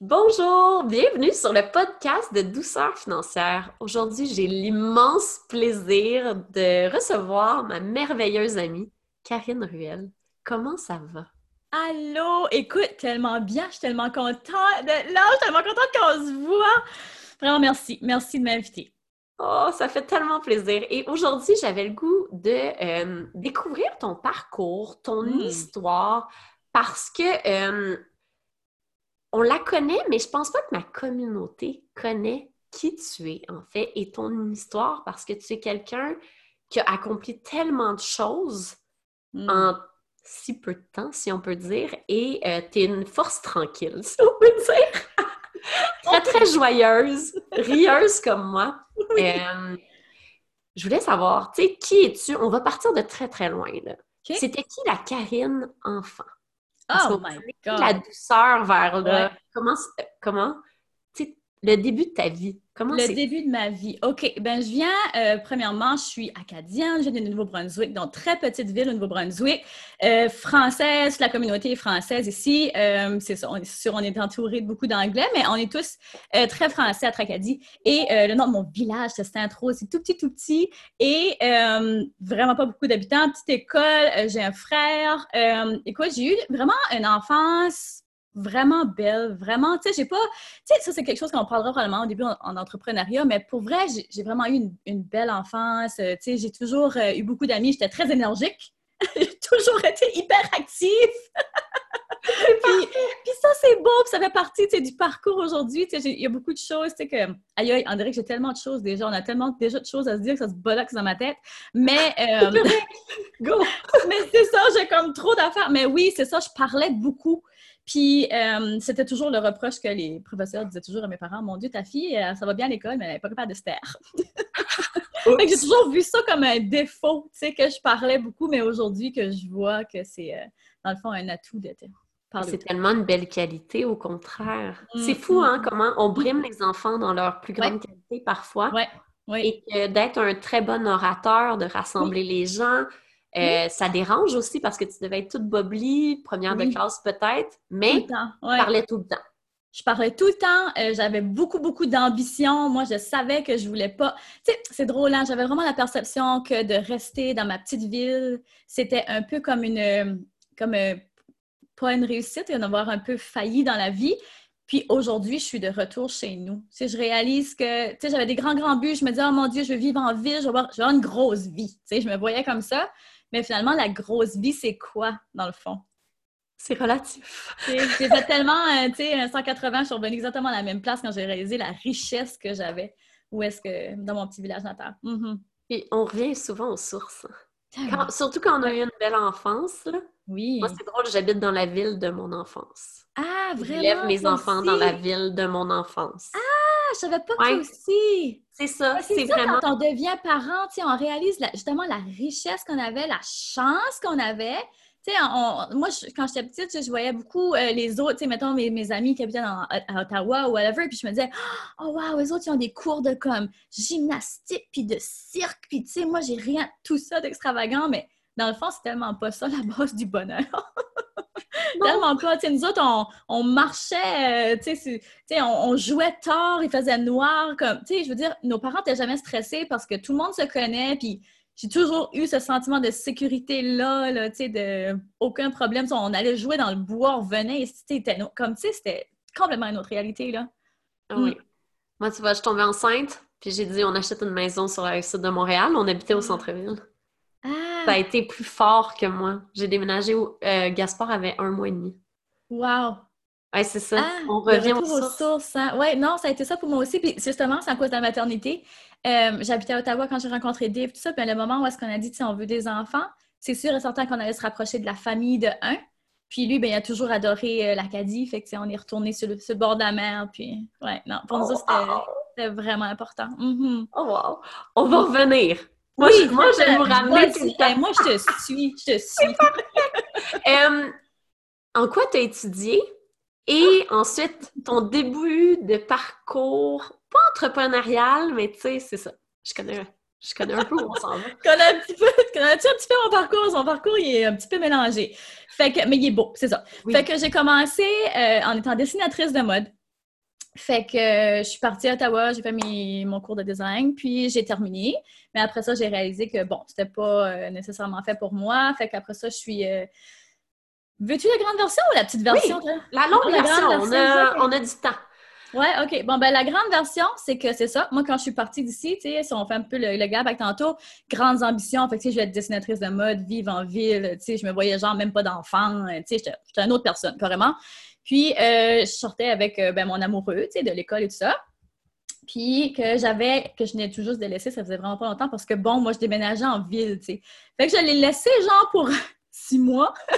Bonjour, bienvenue sur le podcast de Douceur financière. Aujourd'hui, j'ai l'immense plaisir de recevoir ma merveilleuse amie, Karine Ruel. Comment ça va? Allô, écoute, tellement bien, je suis tellement contente de là, je suis tellement contente qu'on se voit. Vraiment, merci. Merci de m'inviter. Oh, ça fait tellement plaisir. Et aujourd'hui, j'avais le goût de euh, découvrir ton parcours, ton Hmm. histoire, parce que euh, on la connaît, mais je pense pas que ma communauté connaît qui tu es, en fait, et ton histoire, parce que tu es quelqu'un qui a accompli tellement de choses Hmm. en si peu de temps, si on peut dire, et tu es une force tranquille, si on peut dire. très, très joyeuse, rieuse comme moi. Euh, je voulais savoir, tu sais, qui es-tu? On va partir de très, très loin, là. C'était qui la Karine enfant? Oh my God! La douceur vers là. Ouais. Comment, comment, le début de ta vie, comment Le début de ma vie. OK, ben je viens, euh, premièrement, je suis acadienne, je viens du Nouveau-Brunswick, donc très petite ville au Nouveau-Brunswick, euh, française, la communauté est française ici, euh, c'est ça, on est sûr, on est entouré de beaucoup d'anglais, mais on est tous très français à Tracadie. Et le nom de mon village, c'est Saint-Rose, c'est tout petit, tout petit, et vraiment pas beaucoup d'habitants, petite école, j'ai un frère. Écoute, j'ai eu vraiment une enfance vraiment belle, vraiment, tu sais, j'ai pas tu sais, ça, c'est quelque chose qu'on parlera probablement au début en, en entrepreneuriat, mais pour vrai, j'ai vraiment eu une, une belle enfance. Euh, tu sais, j'ai toujours euh, eu beaucoup d'amis. J'étais très énergique. j'ai toujours été hyper active. puis, puis ça, c'est beau. Puis ça fait partie tu sais, du parcours aujourd'hui. Tu sais, il y a beaucoup de choses. Tu sais, que, aïe, aïe, on dirait que j'ai tellement de choses déjà. On a tellement déjà de choses à se dire que ça se boloque dans ma tête. Mais, euh, Go! mais c'est ça, j'ai comme trop d'affaires. Mais oui, c'est ça, je parlais beaucoup. Puis euh, c'était toujours le reproche que les professeurs disaient toujours à mes parents Mon Dieu, ta fille, euh, ça va bien à l'école, mais elle n'est pas capable de se taire. J'ai toujours vu ça comme un défaut, tu sais, que je parlais beaucoup, mais aujourd'hui que je vois que c'est, euh, dans le fond, un atout de te parler. C'est tellement une belle qualité, au contraire. Mm, C'est fou, mm, hein, mm. comment on brime les enfants dans leur plus grande Ouais. qualité parfois. Ouais, oui. Et que d'être un très bon orateur, de rassembler les gens, euh, ça dérange aussi parce que tu devais être toute boblie, première de classe peut-être, mais tu ouais. parlais tout le temps. Je parlais tout le temps, euh, j'avais beaucoup, beaucoup d'ambition. Moi, je savais que je voulais pas. Tu sais, c'est drôle, hein? J'avais vraiment la perception que de rester dans ma petite ville, c'était un peu comme une. comme euh, pas une réussite, et d'avoir un peu failli dans la vie. Puis aujourd'hui, je suis de retour chez nous. Tu sais, je réalise que, tu sais, j'avais des grands, grands buts. Je me disais, oh mon Dieu, je veux vivre en ville, je veux avoir, je veux avoir une grosse vie. Tu sais, je me voyais comme ça. Mais finalement, la grosse vie, c'est quoi, dans le fond? C'est relatif. J'ai fait tellement, euh, tu sais, un 180, je suis revenue exactement à la même place quand j'ai réalisé la richesse que j'avais. Où est-ce que, dans mon petit village natal. Mhm. Puis on revient souvent aux sources. Quand- surtout quand on a eu une belle enfance. là. Oui. Moi, c'est drôle, j'habite dans la ville de mon enfance. Ah, vraiment? J'élève mes enfants aussi? dans la ville de mon enfance. Ah, je savais pas que Ouais. aussi. C'est ça, Ouais, c'est vraiment... quand on devient parent, on réalise la- justement la richesse qu'on avait, la chance qu'on avait. On- moi, je- quand j'étais petite, je, je voyais beaucoup euh, les autres, mettons mes, mes amis qui habitaient dans- à Ottawa ou whatever, puis je me disais, oh wow, les autres, ils ont des cours de comme gymnastique, puis de cirque, puis tu sais, moi, j'ai rien, tout ça d'extravagant, mais dans le fond, c'est tellement pas ça la base du bonheur. tellement pas. Tu sais, nous autres, on, on marchait, euh, on, on jouait tard, il faisait noir. Comme, je veux dire, nos parents n'étaient jamais stressés parce que tout le monde se connaît, puis j'ai toujours eu ce sentiment de sécurité-là, là, de aucun problème. On allait jouer dans le bois, on revenait, et comme, tu sais, c'était complètement une autre réalité, là. Ah oui. Moi, tu vois, je suis tombée enceinte, puis j'ai dit, on achète une maison sur la sud de Montréal. On habitait au centre-ville. Ça a été plus fort que moi. J'ai déménagé où euh, Gaspard avait un mois et demi. Wow! Ouais, c'est ça. Ah, on revient aux sources. sources. hein. Ouais, non, ça a été ça pour moi aussi. Puis justement, c'est à cause de la maternité. Euh, J'habitais à Ottawa quand j'ai rencontré Dave, tout ça. Puis le moment où est-ce qu'on a dit, on veut des enfants, c'est sûr et certain qu'on allait se rapprocher de la famille de un. Puis lui, ben, il a toujours adoré euh, l'Acadie. Fait que, on est retourné sur le, sur le bord de la mer. Puis, ouais, non, pour nous, Oh, c'était vraiment important. Mhm. Oh, wow. On va revenir. Moi, Oui, je, moi, je vais vous ramener vas-y. tout le temps. Hey, moi, je te suis. Je te suis. Euh, en quoi tu as étudié? Et ensuite, ton début de parcours, pas entrepreneurial, mais tu sais, c'est ça. Je connais, je connais un peu où on s'en va. Connais un petit peu, connais-tu un petit peu mon parcours? Son parcours, il est un petit peu mélangé. Fait que, mais il est beau, c'est ça. Oui. Fait que j'ai commencé euh, en étant dessinatrice de mode. Fait que je suis partie à Ottawa, j'ai fait mon cours de design, puis j'ai terminé. Mais après ça, j'ai réalisé que, bon, c'était pas euh, nécessairement fait pour moi. Fait qu'après ça, je suis... Euh, veux-tu la grande version ou la petite version? Oui, la longue version, on, a, on a du temps. Ouais, OK. Bon, ben la grande version, c'est que c'est ça. Moi, quand je suis partie d'ici, tu sais, si on fait un peu le, gap avec tantôt, grandes ambitions. Fait que, tu sais, je vais être dessinatrice de mode, vivre en ville, tu sais, je me voyais genre même pas d'enfant, tu sais, j'étais une autre personne, carrément. Puis, euh, je sortais avec euh, ben, mon amoureux, tu sais, de l'école et tout ça. Puis, que j'avais, que je venais tout juste de laisser, ça faisait vraiment pas longtemps parce que, bon, moi, je déménageais en ville, tu sais. Fait que je l'ai laissé, genre, pour six mois.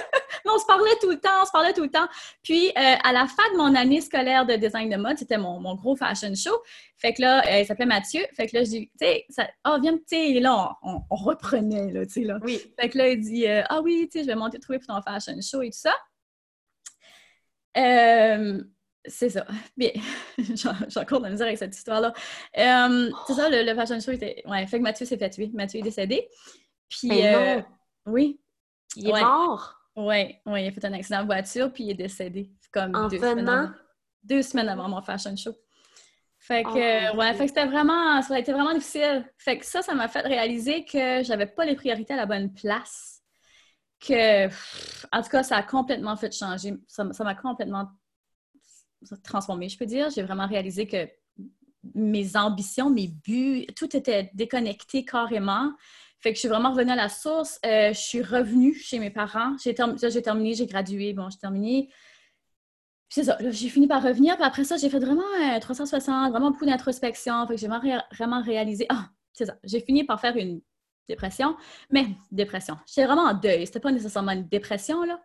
Mais on se parlait tout le temps, on se parlait tout le temps. Puis, euh, à la fin de mon année scolaire de design de mode, c'était mon, gros fashion show. Fait que là, euh, il s'appelait Mathieu. Fait que là, je dis, tu sais, oh, viens, tu sais, là, on, reprenait, là, tu sais, là. Oui. Fait que là, il dit, euh, ah oui, tu sais, je vais monter trouver pour ton fashion show et tout ça. C'est ça. Bien, j'ai encore de la misère avec cette histoire-là. c'est ça, le, fashion show était. Ouais, fait que Mathieu s'est fait tuer. Mathieu est décédé. Puis. Mais oui. Il est mort. Oui, ouais, il a fait un accident de voiture puis il est décédé. Comme en deux, semaines avant, deux semaines avant mon fashion show. Fait que, oh, ouais, fait que c'était vraiment, ça a été vraiment difficile. Fait que ça, ça m'a fait réaliser que j'avais pas les priorités à la bonne place. Que, en tout cas, ça a complètement fait changer. Ça m'a complètement transformé, je peux dire. J'ai vraiment réalisé que mes ambitions, mes buts, tout était déconnecté carrément. Fait que je suis vraiment revenue à la source. Euh, je suis revenue chez mes parents. J'ai terminé, j'ai gradué. Bon, j'ai terminé. c'est ça, j'ai fini par revenir. Puis après ça, j'ai fait vraiment 360, euh, vraiment beaucoup d'introspection. Fait que j'ai vraiment, réalisé. Ah, c'est ça. J'ai fini par faire une dépression. Mais dépression. J'étais vraiment en deuil. C'était pas nécessairement une dépression, là.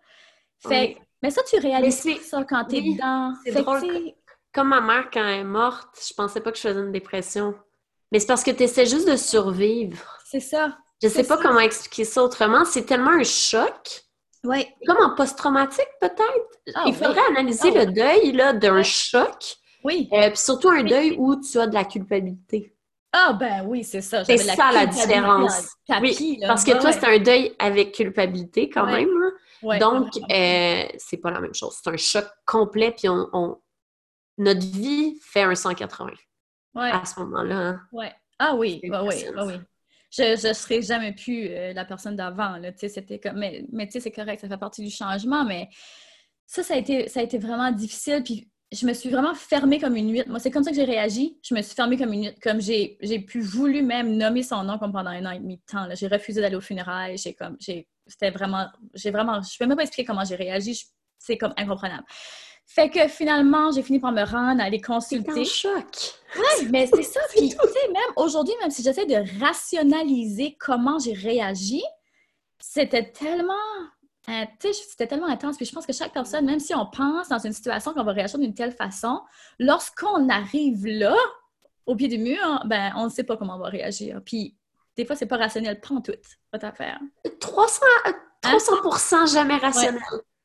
Fait mais ça, tu réalises ça quand t'es dedans. C'est drôle. Comme ma mère, quand elle est morte, je pensais pas que je faisais une dépression. Mais c'est parce que tu essaies juste de survivre. C'est ça. Je sais pas comment expliquer ça autrement. C'est tellement un choc. Oui. Comme en post-traumatique, peut-être. Ah Il faudrait analyser ah le deuil d'un choc. Oui. Euh, puis surtout un deuil où tu as de la culpabilité. Ah ben oui, c'est ça. C'est ça la différence. oui, parce que toi, c'est un deuil avec culpabilité quand même. Donc, euh, c'est pas la même chose. C'est un choc complet, puis on, notre vie fait un 180 à ce moment-là. Hein. Ouais. Ah oui, oui, oui, oui je ne serais jamais plus euh, la personne d'avant. C'était comme, mais, mais c'est correct, ça fait partie du changement, mais ça, ça a été, ça a été vraiment difficile. Puis je me suis vraiment fermée comme une nuit. Moi, c'est comme ça que j'ai réagi. Je me suis fermée comme une nuit. Comme j'ai, j'ai pu voulu même nommer son nom comme pendant un an et demi de temps. J'ai refusé d'aller au funérailles. J'ai comme, j'ai, c'était vraiment, j'ai vraiment, je peux même pas expliquer comment j'ai réagi. c'est comme incomprenable. Fait que finalement, j'ai fini par me rendre, aller consulter. en choc. Oui, mais c'est ça. Puis, tu sais, même aujourd'hui, même si j'essaie de rationaliser comment j'ai réagi, c'était tellement euh, sais, c'était tellement intense. Puis je pense que chaque personne, même si on pense dans une situation qu'on va réagir d'une telle façon, lorsqu'on arrive là, au pied du mur, ben, on ne sait pas comment on va réagir. Puis des fois, c'est pas rationnel, prends tout, votre affaire. 300, 300 jamais rationnel.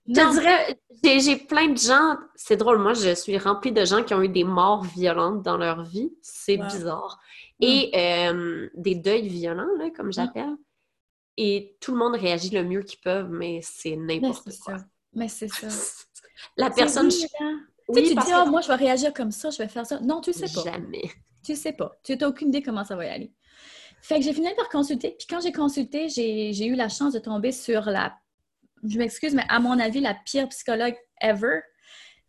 Je te dirais, j'ai plein de gens, c'est drôle, moi je suis remplie de gens qui ont eu des morts violentes dans leur vie, c'est bizarre. Mm. Et euh, des deuils violents, là, comme mm. Et tout le monde réagit le mieux qu'ils peuvent, mais c'est n'importe quoi. Mais c'est ça. La personne... Oui, tu dis, oh, moi je vais réagir comme ça, je vais faire ça. Non, tu sais pas. Jamais. Tu sais pas. Tu n'as aucune idée comment ça va y aller. Fait que j'ai fini par consulter. Puis quand j'ai consulté, j'ai eu la chance de tomber sur la je m'excuse, mais à mon avis, la pire psychologue ever.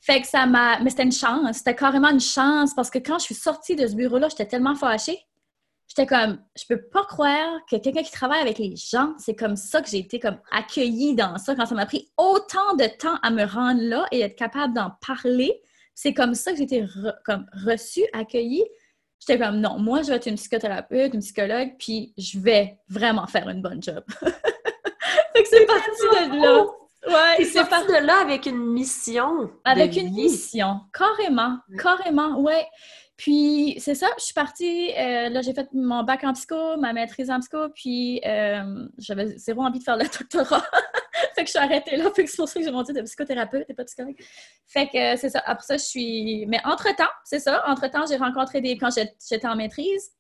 Fait que ça m'a. Mais c'était une chance. C'était carrément une chance parce que quand je suis sortie de ce bureau-là, j'étais tellement fâchée. J'étais comme, je peux pas croire que quelqu'un qui travaille avec les gens, c'est comme ça que j'ai été comme accueillie dans ça. Quand ça m'a pris autant de temps à me rendre là et être capable d'en parler, c'est comme ça que j'ai été comme reçue, accueillie. J'étais comme, non, moi, je vais être une psychothérapeute, une psychologue, puis je vais vraiment faire une bonne job. fait que c'est parti de là. Ouais, c'est parti de là avec une mission. Avec une mission, carrément, carrément, ouais. Puis c'est ça, je suis partie, euh, là j'ai fait mon bac en psycho, ma maîtrise en psycho, puis euh, j'avais zéro envie de faire le doctorat. fait que je suis arrêtée là, fait que c'est pour ça que j'ai monté de psychothérapeute et pas psychologue. Fait que c'est ça, après ça je suis... Mais entre-temps, c'est ça, entre-temps j'ai rencontré des... Quand j'étais en maîtrise,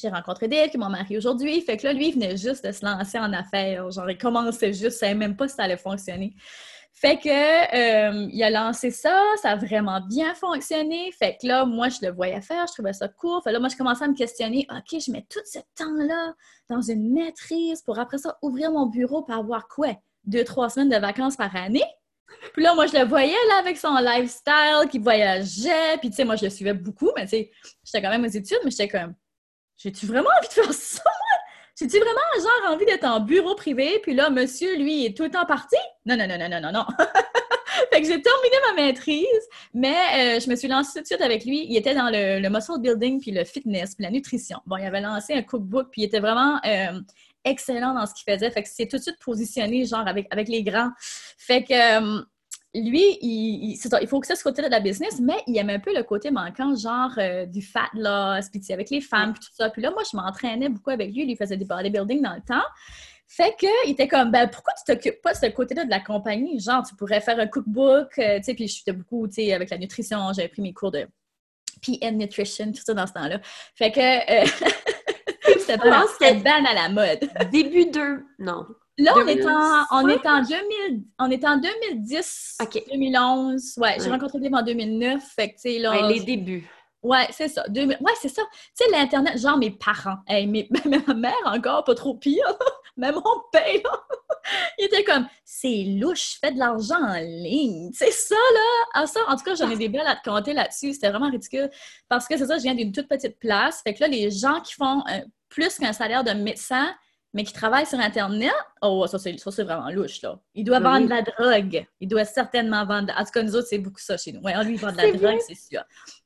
j'ai rencontré Dave, qui est mon mari aujourd'hui. Fait que là, lui, il venait juste de se lancer en affaires. Genre, il commençait juste, il savait même pas si ça allait fonctionner. Fait que euh, il a lancé ça, ça a vraiment bien fonctionné. Fait que là, moi, je le voyais faire, je trouvais ça cool. Fait là, moi, je commençais à me questionner, OK, je mets tout ce temps-là dans une maîtrise pour après ça ouvrir mon bureau pour avoir quoi? Deux, trois semaines de vacances par année? Puis là, moi, je le voyais là avec son lifestyle, qui voyageait. Puis, tu sais, moi, je le suivais beaucoup, mais tu sais, j'étais quand même aux études, mais j'étais comme, j'ai-tu vraiment envie de faire ça, J'ai-tu vraiment, genre, envie d'être en bureau privé? Puis là, monsieur, lui, est tout le temps parti? Non, non, non, non, non, non, non. fait que j'ai terminé ma maîtrise, mais euh, je me suis lancée tout de suite avec lui. Il était dans le, muscle building, puis le fitness, puis la nutrition. Bon, il avait lancé un cookbook, puis il était vraiment euh, excellent dans ce qu'il faisait. Fait que c'est tout de suite positionné, genre, avec, avec les grands. Fait que euh, lui, il, il, faut que ça ce côté de la business, mais il aime un peu le côté manquant, genre euh, du fat loss, puis avec les femmes, puis tout ça. Puis là, moi, je m'entraînais beaucoup avec lui. Il faisait des bodybuilding dans le temps. Fait qu'il était comme, ben, pourquoi tu t'occupes pas de ce côté-là de la compagnie? Genre, tu pourrais faire un cookbook, euh, tu sais, puis je suis beaucoup, tu sais, avec la nutrition, j'avais pris mes cours de PM Nutrition, tout ça dans ce temps-là. Fait que, euh, c'était ban à la mode. Début 2, non. Là, on est, en, on, est en 2000, on est en 2010, 2011. Ouais, j'ai rencontré Dave en 2009. Fait que, tu sais, là. les débuts. Ouais, c'est ça. Ouais, c'est ça. Tu sais, l'Internet, genre mes parents, hey, mes... ma mère encore, pas trop pire, mais mon père, il était comme, c'est louche, fais de l'argent en ligne. C'est ça, là. Ah, ça, en tout cas, j'en ai des belles à te compter là-dessus. C'était vraiment ridicule. Parce que c'est ça, je viens d'une toute petite place. Fait que là, les gens qui font euh, plus qu'un salaire de médecin, mais qui travaille sur Internet, oh, ça, c'est, vraiment louche, là. Il doit vendre de la drogue. Il doit certainement vendre... En tout cas, nous autres, c'est beaucoup ça chez nous. Ouais, lui, il vend de la drogue, c'est sûr.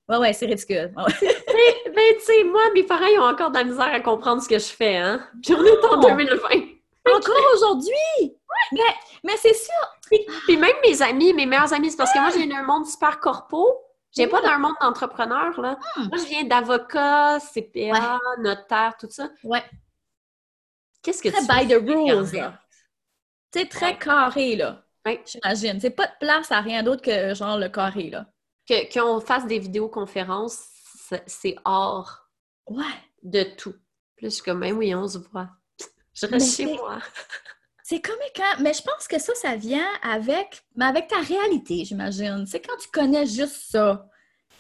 Ouais, ouais, c'est ridicule. mais, mais tu sais, moi, mes parents, ils ont encore de la misère à comprendre ce que je fais, hein. Puis on est en 2020. Encore aujourd'hui? Mais, mais c'est sûr! Puis, même mes amis, mes meilleurs amis, c'est parce que moi, j'ai un monde super corpo. Je viens pas d'un monde d'entrepreneurs, là. Hmm. Moi, je viens d'avocat, CPA, notaire, tout ça. Ouais. Qu'est-ce que très tu by the rules, là? C'est très carré, là. J'imagine. C'est pas de place à rien d'autre que genre le carré, là. Que, qu'on fasse des vidéoconférences, c'est hors ouais. de tout. Plus je suis comme, ben oui, on se voit. Je reste chez moi. C'est comme quand. Mais je pense que ça, ça vient avec, mais avec ta réalité, j'imagine. C'est quand tu connais juste ça.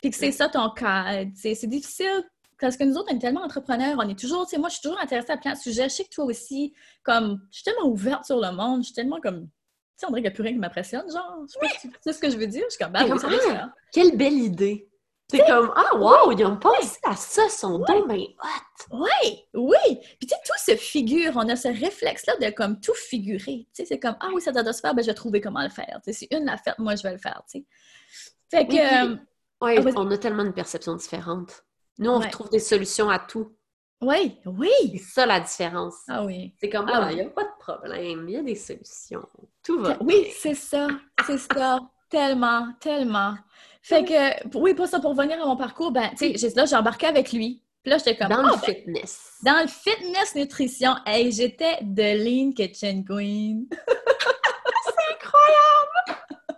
Puis que c'est ça ton cas. C'est difficile parce que nous autres, on est tellement entrepreneurs, on est toujours, tu sais, moi, je suis toujours intéressée à plein de sujets. Je sais que toi aussi, comme, je suis tellement ouverte sur le monde, je suis tellement comme, tu sais, on dirait qu'il n'y a plus rien qui m'impressionne, genre. Je sais pas si tu sais ce que je veux dire. Je suis comme, bah, ah, quelle belle idée! C'est comme, ah, wow, ils ont pensé à ça, son dos, mais hot! Oui, oui! Puis, tu sais, tout se figure, on a ce réflexe-là de comme tout figurer. Tu sais, c'est comme, ah oui, ça doit se faire, ben, je vais trouver comment le faire. Tu sais, c'est une la fête, moi, je vais le faire, tu sais. Fait que. Oui, euh, ah, on a tellement une perception différente. Nous, on trouve des solutions à tout. Oui, oui. C'est ça la différence. Ah oui. C'est comme, ah, il n'y a pas de problème, il y a des solutions. Tout va. Oui, c'est ça, c'est ça. tellement, tellement. Fait que, oui, pour ça, pour revenir à mon parcours, ben, tu sais, là, j'ai embarqué avec lui. Puis là, j'étais comme. Dans le ah, ben, fitness. dans le fitness nutrition. Hey, j'étais de Lean Kitchen Queen.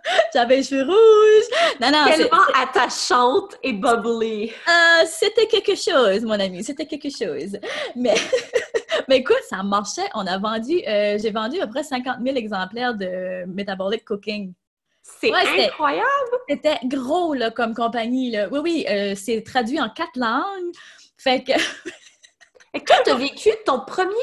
j'avais les cheveux rouges. Non, non, Tellement attachante et bubbly. Euh, c'était quelque chose, mon ami. C'était quelque chose. Mais, mais écoute, ça marchait. On a vendu, euh, j'ai vendu à peu près 50 000 exemplaires de Metabolic Cooking. C'est incroyable! C'était gros, là, comme compagnie, là. Oui, oui, euh, c'est traduit en quatre langues. Fait que... Et toi, tu as vécu ton premier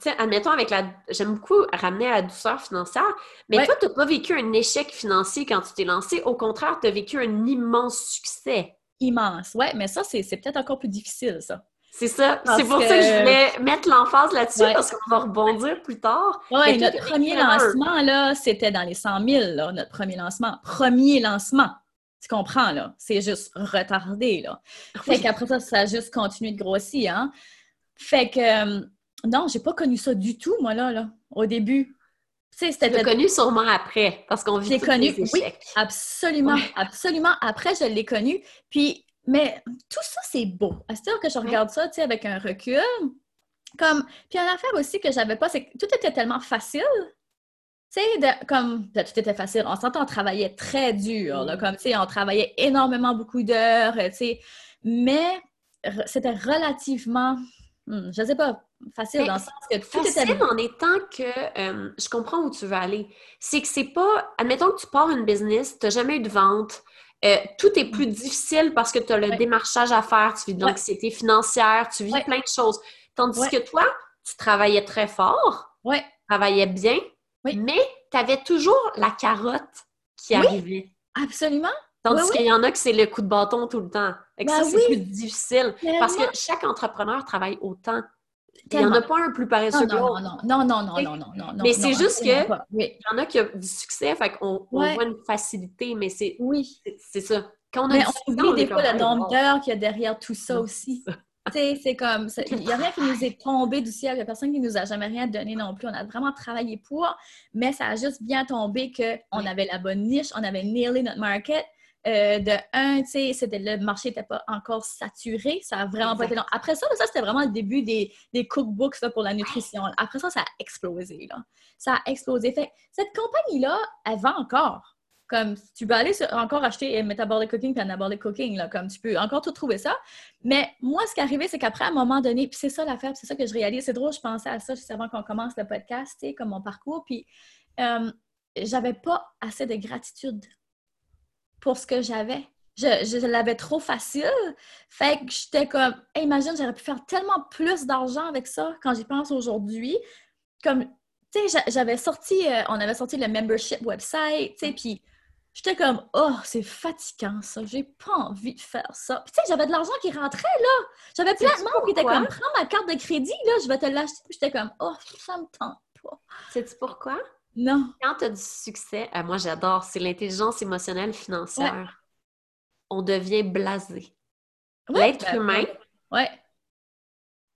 sais, admettons, avec la. J'aime beaucoup ramener à la douceur financière, mais toi, tu n'as pas vécu un échec financier quand tu t'es lancé. Au contraire, tu as vécu un immense succès. Immense, ouais, mais ça, c'est peut-être encore plus difficile, ça. C'est ça. C'est pour ça que je voulais mettre l'emphase là-dessus parce qu'on va rebondir plus tard. Oui, notre premier lancement, là, c'était dans les 100 000, là, notre premier lancement. Premier lancement. Tu comprends, là? C'est juste retardé, là. Fait qu'après ça, ça a juste continué de grossir, hein? Fait que euh, non, j'ai pas connu ça du tout, moi, là, là au début. Tu sais, connu sûrement après, parce qu'on vit connu, les Oui, absolument, absolument. Après, je l'ai connu. Puis, mais tout ça, c'est beau. C'est-à-dire que je regarde ça, tu sais, avec un recul. Comme, puis une affaire aussi que j'avais pas, c'est que tout était tellement facile. Tu sais, comme, tout était facile. On s'entend, on travaillait très dur, là, mm. comme, tu sais, on travaillait énormément beaucoup d'heures, tu sais, mais c'était relativement, hmm, je sais pas, facile dans le sens que tout facile en étant que euh, je comprends où tu veux aller. C'est que c'est pas, admettons que tu pars une business, tu n'as jamais eu de vente, euh, tout est plus difficile parce que tu as le Ouais. démarchage à faire, tu vis de Ouais. l'anxiété financière, tu vis Ouais. plein de choses. Tandis que toi, tu travaillais très fort, tu travaillais bien, Oui. mais tu avais toujours la carotte qui Oui. arrivait. absolument. Tandis Oui, qu'il y en a que c'est le coup de bâton tout le temps. Que Ben ça, c'est plus difficile. Parce que chaque entrepreneur travaille autant. Il n'y en a pas un plus Non, paresseux que non, l'autre. non, non, non, non, non, non, non, non. mais c'est juste que- Il y en a qui ont du succès, fait qu'on voit une facilité, mais c'est oui. c'est- ça. Quand on a Mais on oublie des fois le nombre d'heures qu'il y a derrière tout ça aussi. c'est ça. Tu sais, c'est comme, il n'y a rien qui nous est tombé du ciel, il n'y a personne qui nous a jamais rien donné non plus. On a vraiment travaillé pour, mais ça a juste bien tombé qu'on avait la bonne niche, on avait nailé notre market. Euh, de un, tu sais, le marché n'était pas encore saturé, ça a vraiment pas été long. Après ça, ça c'était vraiment le début des, des cookbooks pour la nutrition. Après ça, ça a explosé. Là. Ça a explosé. Cette compagnie-là, elle vend encore. Comme tu peux aller encore acheter Metabolic Cooking puis Anabolic Cooking, là, comme tu peux encore tout trouver ça. Mais moi, ce qui est arrivé, c'est qu'après, à un moment donné, puis c'est ça l'affaire, c'est ça que je réalise. C'est drôle, je pensais à ça juste avant qu'on commence le podcast, tu comme mon parcours. Puis euh, j'avais pas assez de gratitude pour ce que j'avais. Je, je l'avais trop facile. Fait que j'étais comme, Hey, imagine, j'aurais pu faire tellement plus d'argent avec ça quand j'y pense aujourd'hui. Comme, tu sais, j'a- j'avais sorti, euh, on avait sorti le membership website, tu sais, puis j'étais comme, oh, c'est fatigant ça, j'ai pas envie de faire ça. Puis tu sais, j'avais de l'argent qui rentrait là. J'avais plein de membres qui pourquoi? comme, prends ma carte de crédit, là, je vais te l'acheter. Puis j'étais comme, oh, ça me tente pas. Sais-tu pourquoi? Non. Quand tu as du succès, euh, moi j'adore, c'est l'intelligence émotionnelle financière. On devient blasé. Ouais, L'être ben, humain, Ouais.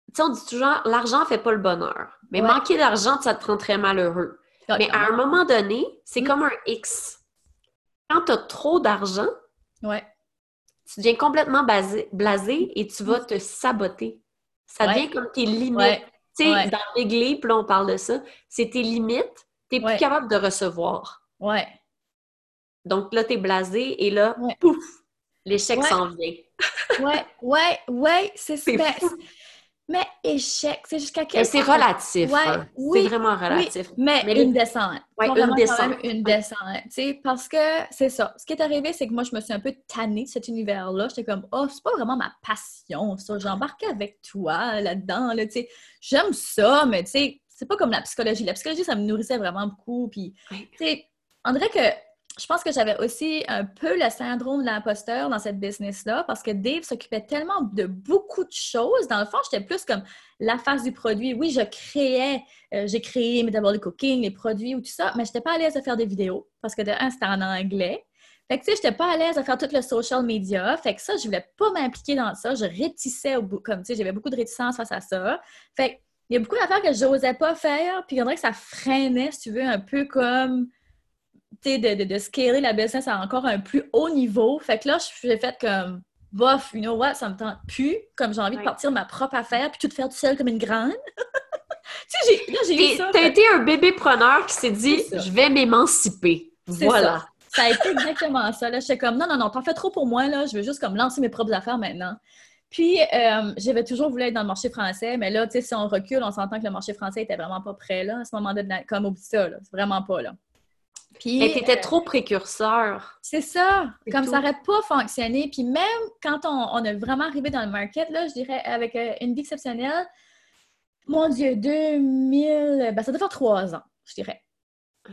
tu sais, on dit toujours, l'argent fait pas le bonheur. Mais Ouais. manquer d'argent, ça te rend très malheureux. Mais à un moment donné, c'est Mm. comme un X. Quand tu as trop d'argent, Ouais. tu deviens complètement basé- blasé et tu vas te saboter. Ça devient comme tes limites. Tu sais, dans Réglé, puis là, on parle de ça, c'est tes limites, tu n'es Ouais. plus capable de recevoir. Ouais. Donc là, tu es blasé et là, Ouais. pouf, l'échec s'en vient. Ouais, ouais, ouais, c'est fou. Mais échec, c'est jusqu'à quel c'est relatif. Hein. oui, C'est vraiment relatif. Oui, mais, une descente. Une descente. Une descente. Tu sais, parce que c'est ça. Ce qui est arrivé, c'est que moi, je me suis un peu tannée de cet univers-là. J'étais comme, oh, c'est pas vraiment ma passion, ça. J'embarquais avec toi là-dedans, là. J'aime ça, mais tu sais, c'est pas comme la psychologie. La psychologie, ça me nourrissait vraiment beaucoup. Puis, tu sais, on dirait que je pense que j'avais aussi un peu le syndrome de l'imposteur dans cette business-là parce que Dave s'occupait tellement de beaucoup de choses. Dans le fond, j'étais plus comme la face du produit. Oui, je créais, euh, j'ai créé Metabolic Cooking, les produits ou tout ça, mais je n'étais pas à l'aise de faire des vidéos parce que de un, c'était en anglais. Fait que, tu sais, j'étais pas à l'aise de faire tout le social media. Fait que ça, je voulais pas m'impliquer dans ça. Je réticais au bout, comme, tu sais, j'avais beaucoup de réticence face à ça. Fait que, il y a beaucoup d'affaires que j'osais pas faire, puis on dirait que ça freinait, si tu veux, un peu comme, de, de, de scaler la business à encore un plus haut niveau. Fait que là, j'ai fait comme, bof, you know what, ça me tente plus, comme j'ai envie de partir ma propre affaire, puis tout faire tout seul comme une grande. tu sais, j'ai- là, j'ai eu ça. T'as fait- été un bébé preneur qui s'est dit ça. je vais m'émanciper. Voilà. Ça a été exactement ça. Là, j'étais comme, non, non, non, t'en fais trop pour moi, là. Je veux juste comme lancer mes propres affaires maintenant. Puis, euh, j'avais toujours voulu être dans le marché français, mais là, tu sais, si on recule, on s'entend que le marché français était vraiment pas prêt, là, à ce moment-là, de la- comme oublie ça, là. Vraiment pas, là. Puis, Mais t'étais euh, trop précurseur. c'est ça. Comme tout. ça n'aurait pas fonctionné. Puis même quand on, on est vraiment arrivé dans le market, là, je dirais, avec euh, une vie exceptionnelle, mon Dieu, 2000, ben, ça doit faire trois ans, je dirais,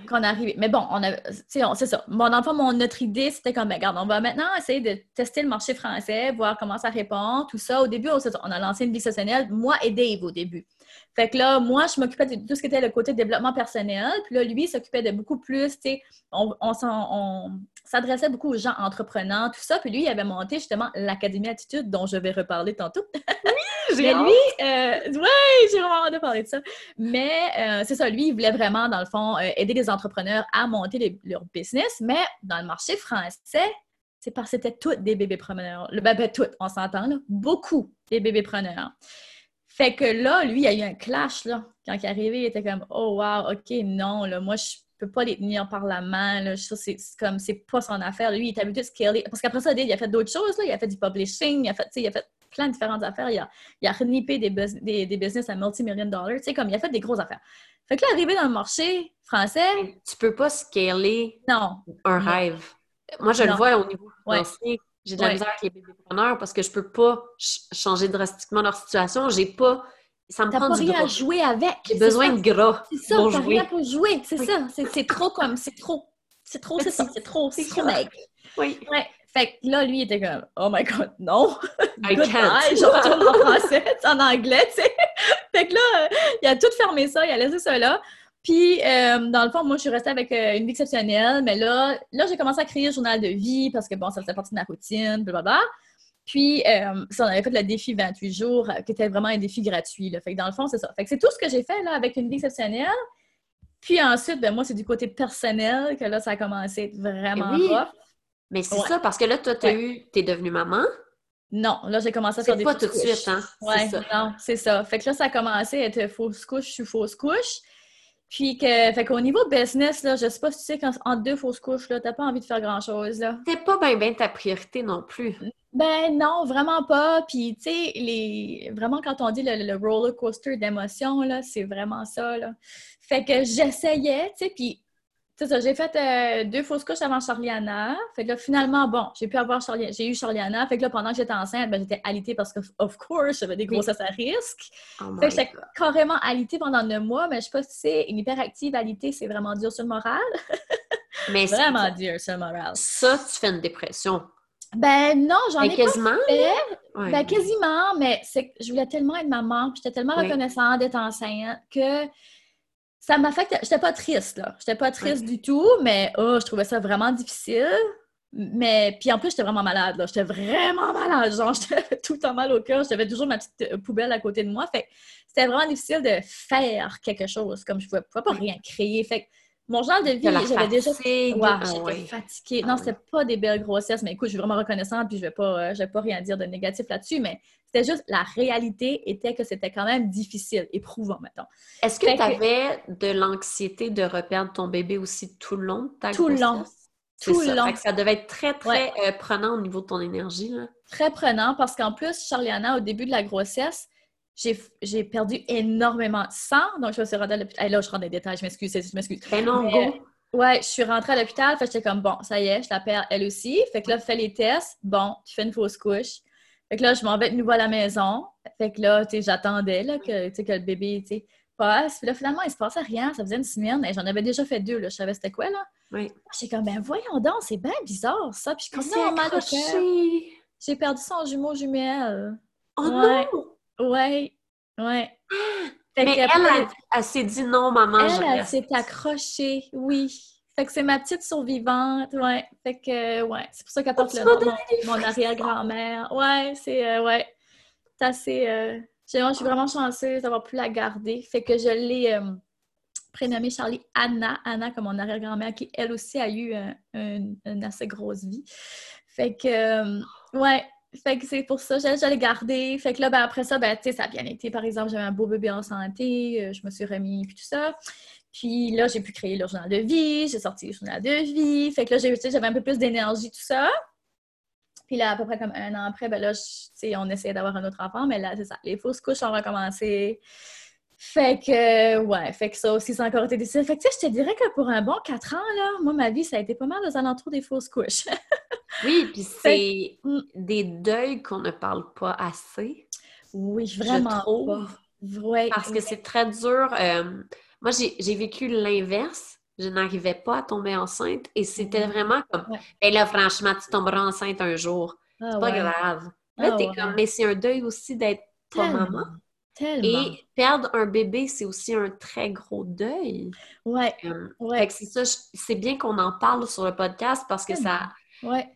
qu'on arrivé. Mais bon, on a, c'est ça. Mon enfant, mon, notre idée, c'était comme, ben, regarde, on va maintenant essayer de tester le marché français, voir comment ça répond, tout ça. Au début, on, a lancé une vie moi et Dave au début. Fait que là, moi, je m'occupais de tout ce qui était le côté développement personnel. Puis là, lui, s'occupait de beaucoup plus, tu sais, on, on s'adressait beaucoup aux gens entrepreneurs, tout ça. Puis lui, il avait monté justement l'Académie Attitude, dont je vais reparler tantôt. Mais lui, euh, ouais, j'ai vraiment hâte de parler de ça. Mais euh, c'est ça, lui, il voulait vraiment, dans le fond, euh, aider les entrepreneurs à monter les- leur business. Mais dans le marché français, c'est parce que c'était tous des bébés preneurs. Le ben, ben, toutes, on s'entend, là. Beaucoup des bébés preneurs. Fait que là, lui, il y a eu un clash, là. Quand il est arrivé, il était comme, oh, wow, OK, non, là, moi, je peux pas les tenir par la main, là. C'est c'est comme, c'est pas son affaire. Lui, il est habitué de scaler. Parce qu'après ça, il a fait d'autres choses, là. Il a fait du publishing, il a fait, tu sais, il a fait plein de différentes affaires. Il a, il a renippé des, des, des, business à multi-million dollars. Tu sais, comme il a fait des grosses affaires. Fait que là, arrivé dans le marché français. Tu peux pas scaler non. un rêve. Moi, je le vois au niveau financier. J'ai de la misère avec les bébépreneurs parce que je peux pas changer drastiquement leur situation. J'ai pas. Ça me prend pas rien à jouer avec. J'ai besoin de gras. C'est ça, t'as rien pour jouer. C'est ça. C'est trop comme. C'est trop. C'est trop, c'est ça. C'est trop. C'est trop mec. Oui. Ouais. Fait que là, lui, il était comme, oh my god, non! I can't! je retourne en français, en anglais, tu sais. fait que là, il a tout fermé ça, il a laissé ça là. Puis, euh, dans le fond, moi, je suis restée avec euh, une vie exceptionnelle, mais là, là j'ai commencé à créer un journal de vie parce que, bon, ça faisait partie de ma routine, blablabla. Puis, euh, ça, on avait fait le défi 28 jours, qui était vraiment un défi gratuit. Là. Fait que dans le fond, c'est ça. Fait que c'est tout ce que j'ai fait là, avec une vie exceptionnelle. Puis ensuite, ben, moi, c'est du côté personnel que là, ça a commencé à être vraiment oui. Mais c'est ça, parce que là, toi, t'as eu, t'es devenue maman? Non, là, j'ai commencé à faire des pas tout de suite, hein? Ouais, non, c'est ça. Fait que là, ça a commencé à être fausse couche sur fausse couche. Puis que, fait qu'au niveau business, là, je sais pas si tu sais qu'en deux fausses couches, là, t'as pas envie de faire grand-chose, là. C'est pas bien bien ta priorité non plus. Ben non, vraiment pas. Puis, tu sais, les... vraiment, quand on dit le, roller coaster d'émotions, là, c'est vraiment ça, là. Fait que j'essayais, tu sais, puis c'est ça, j'ai fait euh, deux fausses couches avant Charliana. Fait que là, finalement, bon, j'ai pu avoir Charliana, j'ai eu Charliana. Fait que là, pendant que j'étais enceinte, ben, j'étais alitée parce que, of course, j'avais des grossesses à risque. Oh fait que j'étais carrément alitée pendant neuf mois, mais je sais pas si c'est une hyperactive alitée, c'est vraiment dur sur le moral. mais vraiment dur sur le moral. Ça, tu fais une dépression. Ben non, j'en ai quasiment. pas fait. Ben quasiment, mais c'est je voulais tellement être maman, j'étais tellement reconnaissante d'être enceinte que ça m'affecte. J'étais pas triste, là. J'étais pas triste du tout, mais oh, je trouvais ça vraiment difficile. Mais puis en plus, j'étais vraiment malade, là. J'étais vraiment malade. Genre, j'étais tout le temps mal au cœur. J'avais toujours ma petite euh, poubelle à côté de moi. Fait c'était vraiment difficile de faire quelque chose. Comme je pouvais, pouvais pas rien créer. Fait mon genre de vie, j'avais déjà. Ouais, j'étais fatiguée. non, c'était pas des belles grossesses, mais écoute, je suis vraiment reconnaissante, puis je vais pas, euh, je vais pas rien dire de négatif là-dessus, mais c'était juste la réalité était que c'était quand même difficile, éprouvant, mettons. Est-ce que tu avais de l'anxiété de reperdre ton bébé aussi tout le long de ta tout? Le long. Tout le long. ça devait être très, très euh, prenant au niveau de ton énergie. Là. Très prenant parce qu'en plus, Charliana, au début de la grossesse, j'ai perdu énormément de sang. Donc, je me suis rendue à l'hôpital. là, je rentre dans les détails, je m'excuse, je m'excuse. Ben non, go! Ouais, je suis rentrée à l'hôpital. Fait j'étais comme, bon, ça y est, je la perds elle aussi. Fait que là, fais les tests. Bon, tu fais une fausse couche. Fait que là, je m'en vais de nouveau à la maison. Fait que là, tu sais, j'attendais là, que, que le bébé, passe. Puis là, finalement, il se passait rien. Ça faisait une semaine. Et j'en avais déjà fait deux, là. Je savais c'était quoi, là. Oui. J'étais comme, ben voyons donc, c'est bien bizarre, ça. Puis je commençais mal au J'ai perdu son jumeau jumelle. Oh non! Ouais. Ouais. Fait Mais elle, elle, s'est dit non, maman, elle, Elle s'est accrochée, oui. Fait que c'est ma petite survivante, ouais. Fait que, ouais, c'est pour ça qu'elle porte oh, le nom de mon, arrière-grand-mère. Ouais, c'est, euh, ouais, c'est assez... Euh... Je suis vraiment chanceuse d'avoir pu la garder. Fait que je l'ai euh, prénommée Charlie Anna. Anna, comme mon arrière-grand-mère, qui, elle aussi, a eu une assez grosse vie. Fait que, ouais, fait que c'est pour ça, j'allais garder. Fait que là, ben, après ça, ben, ça a bien été. Par exemple, j'avais un beau bébé en santé, je me suis remis, puis tout ça. Puis là, j'ai pu créer le journal de vie, j'ai sorti le journal de vie. Fait que là, j'avais un peu plus d'énergie, tout ça. Puis là, à peu près comme un an après, ben là, on essayait d'avoir un autre enfant, mais là, c'est ça. Les fausses couches ont recommencé. Fait que, ouais, fait que ça aussi, ça a encore été difficile. Fait que, tu sais, je te dirais que pour un bon quatre ans, là, moi, ma vie, ça a été pas mal aux alentours des fausses couches. oui, puis c'est des deuils qu'on ne parle pas assez. Oui, vraiment pas. Parce que c'est très dur. Euh, moi, j'ai vécu l'inverse. Je n'arrivais pas à tomber enceinte et c'était mm-hmm. vraiment comme, et là, franchement, tu tomberas enceinte un jour. Ah c'est pas grave. Là, ah t'es comme, mais c'est un deuil aussi d'être pas maman. Et perdre un bébé, c'est aussi un très gros deuil. Ouais. Euh, ouais. c'est ça, c'est bien qu'on en parle sur le podcast parce que ça. Ouais.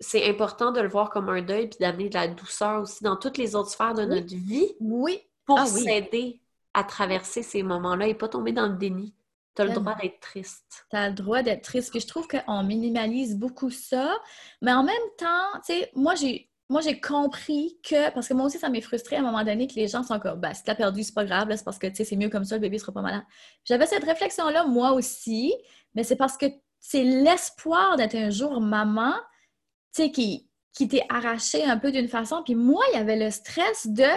C'est important de le voir comme un deuil puis d'amener de la douceur aussi dans toutes les autres sphères de notre vie. Oui. Pour ah s'aider à traverser ces moments-là et pas tomber dans le déni. Tu as le droit d'être triste. Tu as le droit d'être triste. Puis je trouve qu'on minimalise beaucoup ça. Mais en même temps, tu sais, moi, j'ai moi, j'ai compris que, parce que moi aussi, ça m'est frustré à un moment donné que les gens sont comme, ben, si t'as perdu, c'est pas grave, c'est parce que, tu sais, c'est mieux comme ça, le bébé sera pas malade. J'avais cette réflexion-là, moi aussi, mais c'est parce que c'est l'espoir d'être un jour maman, tu sais, qui, qui t'est arraché un peu d'une façon. Puis moi, il y avait le stress de,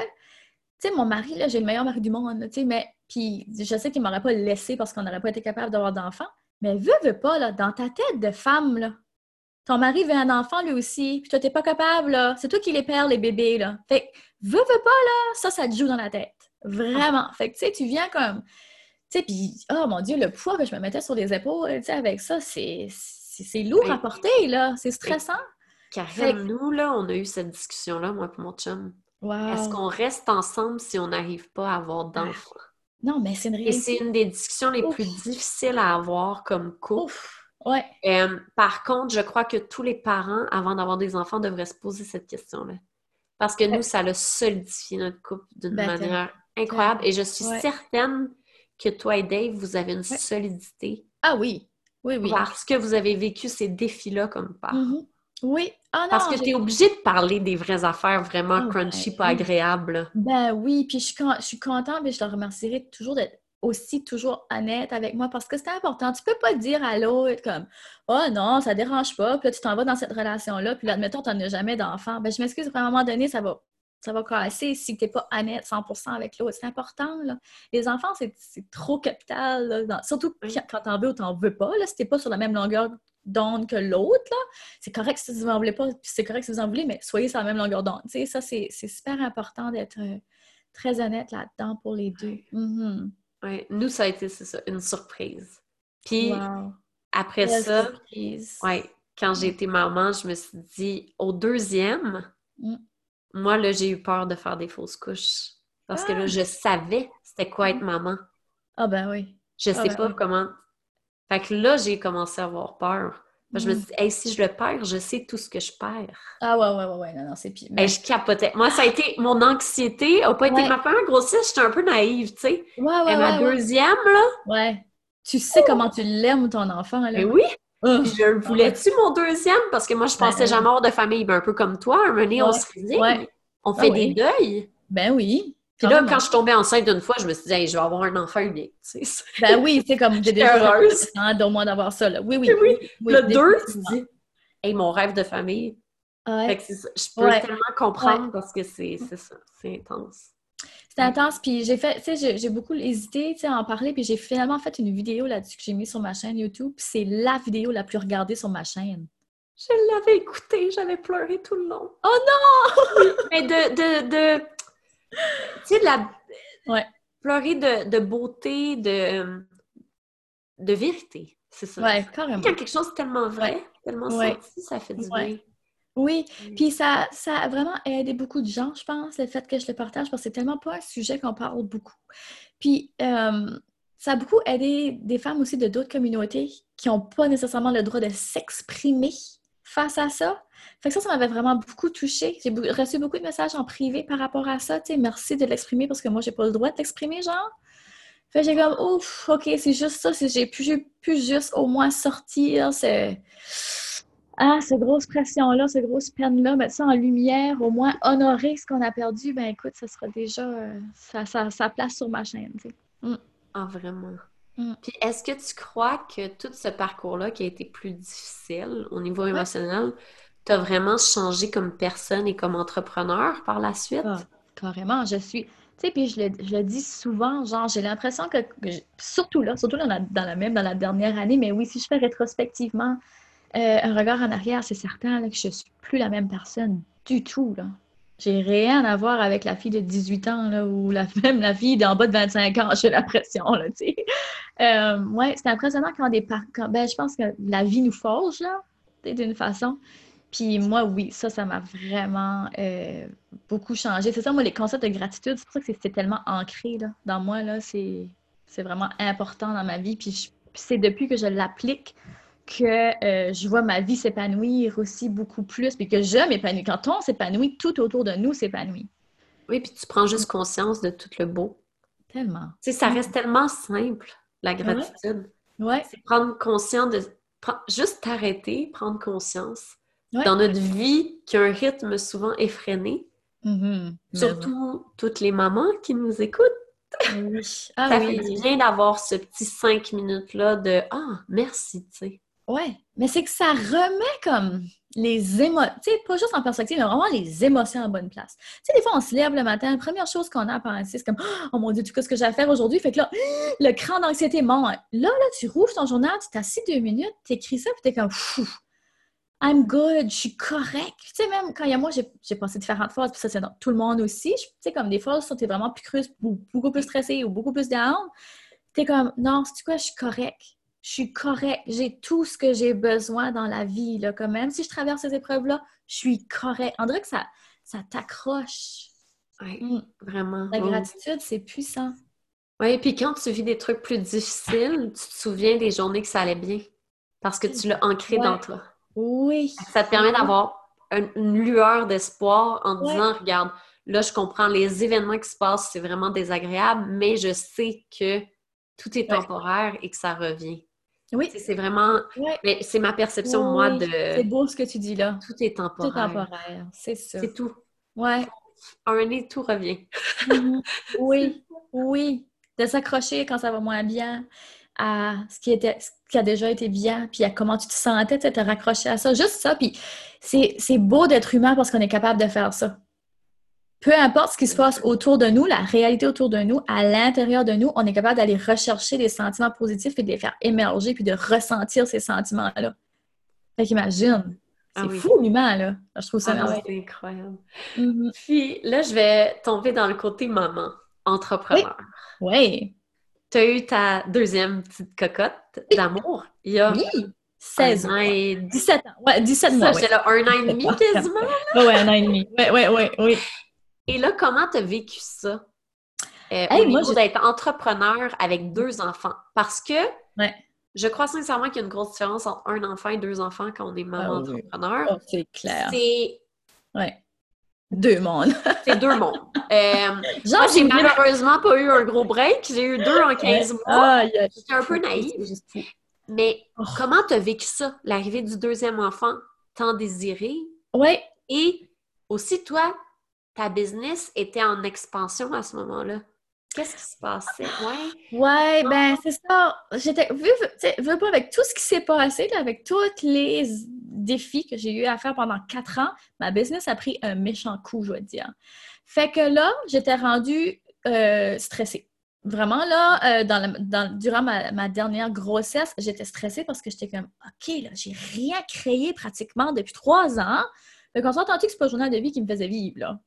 sais, mon mari, là, j'ai le meilleur mari du monde, tu sais, mais, puis je sais qu'il m'aurait pas laissé parce qu'on n'aurait pas été capable d'avoir d'enfants. Mais veux, veux pas, là, dans ta tête de femme, là, ton mari veut un enfant lui aussi, puis toi, t'es pas capable, là. C'est toi qui les perds, les bébés, là. Fait que, veux, veux pas, là, ça, ça te joue dans la tête. Vraiment. Fait que, tu sais, tu viens comme... Tu sais, puis, oh mon Dieu, le poids que je me mettais sur les épaules, tu sais, avec ça, c'est lourd à porter, là. C'est stressant. Karine, nous, là, on a eu cette discussion-là, moi et mon chum. Est-ce qu'on reste ensemble si on n'arrive pas à avoir d'enfants? Non, mais c'est une réalité. Et c'est une des discussions les plus difficiles à avoir comme couple. Ouais. Euh, par contre, je crois que tous les parents, avant d'avoir des enfants, devraient se poser cette question-là. Parce que nous, ça a solidifié notre couple d'une ben, manière incroyable. Et je suis certaine que toi et Dave, vous avez une solidité. Ah oui, oui, oui. Parce que vous avez vécu ces défis-là comme parents. Mm-hmm. Oui. Ah Parce que tu es obligé de parler des vraies affaires vraiment ah, crunchy, pas agréables. Ben oui, puis je suis, je suis contente, mais je te remercierai toujours d'être aussi toujours honnête avec moi parce que c'est important. Tu peux pas dire à l'autre comme Oh non, ça dérange pas, puis là, tu t'en vas dans cette relation-là, puis là, admettons, tu n'en as jamais d'enfant. Ben, je m'excuse, à un moment donné, ça va, ça va casser si tu n'es pas honnête 100% avec l'autre. C'est important. Là. Les enfants, c'est trop capital. surtout quand t'en veux ou t'en veux pas. Là, si t'es pas sur la même longueur d'onde que l'autre, c'est correct si vous en voulez pas, c'est correct si vous en voulez, mais soyez sur la même longueur d'onde. Ça, c'est super important d'être euh, très honnête là-dedans pour les deux. Mm-hmm. Nous, ça a été ça, une surprise. Puis après ça, ouais, quand j'ai été maman, je me suis dit, au deuxième, mm. moi, là, j'ai eu peur de faire des fausses couches. Parce que là, ah! je savais c'était quoi être maman. Ah ben oui. Je ah sais ben pas comment. Fait que là, j'ai commencé à avoir peur. Je me mm. suis dit, si je le perds, je sais tout ce que je perds. Ah ouais, ouais, ouais, ouais, non, non, c'est pire. je capotais. Moi, ça a été, mon anxiété n'a pas été ma première grossesse, j'étais un peu naïve, tu sais. Ouais, ouais, Et ma deuxième, là. Ouais. Tu sais comment tu l'aimes, ton enfant, là. Mais oui! Oh. Je le voulais-tu, mon deuxième? Parce que moi, je pensais jamais avoir de famille. Ben, un peu comme toi, un moment on se On fait des deuils. Ben oui. Puis là, quand je suis tombée enceinte d'une fois, je me suis dit, je vais avoir un enfant unique. Ben oui, c'est comme j'ai déjà heureuse d'au moins d'avoir ça. Là. Oui, oui. oui. le deux, tu dis, hey, mon rêve de famille. Fait que je peux tellement comprendre parce que c'est ça, c'est intense. C'est intense, puis j'ai fait, tu sais, j'ai beaucoup hésité à en parler, puis j'ai finalement fait une vidéo là-dessus que j'ai mis sur ma chaîne YouTube, puis c'est la vidéo la plus regardée sur ma chaîne. Je l'avais écoutée, j'avais pleuré tout le long. Oh non! Mais de, de, de tu sais, de la. Ouais. Pleurer de, de, beauté, de, de vérité. C'est ça. Ouais, carrément. Quand quelque chose tellement vrai, tellement senti, ça fait du bien. Oui, puis ça, ça a vraiment aidé beaucoup de gens, je pense, le fait que je le partage, parce que c'est tellement pas un sujet qu'on parle beaucoup. Puis, euh, ça a beaucoup aidé des femmes aussi de d'autres communautés qui n'ont pas nécessairement le droit de s'exprimer face à ça. Fait que ça, ça m'avait vraiment beaucoup touchée. J'ai reçu beaucoup de messages en privé par rapport à ça. Merci de l'exprimer parce que moi, j'ai pas le droit de l'exprimer, genre. Fait j'ai comme, ouf, OK, c'est juste ça. J'ai pu, pu juste au moins sortir c'est ah, cette grosse pression-là, cette grosse peine-là, mettre ça en lumière, au moins honorer ce qu'on a perdu, ben écoute, ça sera déjà euh, sa, place sur ma chaîne. Mm. Ah, vraiment. Mm. Puis est-ce que tu crois que tout ce parcours-là qui a été plus difficile au niveau émotionnel, t'as vraiment changé comme personne et comme entrepreneur par la suite? Ah, carrément, je suis. Tu sais, puis je le, dis souvent, genre, j'ai l'impression que, surtout là, surtout dans la, même, dans la dernière année, mais oui, si je fais rétrospectivement euh, un regard en arrière, c'est certain que je suis plus la même personne du tout, là. J'ai rien à voir avec la fille de 18 ans, là, ou la, même la fille d'en bas de 25 ans, j'ai l'impression, là. Euh, ouais, c'est impressionnant quand des parents... Ben, je pense que la vie nous forge, là, d'une façon. Puis moi, oui, ça, ça m'a vraiment euh, beaucoup changé. C'est ça, moi, les concepts de gratitude, c'est pour ça que c'est tellement ancré là, dans moi. C'est, vraiment important dans ma vie. Puis, c'est depuis que je l'applique que euh, je vois ma vie s'épanouir aussi beaucoup plus, puis que je m'épanouis. Quand on s'épanouit, tout autour de nous s'épanouit. Oui, puis tu prends juste conscience de tout le beau. Tellement. Tu sais, ça reste tellement simple, la gratitude. Ouais. C'est prendre conscience de... Juste t'arrêter, prendre conscience dans notre vie qui a un rythme souvent effréné. Mm-hmm. Surtout toutes les mamans qui nous écoutent. Ah, ça fait bien d'avoir ce petit cinq minutes-là de Ah, merci, tu sais. Ouais, mais c'est que ça remet comme les émotions, tu sais, pas juste en perspective, mais vraiment les émotions en bonne place. Tu sais, des fois, on se lève le matin, la première chose qu'on a à penser, c'est comme Oh mon Dieu, sais ce que j'ai à faire aujourd'hui? Fait que là, le cran d'anxiété monte. Là, là, tu rouvres ton journal, tu t'assis deux minutes, tu écris ça, puis t'es comme I'm good, je suis correct. Tu sais, même quand il y a moi, j'ai passé différentes phases, puis ça, c'est dans tout le monde aussi. Tu sais, comme des fois, tu es vraiment plus creuse, ou beaucoup plus stressé, ou beaucoup plus down, t'es comme Non, c'est quoi, je suis correct? Je suis correct, j'ai tout ce que j'ai besoin dans la vie, là, quand même. Si je traverse ces épreuves-là, je suis correct. On dirait que ça, ça t'accroche. Oui, mm. vraiment. La gratitude, c'est puissant. Oui, et puis quand tu vis des trucs plus difficiles, tu te souviens des journées que ça allait bien parce que tu l'as ancré dans toi. Oui. Ça te permet d'avoir une, lueur d'espoir en disant, regarde, là, je comprends les événements qui se passent, c'est vraiment désagréable, mais je sais que tout est temporaire et que ça revient. Oui. C'est vraiment. Mais c'est ma perception, moi, de. C'est beau ce que tu dis là. Tout est temporaire. Tout temporaire, c'est ça. C'est tout. Ouais. Un nez, tout revient. Mhm. Oui, oui. De s'accrocher quand ça va moins bien à ce qui, était, ce qui a déjà été bien, puis à comment tu te sentais, tu te raccrocher à ça. Juste ça. Puis c'est beau d'être humain parce qu'on est capable de faire ça peu importe ce qui se passe autour de nous, la réalité autour de nous, à l'intérieur de nous, on est capable d'aller rechercher des sentiments positifs et de les faire émerger puis de ressentir ces sentiments-là. Fait qu'imagine, ah c'est fou l'humain, là. Je trouve ça ah, C'est incroyable. Mm-hmm. Puis là, je vais tomber dans le côté maman, entrepreneur. Oui. Tu as eu ta deuxième petite cocotte d'amour il y a oui. 16 ans. Et... 17 ans. Ouais, 17 mois. Ça, j'ai là un an et demi quasiment. Oui, ouais, un an et demi. Oui, oui, oui, oui. Et là, comment tu as vécu ça? Euh, au niveau d'être entrepreneur avec deux enfants? Parce que je crois sincèrement qu'il y a une grosse différence entre un enfant et deux enfants quand on est maman ah entrepreneur. Oh, c'est clair. C'est. Ouais. Deux mondes. c'est deux mondes. Euh, moi, j'ai malheureusement pas eu un gros break. J'ai eu deux en 15 mois. J'étais un peu naïve. Mais oh. comment tu as vécu ça, l'arrivée du deuxième enfant tant désiré? Oui. Et aussi, toi, ta business était en expansion à ce moment-là? Qu'est-ce qui se passait? Ouais. Ouais, ben c'est ça. J'étais vu, vu pas avec tout ce qui s'est passé, avec tous les défis que j'ai eu à faire pendant quatre ans, ma business a pris un méchant coup, je dois dire. Fait que là, j'étais rendue euh, stressée. Vraiment, là, euh, durant ma, dernière grossesse, j'étais stressée parce que j'étais comme, OK, là, j'ai rien créé pratiquement depuis trois ans. Fait qu'on s'entend que c'est pas le journal de vie qui me faisait vivre, là?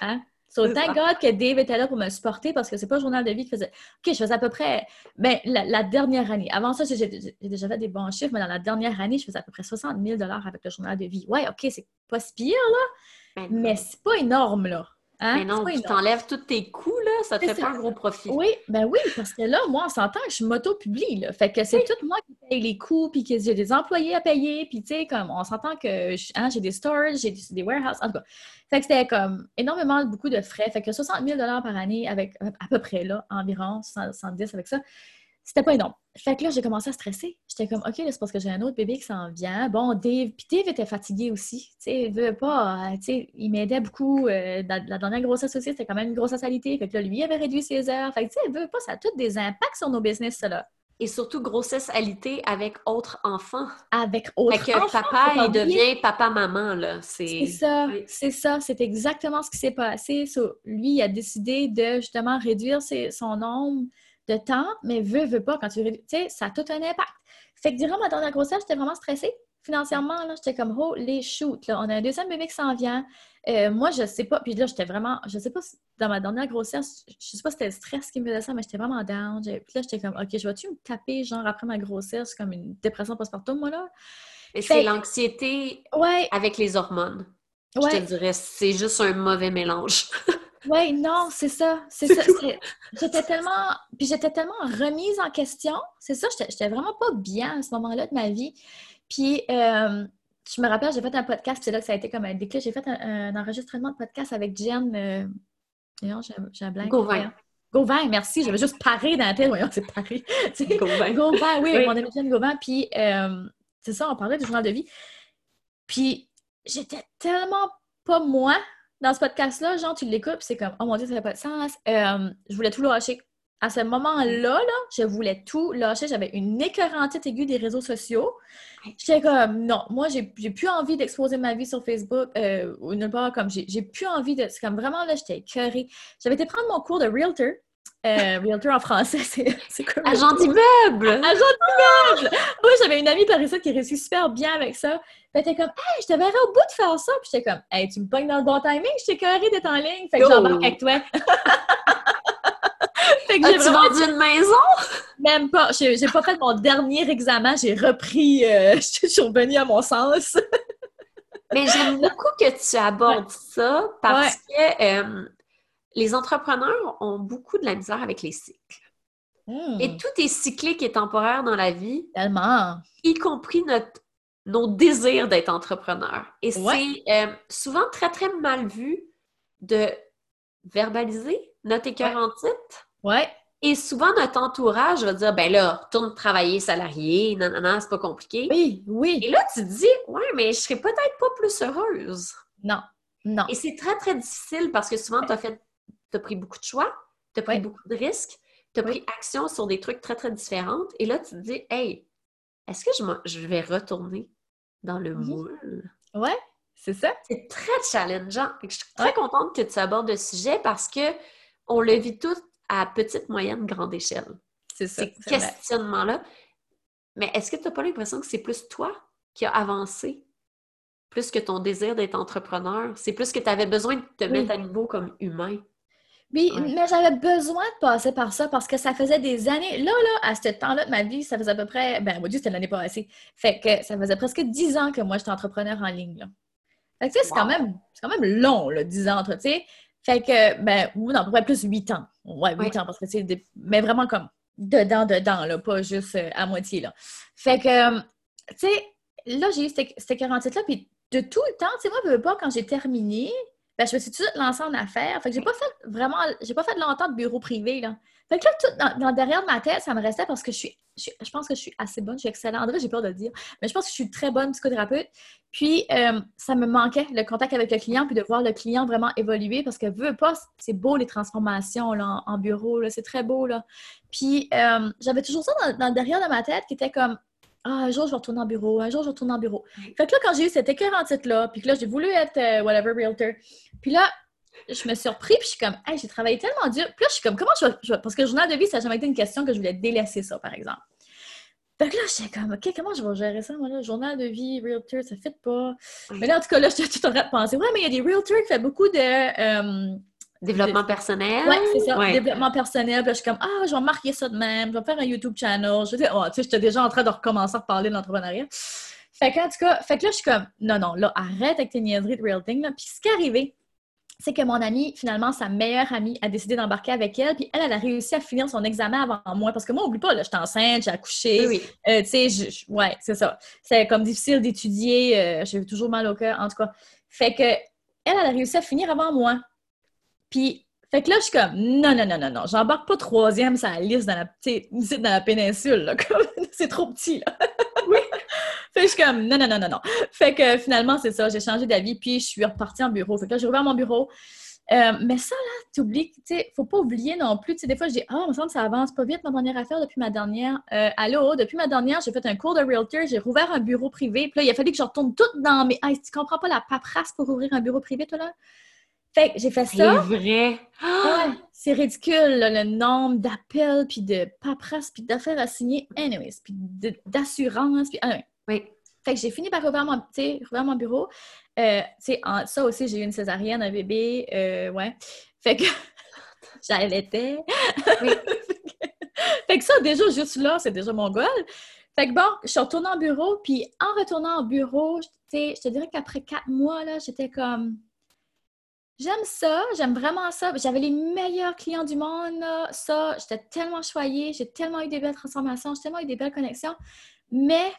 Hein? So, thank God que Dave était là pour me supporter parce que c'est pas le journal de vie qui faisait. OK, je faisais à peu près. Ben, la, dernière année. Avant ça, j'ai déjà fait des bons chiffres, mais dans la dernière année, je faisais à peu près 60 000 avec le journal de vie. Ouais, OK, c'est pas si pire, là. Ben mais c'est pas énorme, là. Hein? Mais non, tu t'enlèves tous tes coûts, là, ça te fait pas un gros profit. Oui, ben oui, parce que là, moi, on s'entend que je m'auto-publie, là. Fait que c'est tout moi qui paye les coûts, puis que j'ai des employés à payer, puis tu sais, comme, on s'entend que hein, j'ai des stores, j'ai des, warehouses, en tout cas. Fait que c'était comme énormément, beaucoup de frais. Fait que 60 000 par année, avec à peu près, là, environ, 110 avec ça, c'était pas énorme. Fait que là, j'ai commencé à stresser. J'étais comme, OK, c'est parce que j'ai un autre bébé qui s'en vient. Bon, Dave, puis Dave était fatigué aussi. Tu sais, il veut pas, euh, tu sais, il m'aidait beaucoup. Euh, la dernière grossesse aussi, c'était quand même une grosse alité. Fait que là, lui, il avait réduit ses heures. Fait que, tu sais, il veut pas, ça a tous des impacts sur nos business, là. Et surtout, grossesse alité avec autres enfants. Avec autres fait que papa, il devient papa-maman, là. C'est ça, c'est ça. C'est exactement ce qui s'est passé. lui, il a décidé de, justement, réduire son nombre de temps, mais veut, veut pas, quand tu tu sais, ça a tout un impact. Fait que durant ma dernière grossesse, j'étais vraiment stressée. Financièrement, là, j'étais comme, oh, les shoots, là, on a un deuxième bébé qui s'en vient. Euh, moi, je sais pas, puis là, j'étais vraiment, je sais pas, dans ma dernière grossesse, je sais pas si c'était le stress qui me faisait ça, mais j'étais vraiment down. Puis là, j'étais comme, OK, je vais-tu me taper, genre, après ma grossesse, comme une dépression postpartum, moi, là? Et c'est l'anxiété ouais. avec les hormones. Je te dirais, c'est juste un mauvais mélange. Oui, non, c'est ça. C'est ça. J'étais tellement. Puis j'étais tellement remise en question. C'est ça, j'étais vraiment pas bien à ce moment-là de ma vie. Puis euh, je me rappelle, j'ai fait un podcast, c'est là que ça a été comme un déclic. J'ai fait un, enregistrement de podcast avec Jen. Euh... j'ai un blanc. Gauvin. Gauvin, merci. J'avais juste paré dans la tête. Voyons, c'est paré. Gauvin. Gauvin, oui, mon ami Jen Gauvin. Puis euh, c'est ça, on parlait du journal de vie. Puis j'étais tellement pas moi dans ce podcast-là, genre, tu l'écoutes, c'est comme, oh mon Dieu, ça n'a pas de sens. Euh, je voulais tout lâcher. à ce moment-là, là, je voulais tout lâcher. J'avais une écœurantite aiguë des réseaux sociaux. J'étais comme, non, moi, j'ai plus envie d'exposer ma vie sur Facebook euh, ou nulle part. Comme, j'ai plus envie de. C'est comme vraiment, là, j'étais écœurée. J'avais été prendre mon cours de realtor. Euh, realtor en français, c'est quoi? Agent d'immeuble! Agent d'immeuble! Oui, j'avais une amie par ici qui réussit super bien avec ça. elle était comme, hey, je te verrais au bout de faire ça. Puis j'étais comme, hey, tu me pognes dans le bon timing, j'étais carré d'être en ligne. Fait que j'embarque avec toi. As-tu vendu une maison? Même pas. J'ai pas fait mon dernier examen. J'ai repris. Euh, je suis revenue à mon sens. Mais j'aime beaucoup que tu abordes ça parce que euh, les entrepreneurs ont beaucoup de la misère avec les cycles. Hmm. Et tout est cyclique et temporaire dans la vie. Tellement. Y compris notre, nos désirs d'être entrepreneur. Et c'est euh, souvent très, très mal vu de verbaliser notre écœur en titre. Ouais. Et souvent, notre entourage va dire, ben là, retourne travailler salarié, non, non, non, c'est pas compliqué. Oui, oui. Et là, tu te dis, ouais, mais je serais peut-être pas plus heureuse. Non, non. Et c'est très, très difficile parce que souvent, tu as fait, tu as pris beaucoup de choix, tu as pris beaucoup de risques, tu as pris action sur des trucs très, très différents. Et là, tu te dis, hey, est-ce que je, je vais retourner dans le moule? Ouais, c'est ça. C'est très challengeant. je suis très contente que tu abordes le sujet parce que on le vit tous à petite, moyenne, grande échelle. C'est ça. Ces questionnements-là. Mais est-ce que tu n'as pas l'impression que c'est plus toi qui as avancé plus que ton désir d'être entrepreneur? C'est plus que tu avais besoin de te mettre à niveau comme humain? Oui, mais j'avais besoin de passer par ça parce que ça faisait des années. Là, là, à ce temps-là de ma vie, ça faisait à peu près. Ben, mon Dieu, c'était l'année passée. Fait que ça faisait presque dix ans que moi, j'étais entrepreneur en ligne. Là. Fait que, tu sais, c'est quand, même, quand même long, là, 10 ans, tu sais. Fait que, ben, ou non, plus huit ans. Ouais, huit ans, parce que c'est. Mais vraiment comme dedans, dedans, là, pas juste euh, à moitié, là. Fait que, tu sais, là, j'ai eu cette 48-là, puis de tout le temps, tu sais, moi, je veux pas, quand j'ai terminé, ben, je me suis tout de suite lancée en affaires. Fait que j'ai pas fait vraiment, j'ai pas fait longtemps de bureau privé, là. Fait que là, tout dans, derrière de ma tête, ça me restait parce que je suis, je, pense que je suis assez bonne, je suis excellente. En vrai, j'ai peur de le dire, mais je pense que je suis très bonne psychothérapeute. Puis, euh, ça me manquait le contact avec le client, puis de voir le client vraiment évoluer parce que, veux pas, c'est beau les transformations là, en, bureau, c'est très beau, là. Puis, euh, j'avais toujours ça dans, derrière de ma tête qui était comme, ah, un jour, je vais retourner en bureau, un jour, je vais retourner en bureau. Fait que là, quand j'ai eu cette écœur en titre-là, puis que là, j'ai voulu être euh, whatever realtor, puis là, je me suis repris, puis je suis comme, hey, j'ai travaillé tellement dur. Puis là, je suis comme, comment je vais. Parce que le journal de vie, ça n'a jamais été une question que je voulais délaisser ça, par exemple. Fait que là, j'étais comme, OK, comment je vais gérer ça, moi, là? Journal de vie, realtor, ça ne fit pas. Mais là, en tout cas, là, j'étais tout en train de penser, ouais, mais il y a des realtors qui font beaucoup de. Euh, développement personnel? Oui, c'est ça. Développement personnel. Puis là, je suis comme, ah, je vais marquer ça de même. Je vais faire un YouTube channel. Je oh, tu sais, j'étais déjà en train de recommencer à parler de l'entrepreneuriat. Fait que, en tout cas, fait que là, je suis comme, non, non, là, arrête avec tes niaiseries de realting. Là. Puis ce qui est arrivé, c'est que mon amie, finalement, sa meilleure amie, a décidé d'embarquer avec elle. Puis elle, elle a réussi à finir son examen avant moi. Parce que moi, oublie pas, là, j'étais enceinte, j'ai accouché. Oui. Euh, tu sais, ouais, c'est ça. C'est comme difficile d'étudier. Euh, j'ai toujours mal au cœur, en tout cas. Fait que elle, elle a réussi à finir avant moi. Puis, fait que là, je suis comme, non, non, non, non, non, j'embarque pas troisième sur la liste dans la, dans la péninsule, là. c'est trop petit, là. oui. Fait que je suis comme, non, non, non, non, non. Fait que finalement, c'est ça, j'ai changé d'avis, puis je suis repartie en bureau. Fait que là, j'ai ouvert mon bureau. Euh, mais ça, là, tu oublies, tu sais, faut pas oublier non plus. Tu sais, des fois, je dis, ah, il me semble que ça avance pas vite, ma dernière affaire depuis ma dernière. Euh, allô, depuis ma dernière, j'ai fait un cours de realtor, j'ai rouvert un bureau privé. Puis là, il a fallu que je retourne tout dans mes. Ah, tu comprends pas la paperasse pour ouvrir un bureau privé, toi, là? Fait que j'ai fait ça. C'est vrai. Ouais, c'est ridicule, le nombre d'appels, puis de paperasse, puis d'affaires à signer. Anyways, puis d'assurance, puis... Ah, oui. Fait que j'ai fini par rouvrir mon, rouvrir mon bureau. Euh, en, ça aussi, j'ai eu une césarienne, un bébé. Euh, ouais. Fait que j'allaitais. Oui. fait que ça, déjà, juste là, c'est déjà mon goal. Fait que bon, je suis retournée en bureau, puis en retournant en bureau, je te dirais qu'après quatre mois, là, j'étais comme J'aime ça, j'aime vraiment ça. J'avais les meilleurs clients du monde, ça, j'étais tellement choyée, j'ai tellement eu des belles transformations, j'ai tellement eu des belles connexions, mais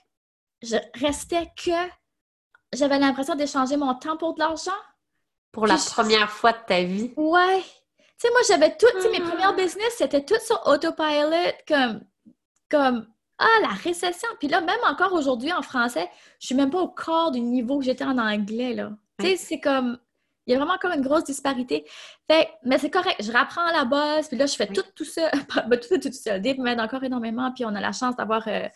je restais que j'avais l'impression d'échanger mon temps pour de l'argent. Pour la première fois de ta vie. Ouais. Tu sais, moi, j'avais tout, tu sais, mes premières ah. business, c'était tout sur autopilot, comme, comme, ah, la récession. Puis là, même encore aujourd'hui en français, je suis même pas au corps du niveau que j'étais en anglais, là. Tu sais, c'est comme, Il y a vraiment encore une grosse disparité. Fait, mais c'est correct, je rapprends à la base, puis là, je fais tout tout ça. Tout, tout, tout seul. Dave m'aide encore énormément, puis on a la chance d'avoir euh,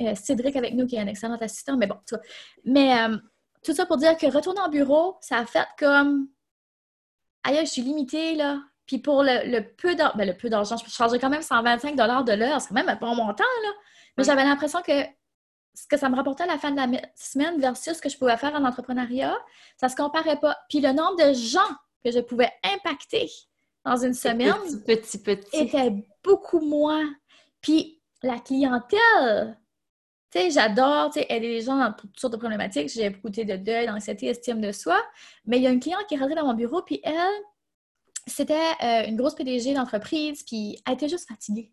euh, Cédric avec nous, qui est un excellent assistant, mais bon, tout Mais euh, tout ça pour dire que retourner en bureau, ça a fait comme... Aïe, je suis limitée, là. Puis pour le, peu d'argent, ben, le peu d'argent, je chargeais quand même 125 de l'heure, c'est quand même un bon montant, là. Mais j'avais l'impression que ce que ça me rapportait à la fin de la semaine versus ce que je pouvais faire en entrepreneuriat, ça ne se comparait pas. Puis le nombre de gens que je pouvais impacter dans une semaine petit, petit, était beaucoup moins. Puis la clientèle, tu sais, j'adore aider les gens dans toutes sortes de problématiques. J'ai beaucoup de deuil, d'anxiété, estime de soi. Mais il y a une cliente qui est rentrée dans mon bureau, puis elle, c'était euh, une grosse PDG d'entreprise, puis elle était juste fatiguée.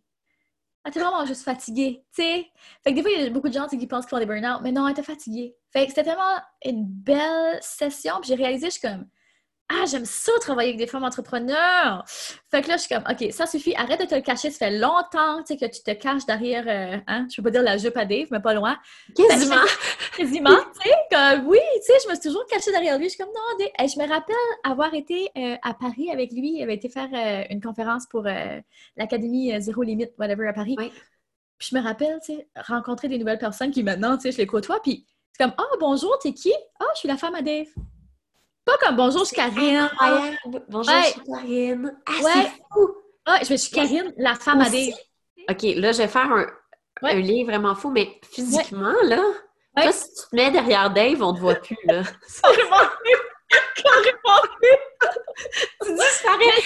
Elle était vraiment juste fatiguée, tu sais. Fait que des fois, il y a beaucoup de gens qui pensent qu'ils font des burn-out, mais non, elle était fatiguée. Fait que c'était tellement une belle session, puis j'ai réalisé, je suis comme, ah, j'aime ça travailler avec des femmes entrepreneurs. Fait que là, je suis comme, OK, ça suffit, arrête de te le cacher. Ça fait longtemps que tu te caches derrière, euh, hein, je peux pas dire la jupe à Dave, mais pas loin. Quasiment. quasiment, tu sais, comme, oui, tu sais, je me suis toujours cachée derrière lui. Je suis comme, non, Dave. je me rappelle avoir été euh, à Paris avec lui. Il avait été faire euh, une conférence pour l'Académie Zéro Limite, whatever, à Paris. Puis je me rappelle, tu sais, rencontrer des nouvelles personnes qui maintenant, tu sais, je les côtoie. Puis c'est comme, oh, bonjour, t'es qui? Ah, je suis la femme à Dave. Pas comme bonjour, je suis Karine. Bonjour, je suis Karine. Ah, c'est fou! Ah, je suis Karine, la femme à des. OK, là, je vais faire un, un lien vraiment fou, mais physiquement, là, toi, si tu te mets derrière Dave, on te voit plus, là. Carrément plus! Carrément plus! tu disparais.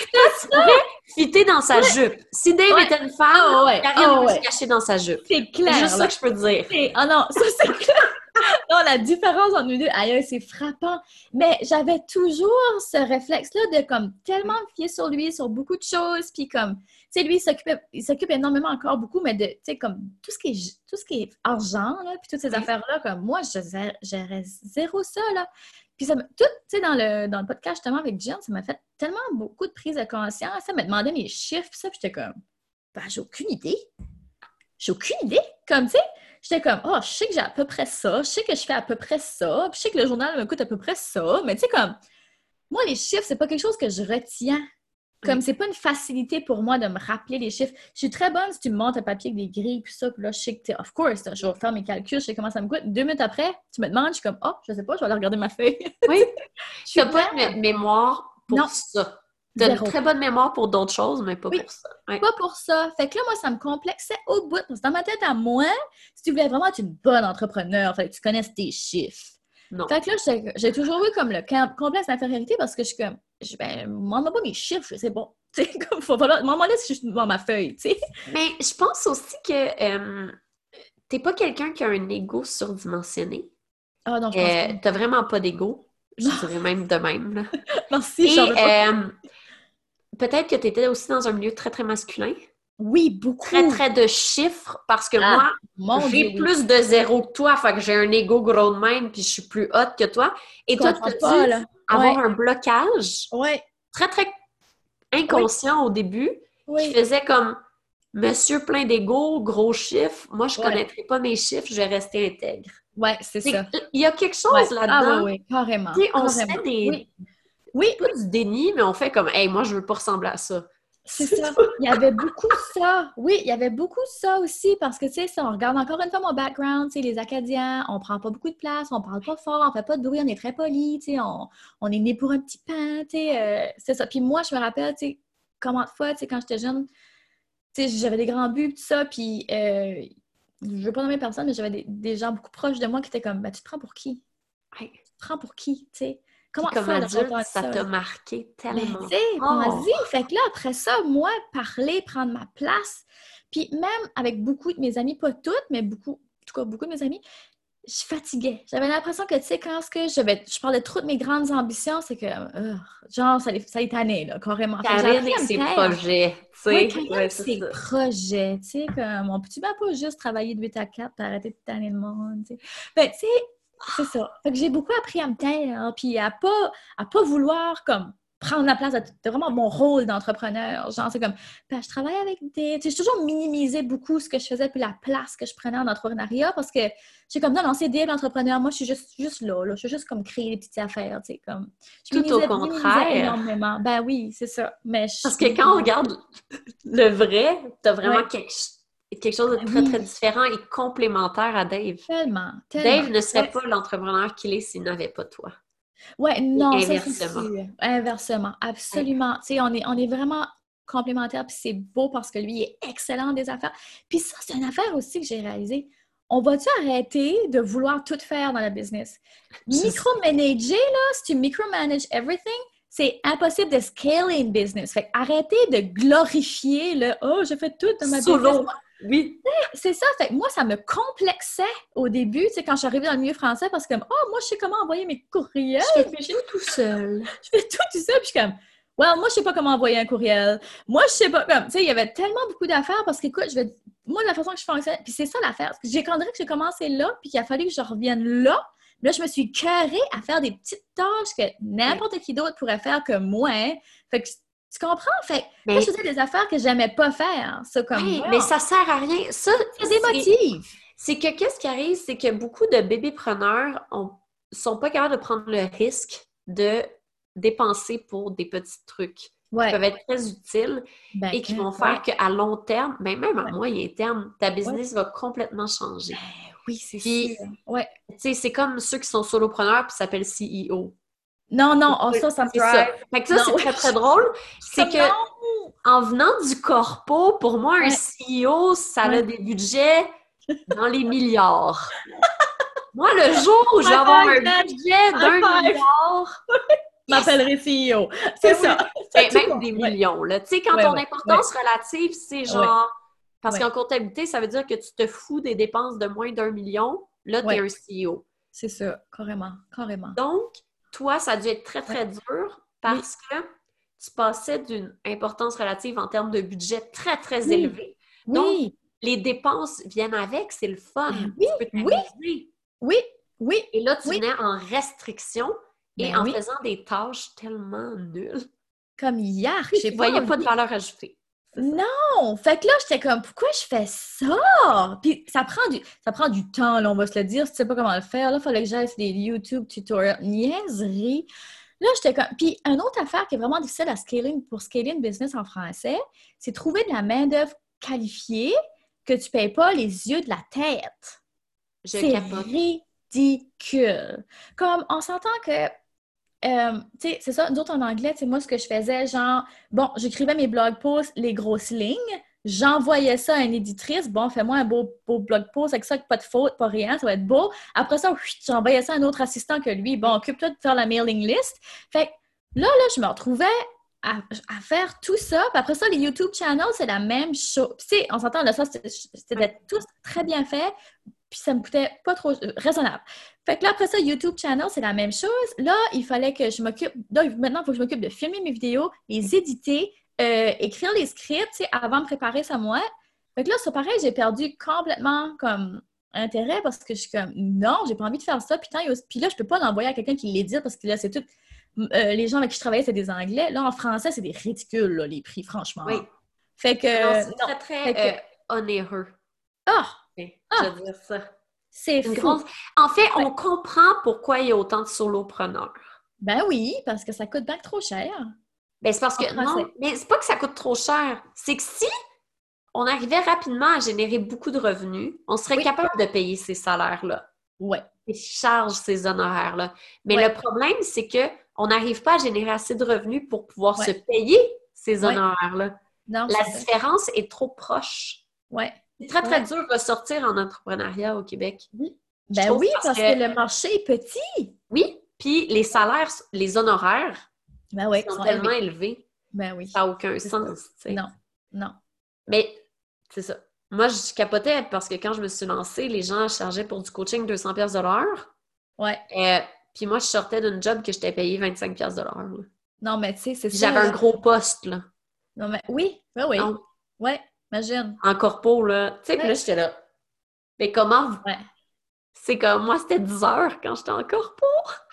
Tu fitter dans sa jupe. Si Dave était une femme, oh, Karine oh, se cacher dans sa jupe. C'est clair. C'est juste ça que je peux te dire. Ah non, ça, c'est clair non, la différence entre nous deux, aïe, c'est frappant. Mais j'avais toujours ce réflexe-là de comme tellement me fier sur lui, sur beaucoup de choses, puis comme, tu sais, lui, il s'occupe énormément encore beaucoup, mais de, tu sais, comme tout ce qui est, tout ce qui est argent, là, puis toutes ces affaires-là, comme moi, je gérais zéro ça, là. Puis ça tout, tu sais, dans le, dans le podcast justement avec Jen, ça m'a fait tellement beaucoup de prise de conscience. Ça m'a demandé mes chiffres, puis ça, puis j'étais comme, ben, j'ai aucune idée. J'ai aucune idée. Comme, tu sais, j'étais comme, oh, je sais que j'ai à peu près ça, je sais que je fais à peu près ça, puis je sais que le journal me coûte à peu près ça, mais tu sais, comme, moi, les chiffres, c'est pas quelque chose que je retiens. Comme, c'est pas une facilité pour moi de me rappeler les chiffres. Je suis très bonne si tu me montres un papier avec des grilles, puis ça, puis là, je sais que, of course, je vais faire mes calculs, je sais comment ça me coûte. Deux minutes après, tu me demandes, je suis comme, oh, je sais pas, je vais aller regarder ma feuille. Oui. je n'ai pas de mémoire pour ça. Tu as une très bonne mémoire pour d'autres choses, mais pas pour ça. Pas pour ça. Fait que là, moi, ça me complexait au bout. Parce que dans ma tête à moi, si tu voulais vraiment être une bonne entrepreneur, fait que tu connaisses tes chiffres. Non. Fait que là, j'ai toujours eu comme le complexe d'infériorité parce que je suis comme, je, ben, m'en pas mes chiffres, c'est bon. Tu sais, comme, faut falloir, m'en si je suis devant ma feuille, tu sais. Mais je pense aussi que euh, t'es pas quelqu'un qui a un ego surdimensionné. Ah non, je pense euh, pas. T'as vraiment pas d'ego. Je dirais même de même. Là. Merci, Et, euh, peut-être que tu étais aussi dans un milieu très, très masculin. Oui, beaucoup. Très, très de chiffres, parce que ah, moi, j'ai plus de zéro que toi, fait que j'ai un ego gros de même, puis je suis plus haute que toi. Et toi, tu as avoir un blocage ouais. très, très inconscient au début, qui faisait comme Monsieur plein d'ego, gros chiffres, moi, je ne connaîtrais pas mes chiffres, je vais rester intègre. Oui, c'est ça. Il y a quelque chose là-dedans. Ah, oui, carrément. on se fait des, oui. Pas du déni, mais on fait comme, hey, moi, je veux pas ressembler à ça. C'est ça. Il y avait beaucoup ça. Oui, il y avait beaucoup ça aussi parce que, tu sais, si on regarde encore une fois mon background, tu sais, les Acadiens, on prend pas beaucoup de place, on parle pas fort, on fait pas de bruit, on est très poli, tu sais, on, est né pour un petit pain, tu sais, euh, c'est ça. Puis moi, je me rappelle, tu sais, comment de fois, tu sais, quand j'étais jeune, tu sais, j'avais des grands buts, tout ça, puis euh, je veux pas nommer personne, mais j'avais des, gens beaucoup proches de moi qui étaient comme, ben, tu te prends pour qui? Tu te prends pour qui, tu sais? Comment comme adulte, ça t'a marqué tellement. Tu sais, oh. Fait que là, après ça, moi, parler, prendre ma place, puis même avec beaucoup de mes amis, pas toutes, mais beaucoup, en tout cas, beaucoup de mes amis, je fatiguais. J'avais l'impression que, tu sais, quand que je, vais, je parlais trop de mes grandes ambitions, c'est que, euh, genre, ça, ça tannait, là, carrément. Karine et ses projets, tu sais. Oui, ses projets, tu sais, comme, on peut-tu pas juste travailler de 8 à 4 pour arrêter de tanner le monde, tu sais. Ben, tu sais, c'est ça. Fait que j'ai beaucoup appris à me taire, puis à pas, à pas vouloir comme prendre la place de, vraiment mon rôle d'entrepreneur. Genre, c'est comme, ben, je travaille avec des. Tu sais, j'ai toujours minimisé beaucoup ce que je faisais puis la place que je prenais en entrepreneuriat parce que j'ai comme, non, non, c'est l'entrepreneur. Moi, je suis juste, juste là, là, Je suis juste comme créer des petites affaires, tu sais, comme. Je Tout au contraire. énormément. Ben oui, c'est ça. Mais Parce que quand on regarde le vrai, t'as vraiment quelque quelque chose de ben très, très différent et complémentaire à Dave. Tellement, tellement. Dave ne serait pas l'entrepreneur qu'il est s'il n'avait pas toi. Ouais, non, inversement. inversement, absolument. Tu sais, on est, on est vraiment complémentaires, puis c'est beau parce que lui il est excellent des affaires. Puis ça, c'est une affaire aussi que j'ai réalisée. On va-tu arrêter de vouloir tout faire dans la business? Micromanager, là, si tu micromanages everything, c'est impossible de scaler une business. Fait arrêtez de glorifier le « Oh, je fais tout dans ma business ». Oui. C'est ça. Fait moi, ça me complexait au début, tu sais, quand je suis arrivée dans le milieu français, parce que, oh, moi, je sais comment envoyer mes courriels. Je fais tout tout seul. je fais tout tout seul, puis je suis comme, well, moi, je sais pas comment envoyer un courriel. Moi, je sais pas comme, tu sais, il y avait tellement beaucoup d'affaires parce que, écoute, je vais, moi, de la façon que je fonctionne, puis c'est ça l'affaire. J'ai quand que j'ai commencé là, puis qu'il a fallu que je revienne là. Là, je me suis carrée à faire des petites tâches que n'importe qui d'autre pourrait faire que moi. Fait que tu comprends? Fait mais... je faisais des affaires que j'aimais pas faire. Ça, comme oui, mais ça sert à rien. Ça, ça démotive. C'est que qu'est-ce qui arrive? C'est que beaucoup de bébépreneurs ne sont pas capables de prendre le risque de dépenser pour des petits trucs qui peuvent être très utiles ben, et qui vont faire qu'à long terme, ben, même à moyen terme, ta business va complètement changer. Ben oui, c'est sûr. Ouais. C'est comme ceux qui sont solopreneurs et s'appellent CEO. Non, non, oh, ça, ça me drive. Fait que ça, c'est très, très drôle. C'est que, en venant du corpo, pour moi, un CEO, ça a des budgets dans les milliards. moi, le jour où je vais avoir un budget d'un milliard... Je m'appellerai CEO. C'est ça. C'est même des millions. Tu sais, quand ton importance relative, c'est genre... Parce qu'en comptabilité, ça veut dire que tu te fous des dépenses de moins d'un million. Là, tu es un CEO. C'est ça, carrément, carrément. Donc, toi, ça a dû être très, très dur parce que tu passais d'une importance relative en termes de budget très, très élevé. Donc, les dépenses viennent avec, c'est le fun. Ben oui, oui, oui, Et là, tu venais en restriction et ben en faisant des tâches tellement nulles. Comme hier, je ne voyais pas de valeur ajoutée. Non! Fait que là, j'étais comme, pourquoi je fais ça? Puis ça prend du, ça prend du temps, là, on va se le dire. Si tu sais pas comment le faire, là, il fallait que j'aille des YouTube tutoriels. Niaiserie! Là, j'étais comme. Puis, une autre affaire qui est vraiment difficile à scaler pour scaler une business en français, c'est trouver de la main-d'œuvre qualifiée que tu ne payes pas les yeux de la tête. C'est ridicule. Comme, on s'entend que euh, tu sais, c'est ça, nous autres en anglais, c'est moi ce que je faisais, genre, bon, j'écrivais mes blog posts, les grosses lignes, j'envoyais ça à une éditrice, bon, fais-moi un beau, beau blog post avec ça, pas de faute, pas rien, ça va être beau. Après ça, j'envoyais ça à un autre assistant que lui, bon, occupe-toi de faire la mailing list. Fait là, là, je me retrouvais à, faire tout ça. Puis après ça, les YouTube channels, c'est la même chose. Tu sais, on s'entend, là, ça, c'était tout très bien fait puis ça me coûtait pas trop euh, raisonnable. Fait que là, après ça, YouTube Channel, c'est la même chose. Là, il fallait que je m'occupe. Maintenant, il faut que je m'occupe de filmer mes vidéos, les éditer, euh, écrire les scripts, avant de préparer ça moi. Fait que là, c'est pareil, j'ai perdu complètement comme intérêt parce que je suis comme non, j'ai pas envie de faire ça. Puis, puis là, je peux pas l'envoyer à quelqu'un qui l'édite parce que là, c'est tout. Euh, les gens avec qui je travaillais, c'est des Anglais. Là, en français, c'est des ridicules, là, les prix, franchement. Oui. Fait que. C'est très, très onéreux. Ah! Ah! Je veux dire ça. C'est fou. En fait, on comprend pourquoi il y a autant de solopreneurs. Ben oui, parce que ça coûte bien trop cher. Ben c'est parce que non, mais c'est pas que ça coûte trop cher. C'est que si on arrivait rapidement à générer beaucoup de revenus, on serait capable de payer ces salaires-là. Ouais. Et charge ces honoraires-là. Mais le problème, c'est que on n'arrive pas à générer assez de revenus pour pouvoir se payer ces honoraires-là. La différence est trop proche. Ouais. C'est très, très dur de sortir en entrepreneuriat au Québec. Oui. Ben oui, parce, que... le marché est petit. Oui, puis les salaires, les honoraires ben sont, tellement élevés. Ben oui. Ça n'a aucun sens. Non, non. Mais c'est ça. Moi, je capotais parce que quand je me suis lancée, les gens chargeaient pour du coaching 200 pièces de l'heure. Ouais. Euh, puis moi, je sortais d'une job que j'étais payée 25 pièces de l'heure. Non, mais tu sais, c'est ça. J'avais un gros poste, là. Non, mais oui, oui, oui. Ouais. Imagine. En corpo, là. Tu sais, puis là, j'étais là. Mais comment vous. Ouais. C'est comme moi, c'était 10 heures quand j'étais en corpo.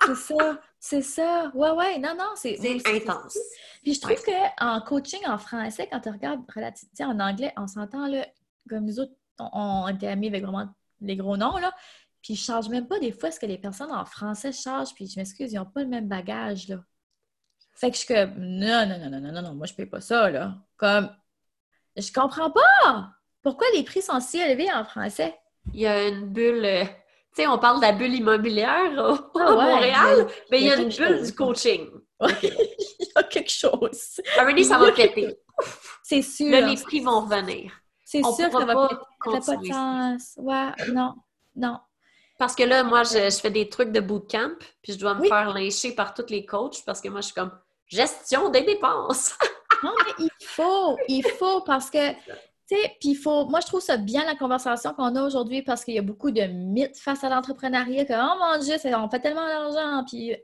C'est ça. C'est ça. Ouais, ouais. Non, non, c'est intense. Puis je trouve que en coaching en français, quand tu regardes relativement en anglais, on s'entend là, comme nous autres, on, on était amis avec vraiment les gros noms, là. Puis je change même pas des fois ce que les personnes en français changent, puis je m'excuse, ils n'ont pas le même bagage, là. Fait que je suis comme, non, non, non, non, non, non, non, moi je paye pas ça, là. Comme, je comprends pas! Pourquoi les prix sont si élevés en français? Il y a une bulle. euh, Tu sais, on parle de la bulle immobilière au- Ah à Montréal, mais il y a une bulle chose. du coaching. Il y a quelque chose. Already, ça va péter. C'est sûr. Là, les prix vont revenir. C'est sûr que ça va pas péter. Ça pas de sens. Ouais, non, non. Parce que là, moi, je, je fais des trucs de bootcamp, puis je dois me Oui. faire lyncher par tous les coachs parce que moi, je suis comme gestion des dépenses. Non, mais il faut, il faut parce que, sais, puis faut, moi je trouve ça bien la conversation qu'on a aujourd'hui parce qu'il y a beaucoup de mythes face à l'entrepreneuriat que, oh mon Dieu, on fait tellement d'argent, puis euh,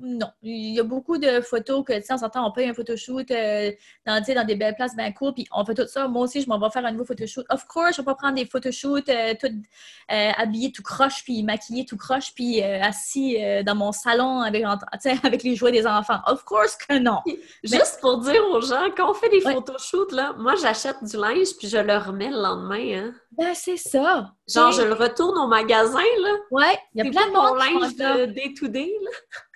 non. Il y a beaucoup de photos que, tu sais, on s'entend, on paye un photoshoot euh, dans, dans des belles places bien cool, puis on fait tout ça. Moi aussi, je m'en vais faire un nouveau photoshoot. Of course, je vais pas prendre des photoshoots euh, tout euh, habillé tout croche, puis maquillé tout croche, puis euh, assis dans mon salon avec, avec les jouets des enfants. Of course que non. Juste pour dire aux gens, quand on fait des photoshoots, là, moi, j'achète du linge, puis je le remets le lendemain. Hein. Ben, c'est ça. Genre, je le retourne au magasin, là. Ouais, il y a plein de mon monde qui linge font ça. de day-to-day, là.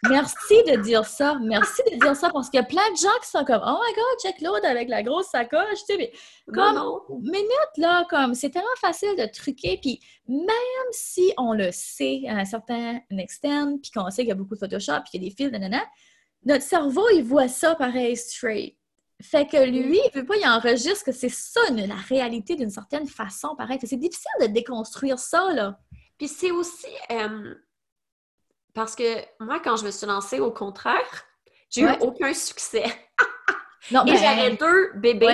Merci de dire ça. Merci de dire ça parce qu'il y a plein de gens qui sont comme Oh my god, check l'autre avec la grosse sacoche. Tu sais, mais Comme- Non, non. minute, là, comme c'est tellement facile de truquer. Puis même si on le sait à un certain extent, puis qu'on sait qu'il y a beaucoup de Photoshop, puis qu'il y a des fils, nanana, notre cerveau, il voit ça pareil straight. Fait que lui, il veut pas, il enregistre que c'est ça une- la réalité d'une certaine façon, pareil. C'est difficile de déconstruire ça, là. Puis c'est aussi euh, parce que moi, quand je me suis lancée, au contraire, j'ai Ouais. eu aucun succès. Non, Et ben, j'avais deux bébés,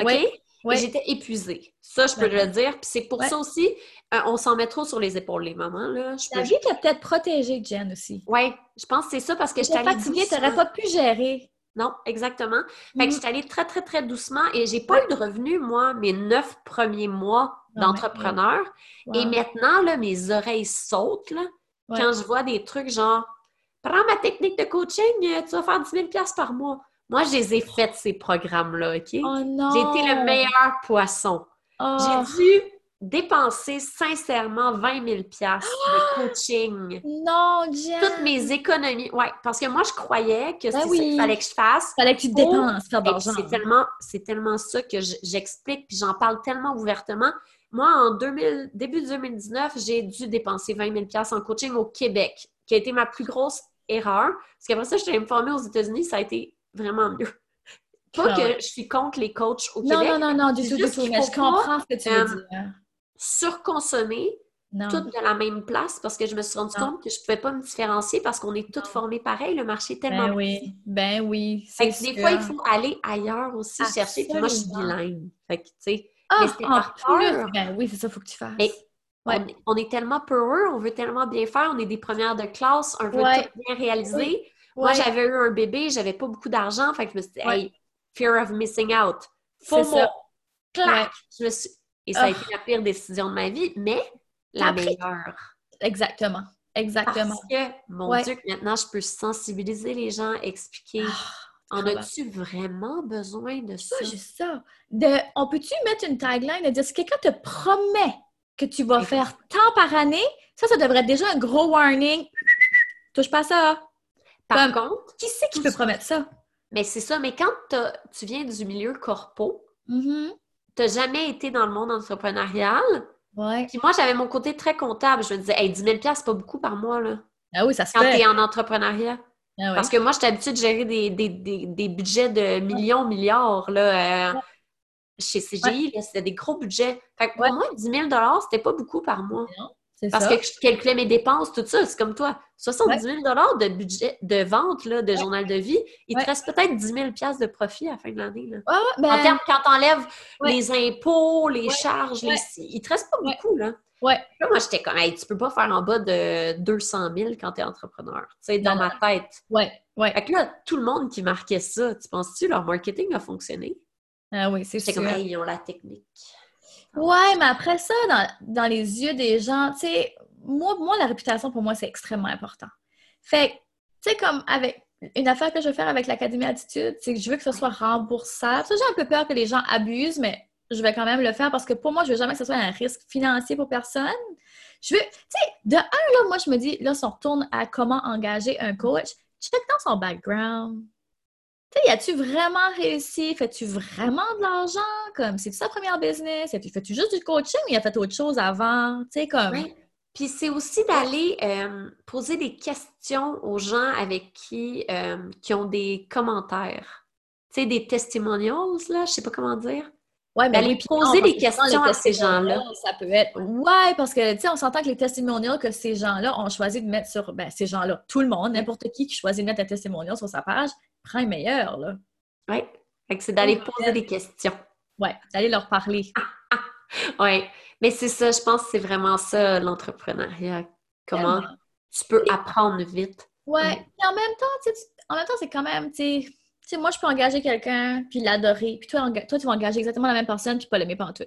ouais. OK? Ouais. J'étais épuisée. Ça, je peux Ben, le dire. Puis c'est pour ouais. ça aussi, euh, on s'en met trop sur les épaules, les mamans, là. Je La peux... vie t'a peut-être protégée, Jen, aussi. Ouais, je pense que c'est ça parce que j'étais fatiguée, t'aurais pas pu gérer. Non, exactement. Fait que Mhm. j'étais allée très, très, très doucement et j'ai pas eu de revenus, moi, mes neuf premiers mois Non, d'entrepreneur. Wow. Et maintenant, là, mes oreilles sautent, là, Ouais. quand je vois des trucs genre « Prends ma technique de coaching, euh, tu vas faire 10 000 par mois. » Moi, je les ai faites, ces programmes-là, OK? Oh! J'ai été le meilleur poisson. Oh. J'ai dû dépenser sincèrement 20 000 de coaching. Non, Jen! Toutes mes économies. Ouais, parce que moi, je croyais que Ben c'est ça oui. qu'il fallait que je fasse. Fallait que tu te dépenses, l'argent. c'est tellement, c'est tellement ça que j'explique, puis j'en parle tellement ouvertement. Moi, en 2000, début 2019, j'ai dû dépenser 20 000 en coaching au Québec, qui a été ma plus grosse erreur. Parce qu'après ça, je suis formée aux États-unis, ça a été vraiment mieux. Pas Ah que je suis contre les coachs au Non, Québec. non, non, non, du tout, du tout. Mais je comprends ce que tu veux euh, dire. Surconsommer, Non. toutes de la même place, parce que je me suis rendu Non. compte que je ne pouvais pas me différencier parce qu'on est toutes formées pareil. Le marché est tellement Ben oui, ben oui. Fait C'est que des fois, il faut aller ailleurs aussi chercher. Puis moi, je suis bilingue. Fait que, tu sais, Ah, mais plus, peur. ben oui, c'est ça, faut que tu fasses. Mais Ouais. on, est- on est tellement peureux, on veut tellement bien faire, on est des premières de classe, on veut Ouais. tout bien réaliser. Moi, j'avais eu un bébé, j'avais pas beaucoup d'argent, fait que je me suis dit, hey, fear of missing out. C'est FOMO. Clac! Je me suis... Et ça a Ah. été la pire décision de ma vie, mais la meilleure. Exactement. Exactement. Parce que, mon Ouais. Dieu, maintenant, je peux sensibiliser les gens, expliquer. Ah, en as-tu vraiment besoin de ça? pas juste ça. De, on peut-tu mettre une tagline de dire si quelqu'un te promet que tu vas faire tant par année, ça, ça devrait être déjà un gros warning. Touche pas à ça. Par Comme- contre, Qui c'est qui peut promettre ça? mais c'est ça, mais quand tu viens du milieu corpo, Mhm. T'as jamais été dans le monde entrepreneurial, Ouais. puis moi, j'avais mon côté très comptable. Je me disais, hey, 10 000 c'est pas beaucoup par mois, là, Ah oui, ça se quand fait. t'es en entrepreneuriat. Ah ouais. Parce que moi, j'étais habituée de gérer des, des, des, des budgets de millions, milliards, là, euh, Ouais. chez CGI, c'était des gros budgets. Fait que pour moi, 10 000 c'était pas beaucoup par mois. C'est Parce ça. que je calculais mes dépenses, tout ça. C'est comme toi. 70 000 de budget de vente là, de Ouais. journal de vie. Il Ouais. te reste peut-être 10 000 de profit à la fin de l'année. là. Ouais, ouais, ben, En termes, quand t'enlèves les impôts, les charges, les... Il te reste pas beaucoup. Là. Ouais. Là, moi, j'étais comme, hey, tu peux pas faire en bas de 200 000 quand t'es entrepreneur. Tu sais, dans ma tête. ouais, ouais. Fait que là, tout le monde qui marquait ça, tu penses-tu leur marketing a fonctionné? Ah oui, c'est sûr. comme, hey, ils ont la technique. Ouais, mais après ça, dans, dans les yeux des gens, tu sais, moi, moi, la réputation, pour moi, c'est extrêmement important. Fait que, sais, comme avec une affaire que je veux faire avec l'Académie Attitude, c'est que je veux que ce soit remboursable. Ça, j'ai un peu peur que les gens abusent, mais je vais quand même le faire parce que pour moi, je veux jamais que ce soit un risque financier pour personne. Je veux, tu sais, de un, là, moi, je me dis, là, si on retourne à comment engager un coach, check dans son background. Tu sais, as-tu vraiment réussi? Fais-tu vraiment de l'argent? Comme, c'est sa première business? Fais-tu juste du coaching ou il a fait autre chose avant? Tu sais, comme. Puis c'est aussi d'aller euh, poser des questions aux gens avec qui, euh, qui ont des commentaires. Tu sais, des testimonials, là, je sais pas comment dire. Ouais, mais d'aller poser des questions à ces gens-là. Ça peut être. Ouais, parce que, tu sais, on s'entend que les testimonials que ces gens-là ont choisi de mettre sur. Ben, ces gens-là, tout le monde, n'importe qui qui choisit de mettre un testimonial sur sa page, prend un meilleur, là. Oui. c'est d'aller poser des questions. Ouais, d'aller leur parler. oui. Mais c'est ça, je pense que c'est vraiment ça, l'entrepreneuriat. Comment tu peux apprendre vite. Ouais. Et en même temps, en même temps, c'est quand même, tu sais, moi, je peux engager quelqu'un, puis l'adorer, puis toi, toi, tu vas engager exactement la même personne, puis pas l'aimer pas en tout.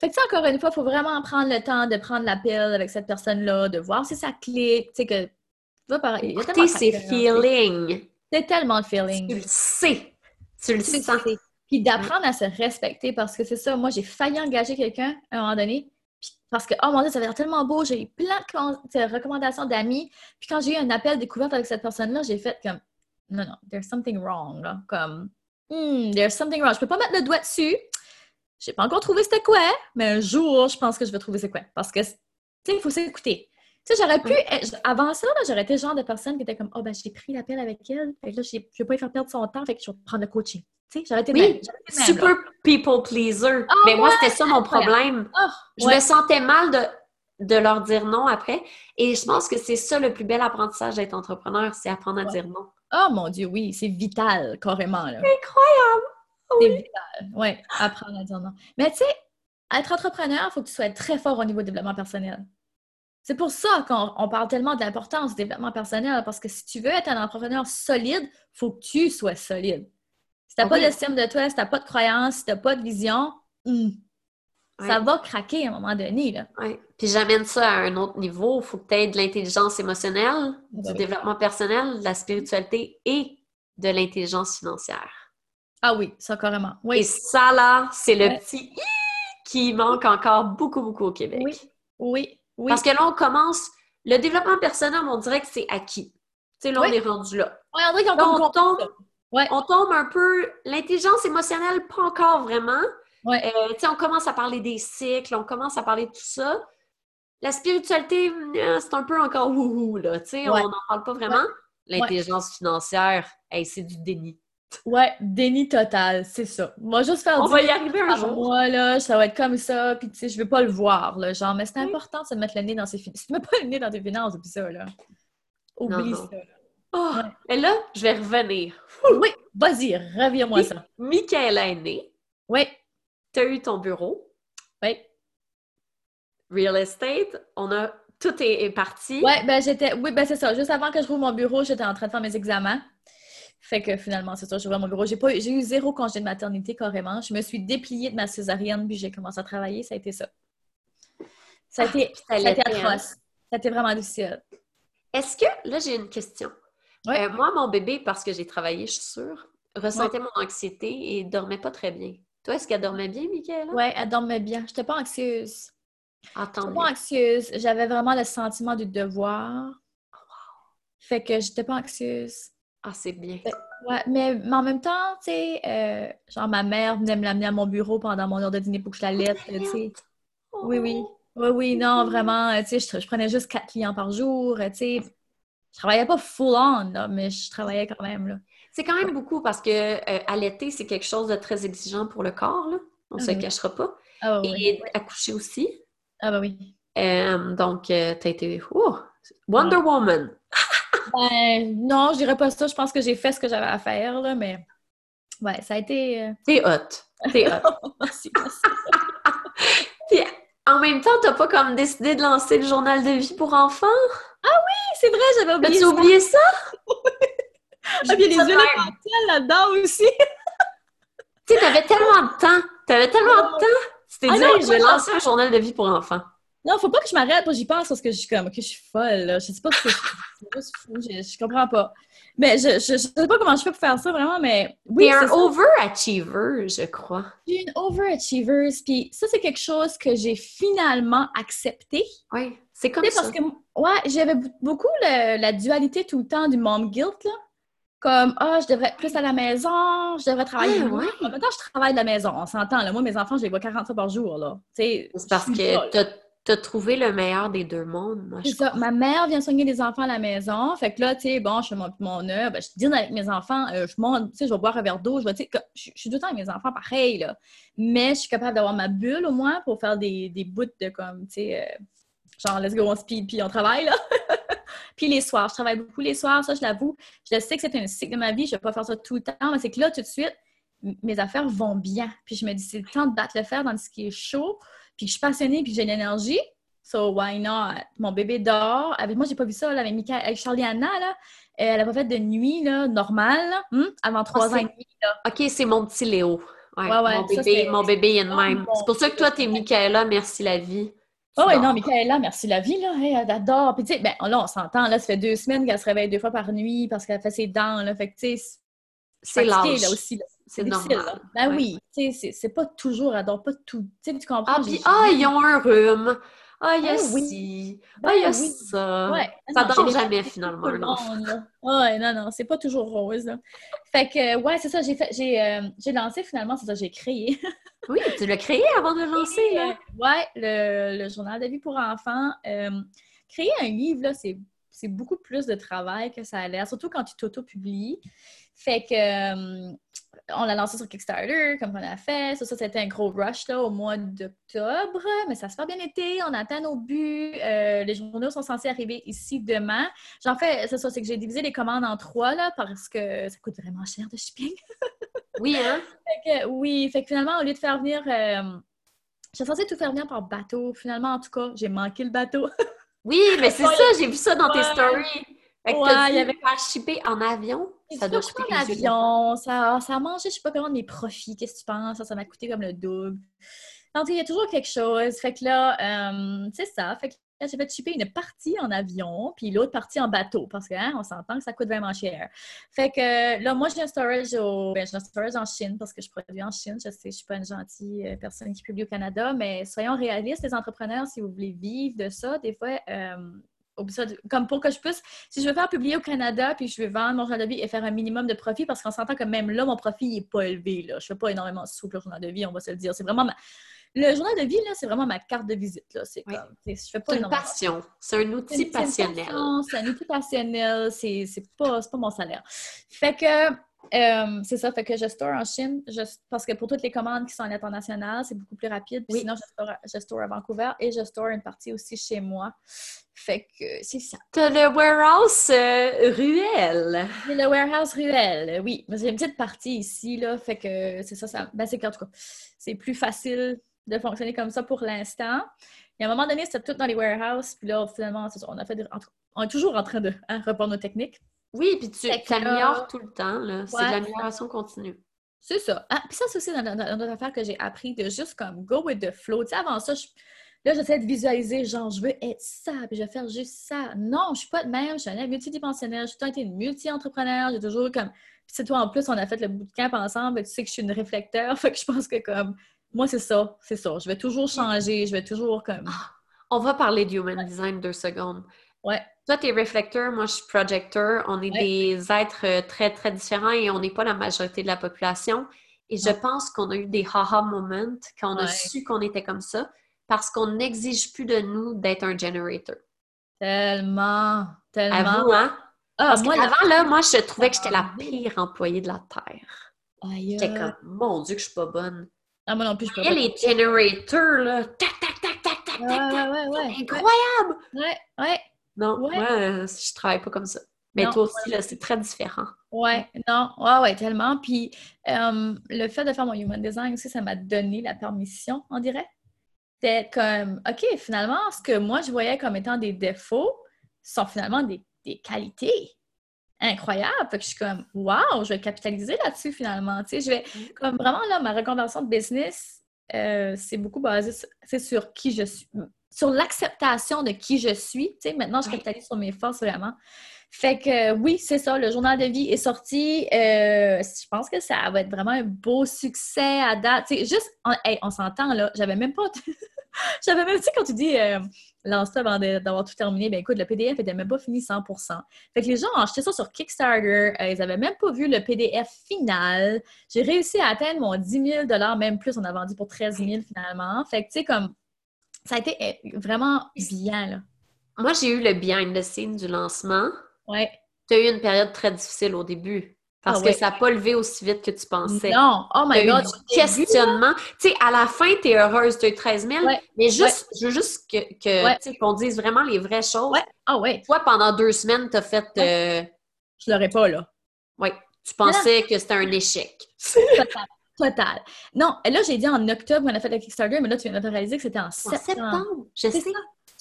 Fait que, encore une fois, il faut vraiment prendre le temps de prendre l'appel avec cette personne-là, de voir si ça clique, tu sais, que... Tu Écoutez ses feelings. C'est tellement de feeling. Tu le sais. Tu le sais. Puis d'apprendre à se respecter parce que c'est ça. Moi, j'ai failli engager quelqu'un à un moment donné. parce que, oh mon Dieu, ça avait l'air tellement beau. J'ai eu plein de recommandations d'amis. Puis quand j'ai eu un appel découverte avec cette personne-là, j'ai fait comme, non, non, there's something wrong. Là. Comme, hmm, there's something wrong. Je peux pas mettre le doigt dessus. J'ai pas encore trouvé c'était quoi, mais un jour, je pense que je vais trouver c'est quoi. Parce que, tu sais, il faut s'écouter. Tu sais, j'aurais pu, avant ça, j'aurais été le genre de personne qui était comme, oh, ben, j'ai pris l'appel avec elle, fait que là, je vais pas lui faire perdre son temps, fait que je vais prendre le coaching. Tu sais, j'aurais été oui, super people pleaser. Ah, mais moi, c'était ça mon problème. Ah, je me sentais mal de, de leur dire non après. Et je pense que c'est ça le plus bel apprentissage d'être entrepreneur, c'est apprendre à dire non. Oh mon Dieu, oui, c'est vital, carrément. Là. Incroyable! C'est vital, oui, apprendre à dire non. Mais tu sais, être entrepreneur, il faut que tu sois très fort au niveau développement personnel. C'est pour ça qu'on parle tellement de l'importance du développement personnel, parce que si tu veux être un entrepreneur solide, il faut que tu sois solide. Si tu n'as pas d'estime de toi, si tu n'as pas de croyance, si tu n'as pas de vision, hmm, ça va craquer à un moment donné. Là. Puis j'amène ça à un autre niveau. Il faut que tu aies de l'intelligence émotionnelle, du développement personnel, de la spiritualité et de l'intelligence financière. Ah oui, ça carrément. Oui. Et ça, là, c'est le petit qui manque encore beaucoup, beaucoup au Québec. Oui, oui. Parce que là, on commence. Le développement personnel, on dirait que c'est acquis. Tu sais, là, on est rendu là. Oui, on dirait qu'on tombe, on tombe un peu. L'intelligence émotionnelle, pas encore vraiment. Ouais. Euh, tu sais, on commence à parler des cycles, on commence à parler de tout ça. La spiritualité, euh, c'est un peu encore wouhou, là. Tu sais, on n'en parle pas vraiment. L'intelligence financière, c'est du déni. Ouais, déni total, c'est ça. Moi, juste faire On va y arriver un jour. Moi, là, ça va être comme ça, puis tu sais, je veux pas le voir, là, genre, mais c'est important de mettre le nez dans ses finances. Si tu mets pas le nez dans tes finances depuis ça, là, oublie ça. Oh, Et là, je vais revenir. Oui, vas-y, reviens-moi ça. Michaela est née. Oui. Tu as eu ton bureau. Oui. Real estate, on a tout est, parti. Oui, ben j'étais. Oui, ben c'est ça. Juste avant que je rouvre mon bureau, j'étais en train de faire mes examens. Fait que finalement, c'est ça, j'ai mon bureau. J'ai, pas, j'ai eu zéro congé de maternité carrément. Je me suis dépliée de ma césarienne, puis j'ai commencé à travailler. Ça a été ça. Ça a ah, été, ça a été atroce. Hein. Ça a été vraiment difficile. Est-ce que, là, j'ai une question. Euh, moi, mon bébé, parce que j'ai travaillé, je suis sûre, ressentait mon anxiété et dormait pas très bien. Toi, est-ce qu'elle dormait bien, Michaela? Oui, elle dormait bien. Je n'étais pas anxieuse. Ah, je n'étais pas anxieuse. J'avais vraiment le sentiment du devoir. Oh, fait que j'étais pas anxieuse. Ah, c'est bien. Ouais, mais, en même temps, tu sais, euh, genre ma mère venait me l'amener à mon bureau pendant mon heure de dîner pour que je la laisse, tu sais. Oui, oui. Oui, oui, non, vraiment, tu sais, je, prenais juste quatre clients par jour, tu sais. Je travaillais pas full on, mais je travaillais quand même, là. C'est quand même beaucoup parce que euh, allaiter, c'est quelque chose de très exigeant pour le corps, là. On ne se cachera pas. Ah, Et accoucher aussi. Ah, bah oui. Euh, donc, tu as été... Oh, Wonder Woman! Ben, non, je dirais pas ça. Je pense que j'ai fait ce que j'avais à faire, là, mais ouais, ça a été. Euh, T'es hot. T'es hot. merci, Puis, en même temps, t'as pas comme décidé de lancer le journal de vie pour enfants? Ah oui, c'est vrai, j'avais oublié As-tu oublié ça? ah, bien les yeux là-dedans aussi. tu sais, t'avais tellement de temps. T'avais tellement de temps. Tu t'es ah dit, je vais lancer un journal de vie pour enfants. Non, faut pas que je m'arrête, j'y pense parce que je suis comme, ok, je suis folle, là. je sais pas ce que je c'est juste fou, je, je comprends pas. Mais je, je, je sais pas comment je fais pour faire ça vraiment, mais oui, T'es un ça. overachiever, je crois. Je suis une overachiever, puis ça c'est quelque chose que j'ai finalement accepté. Oui, c'est comme ça. parce que, ouais, j'avais beaucoup le- la dualité tout le temps du mom guilt, là. Comme, ah, je devrais être plus à la maison, je devrais travailler Ah, ouais. Temps, je travaille de la maison, on s'entend, là. Moi, mes enfants, je les vois 40 fois par jour, là. Tu sais, C'est parce que t'as as trouvé le meilleur des deux mondes, moi, je C'est ça. crois. Ma mère vient soigner les enfants à la maison. Fait que là, tu sais, bon, je fais mon, mon œuvre, ben, je dîne avec mes enfants, euh, je monte, tu sais, je vais boire un verre d'eau, je vais, tu sais, je suis tout le temps avec mes enfants pareil, là. Mais je suis capable d'avoir ma bulle, au moins, pour faire des, des bouts de, comme, tu sais, euh, genre, let's go, on speed, puis on travaille, là. puis les soirs, je travaille beaucoup les soirs, ça, je l'avoue. Je sais que c'est un cycle de ma vie, je vais pas faire ça tout le temps, mais c'est que là, tout de suite, mes affaires vont bien. Puis je me dis, c'est le temps de battre le fer dans ce qui est chaud, puis je suis passionnée, puis j'ai de l'énergie. So, why not? Mon bébé dort. Avec moi, j'ai pas vu ça là, avec, Mika- avec Charlie Anna. Là. Euh, Elle a pas fait de nuit là, normale là, hum, avant trois ans c'est- et demi. OK, c'est mon petit Léo. Ouais, Ouais, ouais, mon, bébé, mon bébé il est de Oh, même. C'est pour ça que toi, t'es. Michaela, merci la vie. Oh, dors. non, Michaela, merci la vie, là. Hey, elle adore. Puis, tu sais, ben, là, on s'entend, là, ça fait deux semaines qu'elle se réveille deux fois par nuit parce qu'elle fait ses dents, là. Fait que, tu sais, C'est l'âge. là aussi. là. C'est difficile, normal. là. Ben Ouais. oui, tu sais, c'est- c'est pas toujours, elle dort pas tout. Tu sais, tu comprends? Ah, puis, ah, ils ont un rhume. Ah, il y a Ah, oui. Ah, il y a oui. ça. Ouais. Ça dort jamais, finalement, le un enfant. Ouais, non, non, c'est pas toujours rose, là. Fait que, ouais, c'est ça, j'ai fait, j'ai, euh, j'ai lancé finalement, c'est ça, j'ai créé. Oui, tu l'as créé avant de le lancer, là. Euh, ouais, le, le journal de vie pour enfants. Euh, créer un livre, là, c'est, c'est beaucoup plus de travail que ça a l'air, surtout quand tu t'auto-publies. Fait que, euh, on l'a lancé sur Kickstarter, comme on a fait. Ça, ça, c'était un gros rush là, au mois d'octobre, mais ça a super bien été. On atteint nos buts. Euh, les journaux sont censés arriver ici demain. J'en fais, c'est ça, c'est que j'ai divisé les commandes en trois là, parce que ça coûte vraiment cher de shipping. Oui, hein? Fait que, oui, fait que finalement, au lieu de faire venir. Euh, J'étais censée tout faire venir par bateau. Finalement, en tout cas, j'ai manqué le bateau. Oui, mais c'est Ouais. ça, j'ai vu ça dans tes stories. Fait que Ouais, il y avait- faire shipper en avion? Ça doit coûter la l'avion. Ça, ça a mangé, je sais pas comment, mes profits. Qu'est-ce que tu penses? Ça, ça m'a coûté comme le double. Donc, il y a toujours quelque chose. Fait que là, euh, c'est ça. Fait que là, j'ai fait shipper une partie en avion, puis l'autre partie en bateau, parce qu'on on s'entend que ça coûte vraiment cher. Fait que là, moi, j'ai un storage au... ben, j'ai un storage en Chine, parce que je produis en Chine. Je sais, je suis pas une gentille euh, personne qui publie au Canada, mais soyons réalistes, les entrepreneurs, si vous voulez vivre de ça, des fois... euh, de- comme pour que je puisse, si je veux faire publier au Canada, puis je veux vendre mon journal de vie et faire un minimum de profit, parce qu'on s'entend que même là, mon profit n'est pas élevé. Là. Je fais pas énormément de sous pour le journal de vie, on va se le dire. C'est vraiment ma... Le journal de vie, c'est vraiment ma carte de visite. C'est Oui. je fais pas une énormément. passion. C'est un outil passionnel. passion, C'est un outil passionnel, c'est pas, pas mon salaire. Fait que, euh, c'est ça, fait que je store en Chine, je- parce que pour toutes les commandes qui sont à l'international, c'est beaucoup plus rapide. Puis Oui. sinon, je store, à- je store à Vancouver et je store une partie aussi chez moi. Fait que c'est ça. T'as le warehouse euh, ruelle. J'ai le warehouse ruelle, oui. J'ai une petite partie ici, là, fait que c'est ça, ça ben, c'est qu'en tout cas, c'est plus facile de fonctionner comme ça pour l'instant. Et à un moment donné, c'était tout dans les warehouses, puis là, finalement, on a fait des- en on est toujours en train de hein, reprendre nos techniques. Oui, puis tu t'améliores tout le temps. C'est de l'amélioration continue. C'est ça. Ah, puis ça, c'est aussi dans, dans, dans notre affaire que j'ai appris de juste comme go with the flow. Tu sais, avant ça, je- là, j'essaie de visualiser, genre, je veux être ça, puis je vais faire juste ça. Non, je suis pas de même. Je suis un multidimensionnelle. J'ai temps été une multi-entrepreneur. J'ai toujours comme. Puis c'est toi, en plus, on a fait le bootcamp ensemble. Tu sais que je suis une réflecteur. Fait que je pense que comme. Moi, c'est ça. C'est ça. Je vais toujours changer. Je vais toujours comme. On va parler de human design deux secondes. Ouais. Toi, tu es réflecteur, moi, je suis projecteur. On est Ouais. des êtres euh, très, très différents et on n'est pas la majorité de la population. Et je pense qu'on a eu des haha moments quand on a su qu'on était comme ça parce qu'on n'exige plus de nous d'être un generator. Tellement. Tellement. À vous, hein? Ah, Parce moi, qu'avant, là, moi, je trouvais que j'étais la pire employée de la Terre. Aïe, J'étais comme, mon Dieu, que je suis pas bonne. Ah, moi non plus, je y a les generators, là, tac, tac, tac, tac, tac, tac, tac. incroyable! Ouais, ouais. Non, Ouais. moi, euh, je travaille pas comme ça. Mais Non, toi aussi, là, c'est très différent. Ouais, non, ouais, ouais, tellement. Puis euh, le fait de faire mon human design aussi, ça m'a donné la permission, on dirait. C'était comme, OK, finalement, ce que moi je voyais comme étant des défauts sont finalement des, des qualités incroyables. Fait que je suis comme, wow, je vais capitaliser là-dessus finalement. Tu sais, je vais, comme vraiment là, ma reconversion de business, euh, c'est beaucoup basé sur qui je suis. Sur l'acceptation de qui je suis. Tu sais, maintenant, je capitalise sur mes forces vraiment. Fait que oui, c'est ça, le journal de vie est sorti. Euh, je pense que ça va être vraiment un beau succès à date. sais, juste, on, on s'entend là, j'avais même pas. j'avais même, tu sais, quand tu dis euh, lance-toi avant d'avoir tout terminé, ben écoute, le PDF était même pas fini 100%. Fait que les gens ont acheté ça sur Kickstarter, euh, ils avaient même pas vu le PDF final. J'ai réussi à atteindre mon 10 000 même plus, on a vendu pour 13 000 finalement. Fait que tu sais, comme, ça a été eh, vraiment bien là. Moi, j'ai eu le behind the scenes du lancement. Ouais. Tu as eu une période très difficile au début. Parce ah que ça n'a pas levé aussi vite que tu pensais. Non, oh my god. questionnement. Tu sais, à la fin, tu es heureuse, tu as eu 13 000, mais juste, je veux juste que, qu'on dise vraiment les vraies choses. Ouais. Ah ouais. Toi, pendant deux semaines, tu as fait. Euh... Je l'aurais pas, là. Oui. Tu pensais que c'était un échec. Total. Non, là, j'ai dit en octobre, on a fait le Kickstarter, mais là, tu viens de réaliser que c'était en septembre. En septembre, je sais.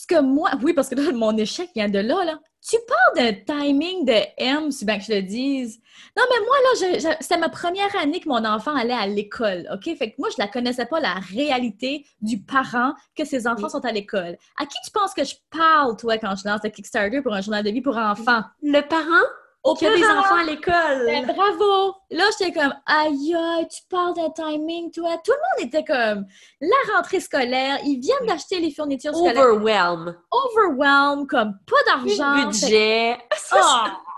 Parce que moi, oui, parce que là, mon échec vient de là, là. Tu parles d'un timing de M, si bien que je le dise. Non, mais moi, là, c'était ma première année que mon enfant allait à l'école, OK? Fait que moi, je la connaissais pas, la réalité du parent que ses enfants sont à l'école. À qui tu penses que je parle, toi, quand je lance le Kickstarter pour un journal de vie pour enfants? Le parent? Au qu'il y a des enfants à l'école. Ben, bravo! Là, j'étais comme, aïe, aïe, tu parles d'un timing, toi. Tout le monde était comme, la rentrée scolaire, ils viennent d'acheter les fournitures scolaires. Overwhelm. Overwhelm, comme pas d'argent. budget.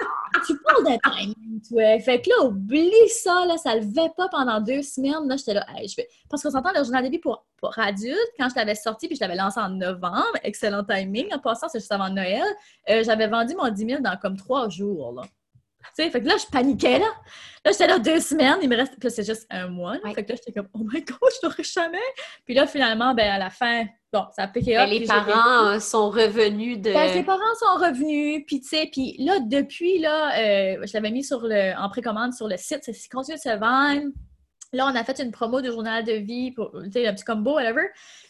tu parles d'un timing, toi. Fait que là, oublie ça, là, ça levait pas pendant deux semaines. Là, j'étais là, je vais... parce qu'on s'entend le journal de vie pour, pour adultes, quand je l'avais sorti, puis je l'avais lancé en novembre, excellent timing. En passant, c'est juste avant Noël, euh, j'avais vendu mon 10 000 dans comme trois jours. Tu sais, fait que là, je paniquais, là. Là, j'étais là deux semaines, il me reste... Puis c'est juste un mois, Fait que là, j'étais comme, oh my God, je l'aurais jamais! Puis là, finalement, ben à la fin, Bon, ça a piqué up. les parents euh, sont revenus de. Ben, les parents sont revenus, puis tu sais, puis là, depuis, là, euh, je l'avais mis sur le, en précommande sur le site, c'est continue de se vendre. Là, on a fait une promo de journal de vie, pour, tu sais, un petit combo, whatever,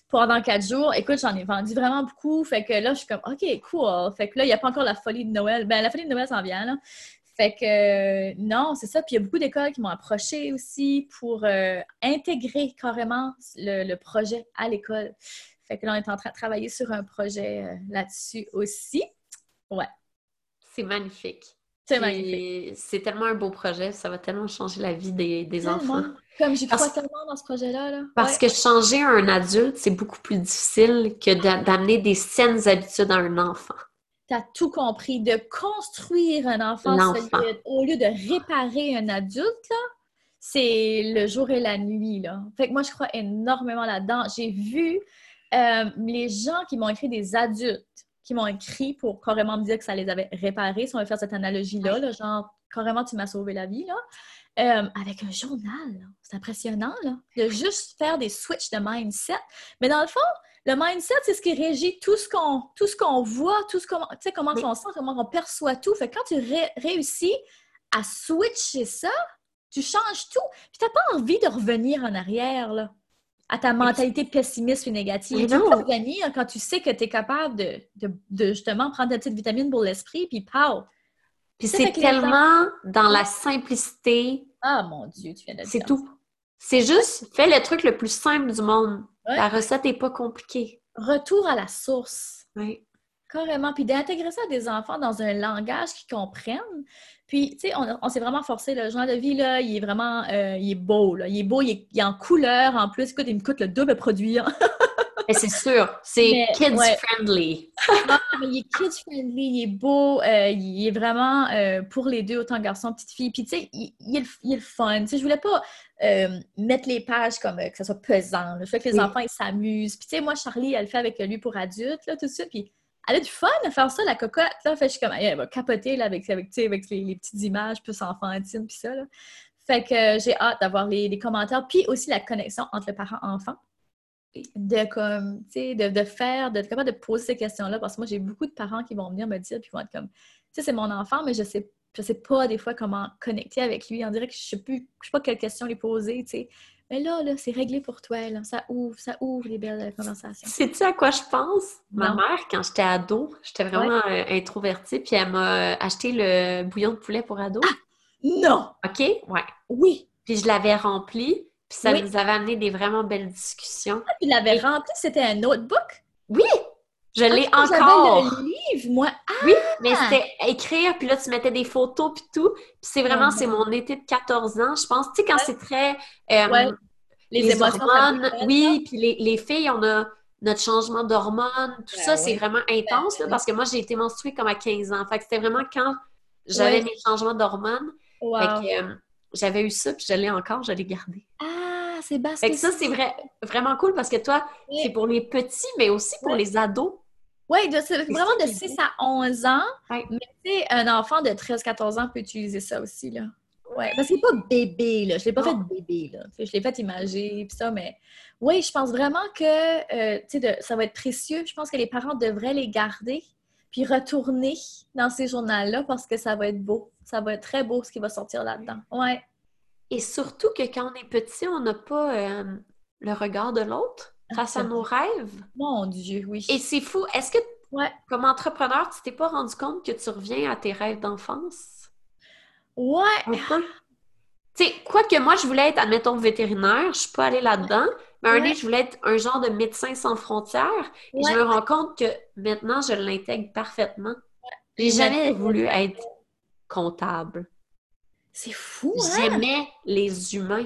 pendant quatre jours. Écoute, j'en ai vendu vraiment beaucoup. Fait que là, je suis comme, OK, cool. Fait que là, il n'y a pas encore la folie de Noël. Ben, la folie de Noël s'en vient, là. Fait que non, c'est ça. Puis il y a beaucoup d'écoles qui m'ont approché aussi pour euh, intégrer carrément le projet à l'école. Fait que là, on est en train de travailler sur un projet euh, là-dessus aussi. Ouais. C'est magnifique. C'est magnifique. C'est tellement un beau projet, ça va tellement changer la vie des, enfants. Comme j'y crois tellement dans ce projet-là. Là. Parce que changer un adulte, c'est beaucoup plus difficile que d'amener des saines habitudes à un enfant. Tu as tout compris. De construire un enfant solide au lieu de réparer un adulte, c'est le jour et la nuit. Là. Fait que moi, je crois énormément là-dedans. J'ai vu euh, les gens qui m'ont écrit, des adultes, qui m'ont écrit pour carrément me dire que ça les avait réparés, si on veut faire cette analogie-là, genre, carrément, tu m'as sauvé la vie, là. Euh, avec un journal, c'est impressionnant, là, de juste faire des switches de mindset. Mais dans le fond, le mindset, c'est ce qui régit tout ce qu'on tout ce qu'on voit, tout ce qu'on, tu sais, comment on sent, comment on perçoit tout. Fait que quand tu réussis à switcher ça, tu changes tout. Puis t'as pas envie de revenir en arrière, là à ta mentalité pessimiste ou négative. Tu peux revenir quand tu sais que tu es capable de, justement prendre ta petite vitamine pour l'esprit, puis pow! Puis c'est tellement dans la simplicité. Ah mon Dieu, tu viens de C'est tout. C'est juste, fais le truc le plus simple du monde. La recette n'est pas compliquée. Retour à la source. Oui. Carrément. Puis d'intégrer ça à des enfants dans un langage qu'ils comprennent. Puis, tu sais, on, s'est vraiment forcé. Le genre de vie, là, il est vraiment, euh, il est beau, là. Il est beau, il est, en couleur. En plus, écoute, il me coûte le double produit. c'est sûr, c'est kids-friendly. Ah, il est kids-friendly, il est beau, euh, il est vraiment euh, pour les deux, autant garçon, petite fille. Puis, tu sais, il, est le fun. Tu sais, je voulais pas mettre les pages comme que ça soit pesant. Je veux que les enfants, ils s'amusent. Puis, tu sais, moi, Charlie, elle le fait avec lui pour adultes, là, tout de suite. Puis, elle a du fun à faire ça, la cocotte. Là. Fait je suis comme, elle va capoter là, avec, avec, avec les, petites images plus enfantines, puis ça. Là. Fait que euh, j'ai hâte d'avoir les, commentaires, puis aussi la connexion entre le parent-enfant. De comme, tu sais, de, de, faire, d'être capable de poser ces questions-là, parce que moi, j'ai beaucoup de parents qui vont venir me dire, puis vont être comme, tu sais, c'est mon enfant, mais je sais je sais pas des fois comment connecter avec lui. On dirait que je sais plus, je sais pas quelles questions lui poser, tu sais. Mais là, là c'est réglé pour toi. Là. Ça ouvre, ça ouvre les belles conversations. Sais-tu à quoi je pense? Ma mère, quand j'étais ado, j'étais vraiment euh, introvertie, puis elle m'a euh, acheté le bouillon de poulet pour ado. Ah! Non! OK? Ouais. Oui. Puis je l'avais rempli, puis ça nous avait amené des vraiment belles discussions. Ah, tu l'avais rempli, c'était un notebook? Oui! Je l'ai Ah, encore. J'avais le livre, moi. Ah! Oui, mais c'était écrire, puis là, tu mettais des photos, puis tout. Puis c'est vraiment, Ouais. c'est mon été de 14 ans, je pense. Tu sais, quand Ouais. c'est très... euh, Ouais. Les, émotions hormones, oui, puis les, les filles, on a notre changement d'hormones, tout Ben ça, c'est vraiment intense, là, oui. parce que moi, j'ai été menstruée comme à 15 ans. Fait que c'était vraiment quand j'avais mes changements d'hormones. Wow. Fait que euh, j'avais eu ça, puis je l'ai encore, je l'ai gardé. Ah, c'est que ça, c'est vrai, vraiment cool, parce que toi, Oui. c'est pour les petits, mais aussi pour les ados. Oui, c'est vraiment de qui est 6 à 11 ans. Mais tu sais, un enfant de 13-14 ans peut utiliser ça aussi, là. Ouais, parce qu'il n'est pas bébé, là. Je ne l'ai pas Non. fait bébé, là. Je l'ai fait imager, puis ça, mais... Oui, je pense vraiment que, euh, tu sais, de- ça va être précieux. Je pense que les parents devraient les garder, puis retourner dans ces journaux-là, parce que ça va être beau. Ça va être très beau, ce qui va sortir là-dedans. Ouais. Et surtout que quand on est petit, on n'a pas euh, le regard de l'autre face à nos rêves. Mon Dieu, oui. Et c'est fou. Est-ce que, Ouais. comme entrepreneur, tu t'es pas rendu compte que tu reviens à tes rêves d'enfance? Ouais. Tu sais, quoi que moi, je voulais être, admettons, vétérinaire, je suis pas allée là-dedans, mais un Ouais. je voulais être un genre de médecin sans frontières. Et Ouais. je me rends compte que maintenant, je l'intègre parfaitement. J'ai jamais voulu être comptable. C'est fou, hein? J'aimais les humains.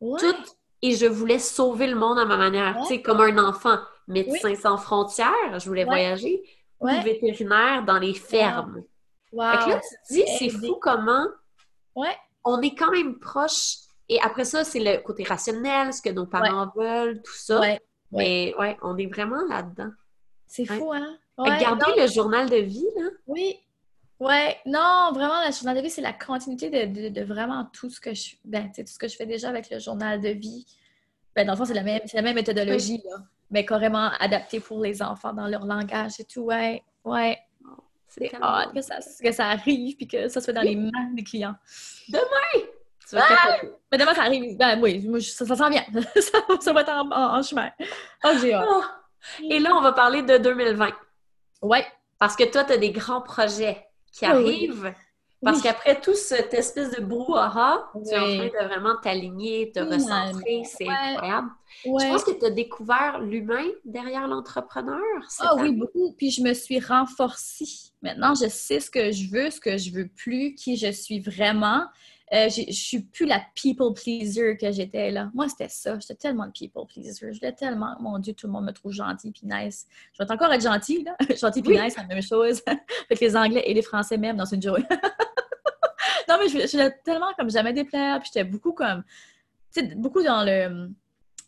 Ouais. tout et je voulais sauver le monde à ma manière, Ouais. tu sais, comme un enfant. Médecin sans frontières, je voulais Ouais. voyager, ou vétérinaire dans les fermes. Wow. Fait que là, tu te dis, c'est fou comment on est quand même proche. Et après ça, c'est le côté rationnel, ce que nos parents veulent, tout ça. Mais ouais, on est vraiment là-dedans. C'est fou, hein? Non, le journal de vie, là. Oui. Ouais, non, vraiment, le journal de vie, c'est la continuité de, de- de vraiment tout ce que je ben, tout ce que je fais déjà avec le journal de vie. Ben, dans le fond, c'est la même, c'est la même méthodologie, là, mais carrément adaptée pour les enfants dans leur langage et tout. Ouais, ouais. C'est hâte que ça, que ça arrive puis que ça soit dans les mains des clients. Tu vas capoter. Mais demain, ça arrive. Ben oui, moi, ça, ça s'en vient. ça, ça va être en, en- en chemin. Oh, j'ai hâte. Ah! Et là, on va parler de 2020. Ouais. Parce que toi, tu as des grands projets qui oui. arrivent. Parce Oui. qu'après tout cette espèce de brouhaha, tu es en train de vraiment t'aligner, te recentrer. C'est ouais. incroyable. Ouais. Je pense que tu as découvert l'humain derrière l'entrepreneur. Ah oui, beaucoup. Puis je me suis renforcée. Maintenant, je sais ce que je veux, ce que je veux plus, qui je suis vraiment. Euh, je suis plus la people pleaser que j'étais là. Moi, c'était ça. J'étais tellement le people pleaser. Je voulais tellement, mon Dieu, tout le monde me trouve gentil puis nice. Je vais encore être gentille, là. Gentil puis Oui. nice, c'est la même chose. Avec les Anglais et les Français même dans une journée. non, mais je je voulais tellement comme jamais déplaire. Puis j'étais beaucoup comme, tu sais, beaucoup dans le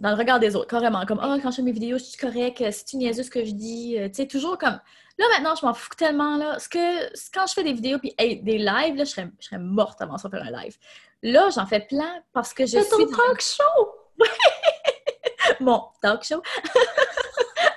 dans le regard des autres, carrément. Comme, oh, quand je fais mes vidéos, je suis correct, c'est tu niaiseux ce que je dis. Euh, Tu sais, toujours comme. Là, maintenant, je m'en fous tellement. Là. Ce que, quand je fais des vidéos puis hey, des lives, là, je, serais, je serais morte avant ça faire un live. Là, j'en fais plein parce que je C'est suis ton dans talk show! mon talk show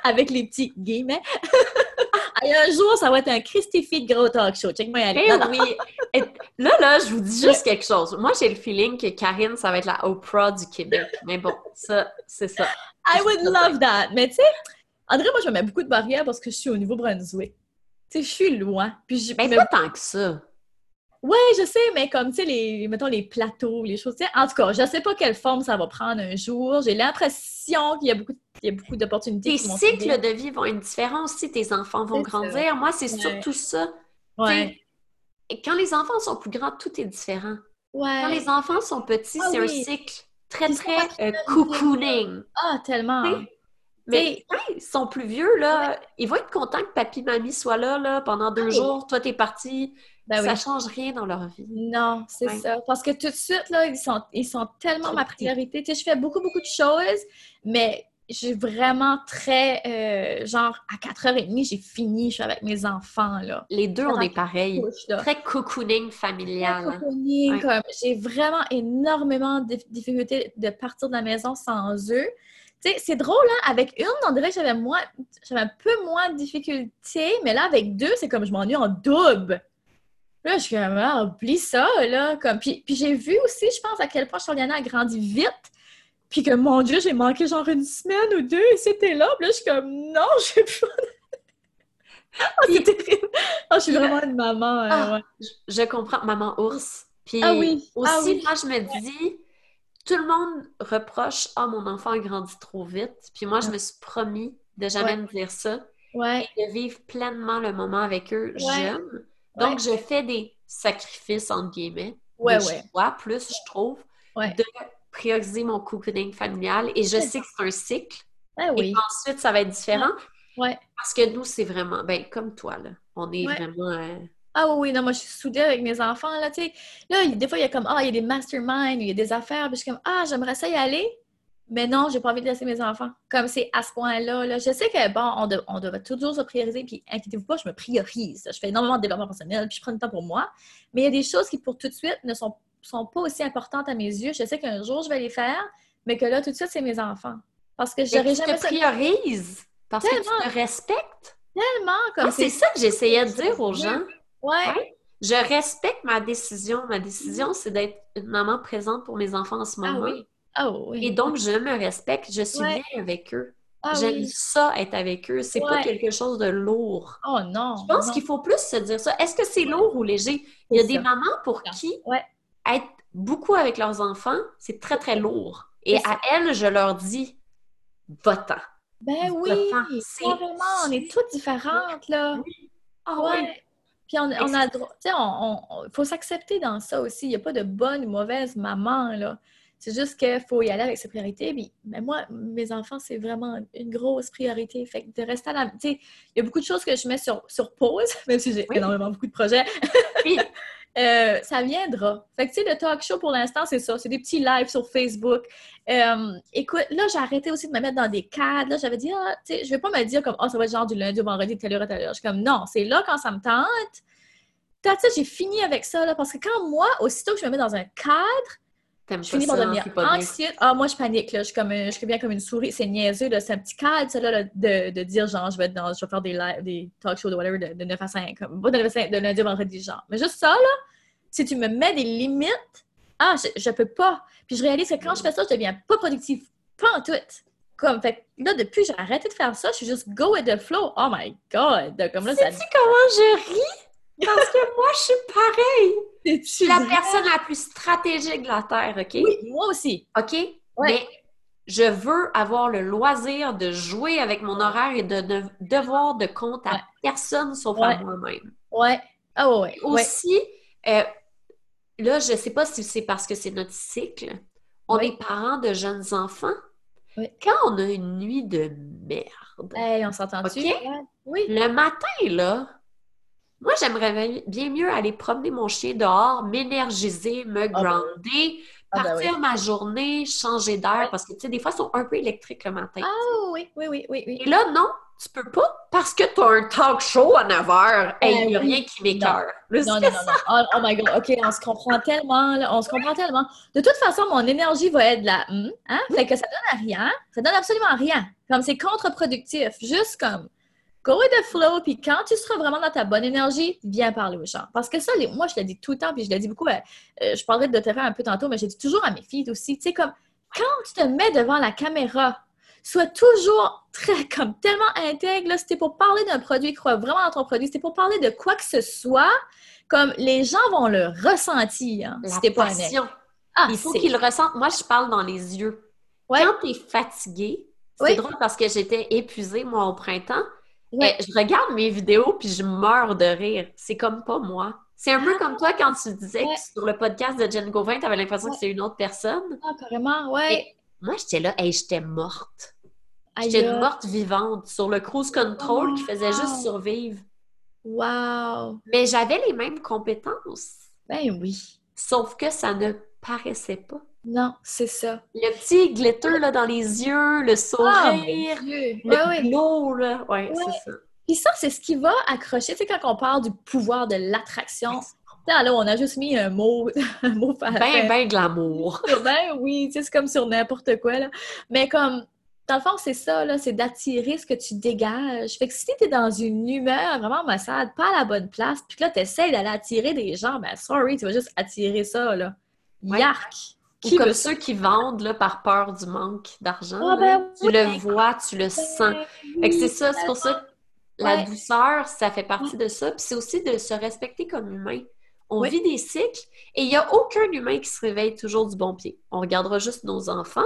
avec les petits guillemets. Et un jour, ça va être un Christifié de gros talk show. Check-moi aller. Eh Non, non. oui! Et là, là, je vous dis juste quelque chose. Moi, j'ai le feeling que Karine, ça va être la Oprah du Québec. Mais bon, ça, c'est ça. I would love that. Mais tu sais, André, moi, je me mets beaucoup de barrières parce que je suis au Nouveau-Brunswick. Tu sais, je suis loin. Puis je, Mais mais- pas tant que ça. Ouais, je sais, mais comme, tu sais, les, mettons, les plateaux, les choses. En tout cas, je sais pas quelle forme ça va prendre un jour. J'ai l'impression qu'il y a beaucoup, il y a beaucoup d'opportunités vont cycles de vie vont être différents aussi. Tes enfants vont ça. grandir. Moi, c'est Ouais. surtout ça. Ouais. Et quand les enfants sont plus grands, tout est différent. Quand les enfants sont petits, Ah c'est oui. un cycle très, Ils très euh, cocooning. Ah, tellement. Mais quand ils sont plus vieux, là, ils vont être contents que papy, mamie soient là, là pendant deux jours. Toi, t'es parti. Ben ça oui. change rien dans leur vie. Non, c'est Ouais. ça. Parce que tout de suite, là, ils sont, ils sont tellement ma priorité. Tu sais, je fais beaucoup, beaucoup de choses, mais j'ai vraiment très, euh, genre, à 4h30, j'ai fini, je suis avec mes enfants, là. Les deux, on est pareil. Couche. Très cocooning familial. hein. cocooning, comme j'ai vraiment énormément de difficultés de partir de la maison sans eux. C'est drôle, hein? Avec une, on dirait que j'avais moins, j'avais un peu moins de difficultés, mais là, avec deux, c'est comme je m'ennuie en double. Là, je suis comme, ah, oublie ça, là. Comme... Puis, puis j'ai vu aussi, je pense, à quel point Charliana a grandi vite. Puis que, mon Dieu, j'ai manqué genre une semaine ou deux et c'était là. Puis là, je suis comme, non, j'ai plus. oh, c'est terrible. Oh, je suis vraiment une maman. euh, Ah, ouais. Je- comprends, maman ours. Puis Ah oui, aussi, ah oui. moi, je me dis, tout le monde reproche, ah, mon enfant a grandi trop vite. Puis moi, je me suis promis de jamais Ouais. me dire ça. Ouais. et de vivre pleinement le moment avec eux Ouais. jeunes. Donc, je fais des sacrifices, entre guillemets, Ouais, de ouais. choix, plus, je trouve, de prioriser mon cocooning familial. Et je sais que c'est un cycle. Ah oui. Et qu'ensuite, ça va être différent. Parce que nous, c'est vraiment, ben, comme toi, là, on est vraiment... euh, Ah oui, non, moi je suis soudée avec mes enfants, là, tu sais. Là, des fois, il y a comme, ah, il y a des masterminds, il y a des affaires, puis je suis comme, ah, j'aimerais ça y aller, mais non, j'ai pas envie de laisser mes enfants. Comme c'est à ce point-là, là. Je sais que, bon, on, de- on devrait toujours se prioriser, puis inquiétez-vous pas, je me priorise. Je fais énormément de développement personnel, puis je prends du temps pour moi. Mais il y a des choses qui, pour tout de suite, ne sont, sont pas aussi importantes à mes yeux. Je sais qu'un jour, je vais les faire, mais que là, tout de suite, c'est mes enfants. Parce que j'aurais tu jamais te priorises parce que tu te respectes. tellement comme c'est ça que j'essayais de dire aux gens. Ouais. Ouais. Je respecte ma décision. Ma décision, c'est d'être une maman présente pour mes enfants en ce Ah moment. oui. Ah oui. Et donc, je me respecte. Je suis Ouais. bien avec eux. Ah J'aime oui. ça, être avec eux. C'est pas Ouais. quelque chose de lourd. Oh non. Je pense qu'il faut plus se dire ça. Est-ce que c'est lourd ou léger? Il y a des ça. mamans pour qui être beaucoup avec leurs enfants, c'est très, très lourd. Et à elles, je leur dis, va-t'en. Ben oui, carrément, on est toutes différentes, là. Ah Ouais. oui. Puis on, on a le droit, tu sais, on, on- faut s'accepter dans ça aussi. Il n'y a pas de bonne ou mauvaise maman, là. C'est juste qu'il faut y aller avec ses priorités. Puis, ben moi, mes enfants, c'est vraiment une grosse priorité. Fait que de rester à la... Tu sais, il y a beaucoup de choses que je mets sur, sur pause, même si j'ai Oui. énormément beaucoup de projets. Oui. Euh, ça viendra. Fait que, tu sais, le talk show, pour l'instant, c'est ça. C'est des petits lives sur Facebook. Euh, écoute, là, j'ai arrêté aussi de me mettre dans des cadres. Là, j'avais dit, ah, tu sais, je vais pas me dire comme, ah, ça va être genre du lundi au vendredi, telle heure à telle heure. Je suis comme, non, c'est là quand ça me tente. That's it, j'ai fini avec ça, là, parce que quand moi, aussitôt que je me mets dans un cadre, T'aimes je pas finis par devenir anxieuse. Ah, moi, je panique, là. Je suis, comme, je suis bien comme une souris. C'est niaiseux, là. C'est un petit cadre, ça, là, de, de dire, genre, je vais, être dans, je vais faire des, live, des talk shows de whatever de, de 9 à 5. Comme, pas de 9 à 5, de lundi au vendredi, genre. Mais juste ça, là, si tu me mets des limites, ah, je, je peux pas. Puis je réalise que quand je fais ça, je deviens pas productive. Pas en tout. Comme, fait là, depuis que j'ai arrêté de faire ça, je suis juste go with the flow. Oh my God! Comme là, ça... Sais-tu comment je ris? Parce que moi, je suis pareille. Je suis la personne la plus stratégique de la Terre, OK? Oui, moi aussi. OK? Mais je veux avoir le loisir de jouer avec mon horaire et de ne devoir de compte à Ouais. personne sauf à moi-même. Ouais. Ah ouais, ouais. Aussi, euh, là, je sais pas si c'est parce que c'est notre cycle. On est parents de jeunes enfants. Quand on a une nuit de merde, Hey, on s'entend-tu? OK? Ouais. Oui. le matin, là, moi, j'aimerais bien mieux aller promener mon chien dehors, m'énergiser, me ben oui. grounder, Ah ben partir ma journée, changer d'air, parce que, tu sais, des fois, ils sont un peu électriques le matin. Ah oui, oui, oui, oui, oui. Et là, non, tu peux pas, parce que tu as un talk show à 9 h. Hey, il n'y a rien qui m'écœure. Non, non, non, non. Oh, oh my God. OK, on se comprend tellement, là. On se comprend tellement. De toute façon, mon énergie va être là. Hum, hein? Fait que ça donne à rien. Ça donne absolument rien. Comme c'est contre-productif. Juste comme go with the flow. Puis quand tu seras vraiment dans ta bonne énergie, viens parler aux gens. Parce que ça, les- moi, je le dis tout le temps. Puis je le dis beaucoup. euh, euh, je parlerai de te faire un peu tantôt, mais je dis toujours à mes filles aussi. Tu sais, comme quand tu te mets devant la caméra, sois toujours très, comme tellement intègre. Là, c'était pour parler d'un produit, crois vraiment dans ton produit. C'était pour parler de quoi que ce soit. Comme les gens vont le ressentir. hein, la si t'es pas passion. Ah, Il faut qu'ils le ressentent. Moi, je parle dans les yeux. Ouais. Quand tu es fatigué, c'est Oui. drôle parce que j'étais épuisée, moi, au printemps. Ouais. Je regarde mes vidéos puis je meurs de rire. C'est comme pas moi. C'est un peu Ah. comme toi quand tu disais Ouais. que sur le podcast de Jen Gauvin, tu avais l'impression que c'est une autre personne. Ah, carrément, ouais. Moi, j'étais là, et j'étais morte. J'étais une morte vivante sur le cruise control qui faisait juste survivre. Wow! Mais j'avais les mêmes compétences, Ben oui. sauf que ça ne paraissait pas. Non, c'est ça. Le petit glitter là, dans les yeux, le Ah, sourire, le ouais. glow, là. Ouais, Ouais. c'est ça. Puis ça, c'est ce qui va accrocher. Tu sais, quand on parle du pouvoir de l'attraction, là, là, on a juste mis un mot, un mot par Ben, ben glamour. Ben oui, tu sais, c'est comme sur n'importe quoi, là. Mais comme, dans le fond, c'est ça, là, c'est d'attirer ce que tu dégages. Fait que si t'es dans une humeur vraiment maussade, pas à la bonne place, puis que là, t'essayes d'aller attirer des gens, ben sorry, tu vas juste attirer ça, là. Ouais. Yark! Ou Qui comme veut ceux qui vendent là, par peur du manque d'argent. Ah, ben tu oui. le vois, tu le sens. Que c'est ça, c'est pour ça que la douceur, ça fait partie de ça. Puis c'est aussi de se respecter comme humain. On vit des cycles et il n'y a aucun humain qui se réveille toujours du bon pied. On regardera juste nos enfants.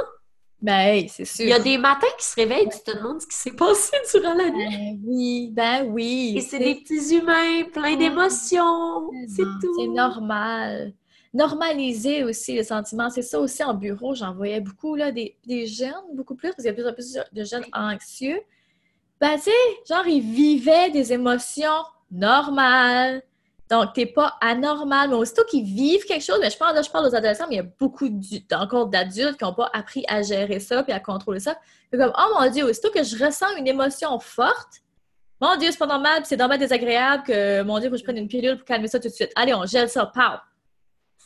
Ben, c'est sûr. Il y a des matins qui se réveillent et tu te demandes ce qui s'est passé durant la nuit. Ben oui, ben oui. Et c'est des petits humains pleins d'émotions. C'est tout. C'est normal. Normaliser aussi les sentiments. C'est ça aussi en bureau, j'en voyais beaucoup, là, des, des jeunes, beaucoup plus, parce qu'il y a de plus en plus de jeunes anxieux. Ben, tu sais, genre, ils vivaient des émotions normales. Donc, t'es pas anormal, mais aussitôt qu'ils vivent quelque chose, mais je parle, là, je parle aux adolescents, mais il y a beaucoup encore d'adultes qui n'ont pas appris à gérer ça puis à contrôler ça. C'est comme, oh mon Dieu, aussitôt que je ressens une émotion forte, mon Dieu, c'est pas normal, c'est normal désagréable que, mon Dieu, faut que je prenne une pilule pour calmer ça tout de suite. Allez, on gèle ça, pow!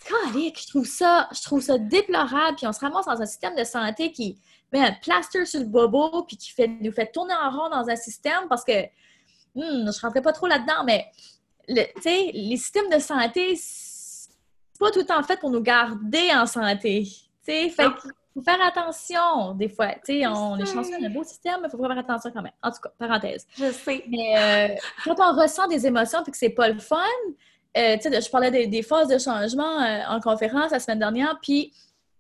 Je trouve ça, je trouve ça déplorable, puis on se ramasse dans un système de santé qui met un plaster sur le bobo, puis qui fait, nous fait tourner en rond dans un système parce que, hmm, je ne rentrerai pas trop là-dedans, mais le, les systèmes de santé, c'est pas tout le temps fait pour nous garder en santé. Fait faut faire attention des fois. on est chanceux, on a un beau système, mais il faut faire attention quand même. En tout cas, parenthèse. Je sais. Mais euh, quand on ressent des émotions et que c'est pas le fun, euh, je parlais des, des, phases de changement euh, en conférence la semaine dernière, puis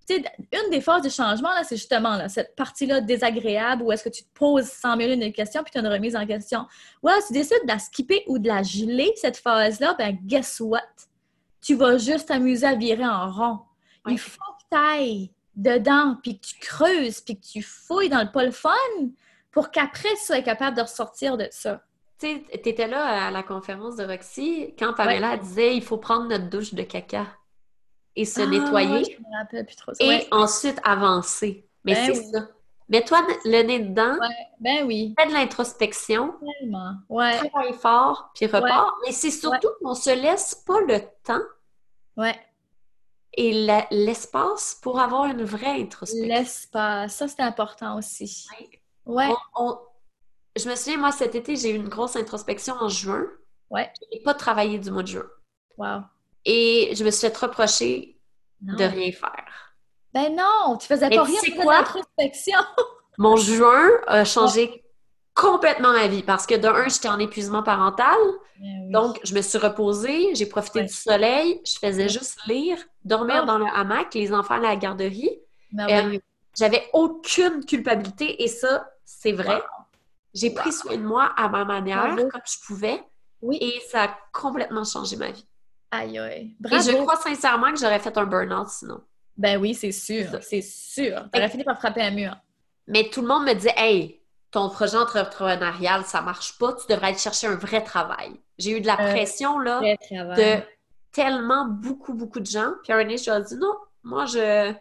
une des phases de changement, c'est justement là, cette partie-là désagréable où est-ce que tu te poses 100 000 une questions puis tu as une remise en question. Ouais, tu décides de la skipper ou de la geler, cette phase-là, ben guess what? Tu vas juste t'amuser à virer en rond. Il faut que tu ailles dedans, puis que tu creuses, puis que tu fouilles dans le pas fun pour qu'après tu sois capable de ressortir de ça. Tu étais là à la conférence de Roxy quand Pamela disait il faut prendre notre douche de caca et se ah, nettoyer. Et ensuite avancer. Mais ben c'est ça. Mets-toi le nez dedans. Ben oui. Fais de l'introspection. Ouais. Travaille fort, puis repars. Mais c'est surtout qu'on se laisse pas le temps. Ouais. Et l'espace pour avoir une vraie introspection. L'espace, ça c'est important aussi. Ouais. Je me souviens, moi, cet été, j'ai eu une grosse introspection en juin. Ouais. Je n'ai pas travaillé du mois de juin. Wow. Et je me suis fait reprocher de rien faire. Ben non, tu faisais pas rien, faisais l'introspection. Mon juin a changé complètement ma vie parce que d'un, j'étais en épuisement parental. Ben donc, je me suis reposée, j'ai profité du soleil, je faisais juste lire, dormir ah. dans le hamac, les enfants à la garderie. Euh, j'avais aucune culpabilité et ça, c'est vrai. J'ai pris soin de moi à ma manière, comme je pouvais. Oui. Et ça a complètement changé ma vie. Aïe, aïe. Et je crois sincèrement que j'aurais fait un burn-out sinon. Ben oui, c'est sûr. C'est sûr. T'aurais fini par frapper un mur. Mais tout le monde me disait, hey, ton projet entrepreneurial, ça marche pas, tu devrais aller chercher un vrai travail. J'ai eu de la pression, là, de tellement beaucoup, beaucoup de gens. Puis un je lui ai dit, non, moi, je.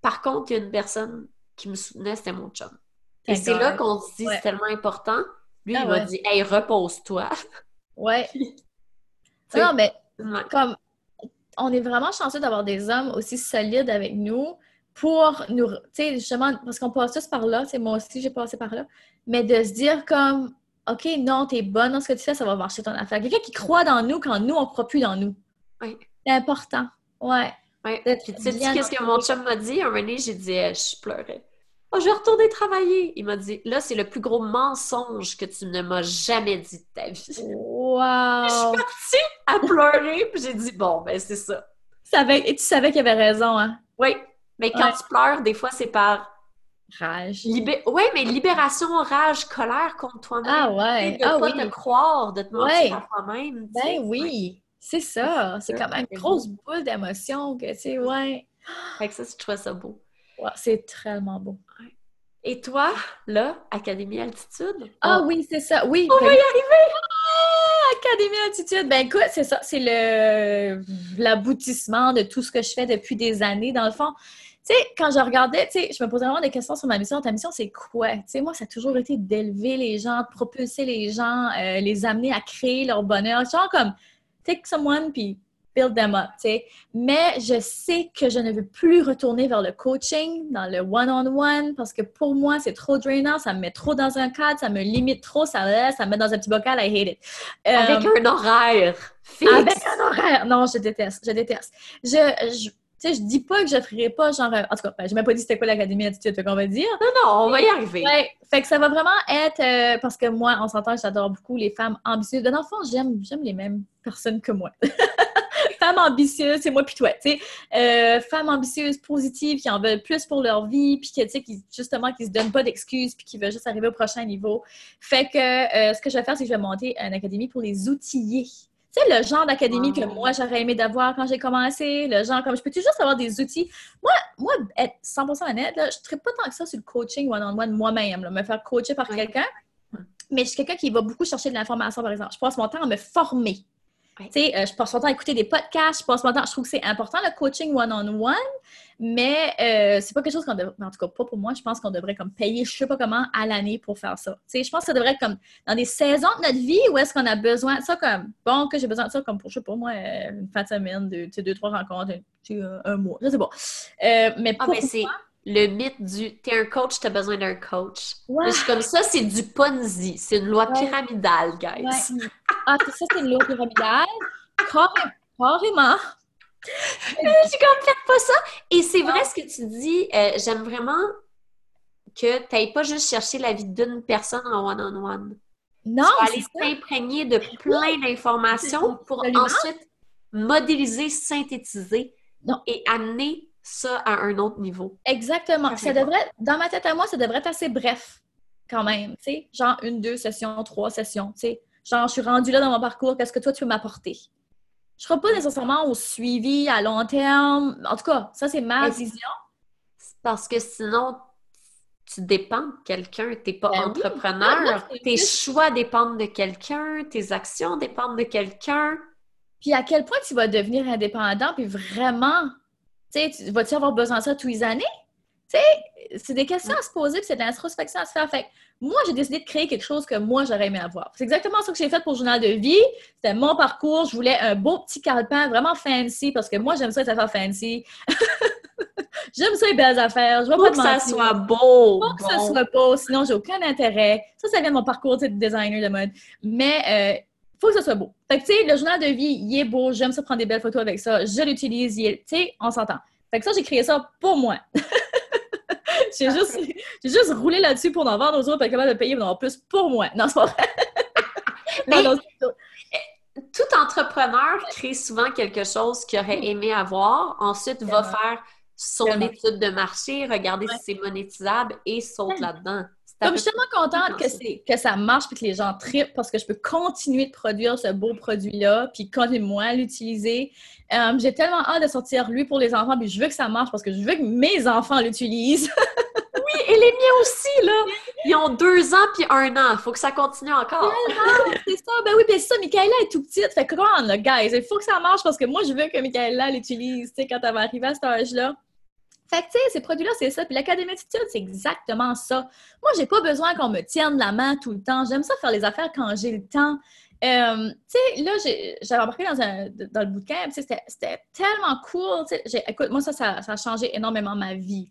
Par contre, il y a une personne qui me soutenait, c'était mon chum. Et c'est là qu'on se dit, c'est tellement important. Lui, ah il m'a dit, hey, repose-toi. Ouais. non, mais comme on est vraiment chanceux d'avoir des hommes aussi solides avec nous pour nous, tu sais, justement, parce qu'on passe tous par là, c'est moi aussi, j'ai passé par là, mais de se dire comme, OK, non, t'es bonne dans ce que tu fais, ça va marcher ton affaire. Quelqu'un qui croit dans nous quand nous, on croit plus dans nous. Oui. C'est important. Ouais. Oui. Puis tu sais, qu'est-ce que mon chum m'a dit? Un moment j'ai dit, eh, je pleurais. Oh, je vais retourner travailler. Il m'a dit, là, c'est le plus gros mensonge que tu ne m'as jamais dit de ta vie. Wow! Je suis partie à pleurer, puis j'ai dit, bon, ben, c'est ça. Et tu savais qu'il avait raison, hein? Oui. Mais quand tu pleures, des fois, c'est par rage. Oui, mais libération, rage, colère contre toi-même. Ah ouais. De ah, pas te croire, de te mentir à toi-même. Ben oui, c'est ça. C'est comme une grosse boule d'émotions que, tu sais, ouais. Fait que ça, je trouve ça beau c'est tellement beau. Et toi, là, Académie Altitude? Ah oui, c'est ça. Oui. On va y arriver! Ah, Académie Altitude! Ben écoute, c'est ça. C'est le l'aboutissement de tout ce que je fais depuis des années. Dans le fond, tu sais, quand je regardais, tu sais, je me posais vraiment des questions sur ma mission. Ta mission, c'est quoi? Tu sais, moi, ça a toujours été d'élever les gens, de propulser les gens, euh, les amener à créer leur bonheur. Genre comme, take someone, puis build them up, tu sais. Mais je sais que je ne veux plus retourner vers le coaching, dans le one-on-one, parce que pour moi, c'est trop drainant, ça me met trop dans un cadre, ça me limite trop, ça, ça me met dans un petit bocal, I hate it. Euh, avec un horaire fixe. Avec un horaire. Non, je déteste, je déteste. Je, je tu sais, je dis pas que je ferais pas genre. En tout cas, ben, je m'ai pas dit c'était quoi l'Académie Attitude, qu'on va dire. Non, non, on va y arriver. Ouais, fait que ça va vraiment être. Euh, parce que moi, on s'entend, j'adore beaucoup les femmes ambitieuses. Dans le fond, j'aime, j'aime les mêmes personnes que moi. femme ambitieuse, c'est moi puis toi, tu sais. Euh, femmes ambitieuses, positives, qui en veulent plus pour leur vie, puis qui, qui, justement, qui se donnent pas d'excuses, puis qui veulent juste arriver au prochain niveau. Fait que euh, ce que je vais faire, c'est que je vais monter une académie pour les outiller. Tu sais, le genre d'académie que moi, j'aurais aimé d'avoir quand j'ai commencé, le genre, comme je peux toujours avoir des outils? Moi, moi être 100% honnête, là, je ne pas tant que ça sur le coaching one-on-one moi-même, me faire coacher par quelqu'un. Mais je suis quelqu'un qui va beaucoup chercher de l'information, par exemple. Je passe mon temps à me former. Tu sais, euh, je passe mon temps à écouter des podcasts, je passe mon temps, je trouve que c'est important le coaching one-on-one, mais euh, c'est pas quelque chose qu'on devrait, en tout cas pas pour moi, je pense qu'on devrait comme payer je sais pas comment à l'année pour faire ça. Tu sais, je pense que ça devrait être comme dans des saisons de notre vie où est-ce qu'on a besoin de ça comme, bon, que j'ai besoin de ça comme pour, je sais pas moi, euh, une fin de semaine, deux, deux trois rencontres, un, un mois, je sais pas. mais ah, pour moi, le mythe du t'es un coach, t'as besoin d'un coach. Ouais. Je suis comme ça, c'est du Ponzi. C'est une loi pyramidale, guys. Ah, ça, c'est une loi pyramidale. Carrément. J'ai comme fait pas ça. Et c'est vrai ce que tu dis. Euh, j'aime vraiment que tu n'ailles pas juste chercher la vie d'une personne en one-on-one. Non. Tu vas aller t'imprégner de plein d'informations pour ensuite modéliser, synthétiser et amener ça à un autre niveau. Exactement. Ça devrait, dans ma tête à moi, ça devrait être assez bref quand même, tu sais, genre une, deux sessions, trois sessions, tu sais. Genre, je suis rendue là dans mon parcours, qu'est-ce que toi tu peux m'apporter? Je ne serai pas nécessairement au suivi à long terme. En tout cas, ça, c'est ma vision. Parce que sinon, tu dépends de quelqu'un. Tu n'es pas ben entrepreneur. tes choix dépendent de quelqu'un. Tes actions dépendent de quelqu'un. Puis à quel point tu vas devenir indépendant, puis vraiment tu vas-tu avoir besoin de ça tous les années? c'est des questions à se poser, puis c'est de l'introspection à se faire. Fait moi, j'ai décidé de créer quelque chose que moi, j'aurais aimé avoir. C'est exactement ça que j'ai fait pour le journal de vie. C'était mon parcours. Je voulais un beau petit calepin vraiment fancy parce que moi, j'aime ça, les affaires fancy. j'aime ça, les belles affaires. Je veux pas que ça soit beau. Faut que ça soit beau, sinon, j'ai aucun intérêt. Ça, ça vient de mon parcours de designer de mode. Mais, euh, faut que ça soit beau. Fait que, tu sais, le journal de vie, il est beau, j'aime ça prendre des belles photos avec ça, je l'utilise, tu sais, on s'entend. Fait que ça, j'ai créé ça pour moi. j'ai juste, juste roulé là-dessus pour en vendre aux autres, pour être capable de payer en plus pour moi. Non, c'est pas vrai. Mais, tout entrepreneur crée souvent quelque chose qu'il aurait aimé avoir, ensuite va faire son étude de marché, regarder si c'est monétisable et saute là-dedans. Comme je suis tellement contente que, que ça marche et que les gens trippent parce que je peux continuer de produire ce beau produit-là puis continuer moi à l'utiliser. Euh, j'ai tellement hâte de sortir lui pour les enfants puis je veux que ça marche parce que je veux que mes enfants l'utilisent. oui, et les miens aussi, là! Ils ont deux ans puis un an. Il faut que ça continue encore. c'est ça. Ben oui, puis c'est ça. Michaela est tout petite. Fait que, on, là, guys, il faut que ça marche parce que moi, je veux que Michaela l'utilise, tu sais, quand elle va arriver à cet âge-là. Fait que, tu sais, ces produits-là, c'est ça. Puis l'académie d'attitude, c'est exactement ça. Moi, j'ai pas besoin qu'on me tienne la main tout le temps. J'aime ça faire les affaires quand j'ai le temps. Euh, tu sais, là, j'avais embarqué dans, un, dans le bootcamp. C'était tellement cool. Écoute, moi, ça, ça, a changé énormément ma vie.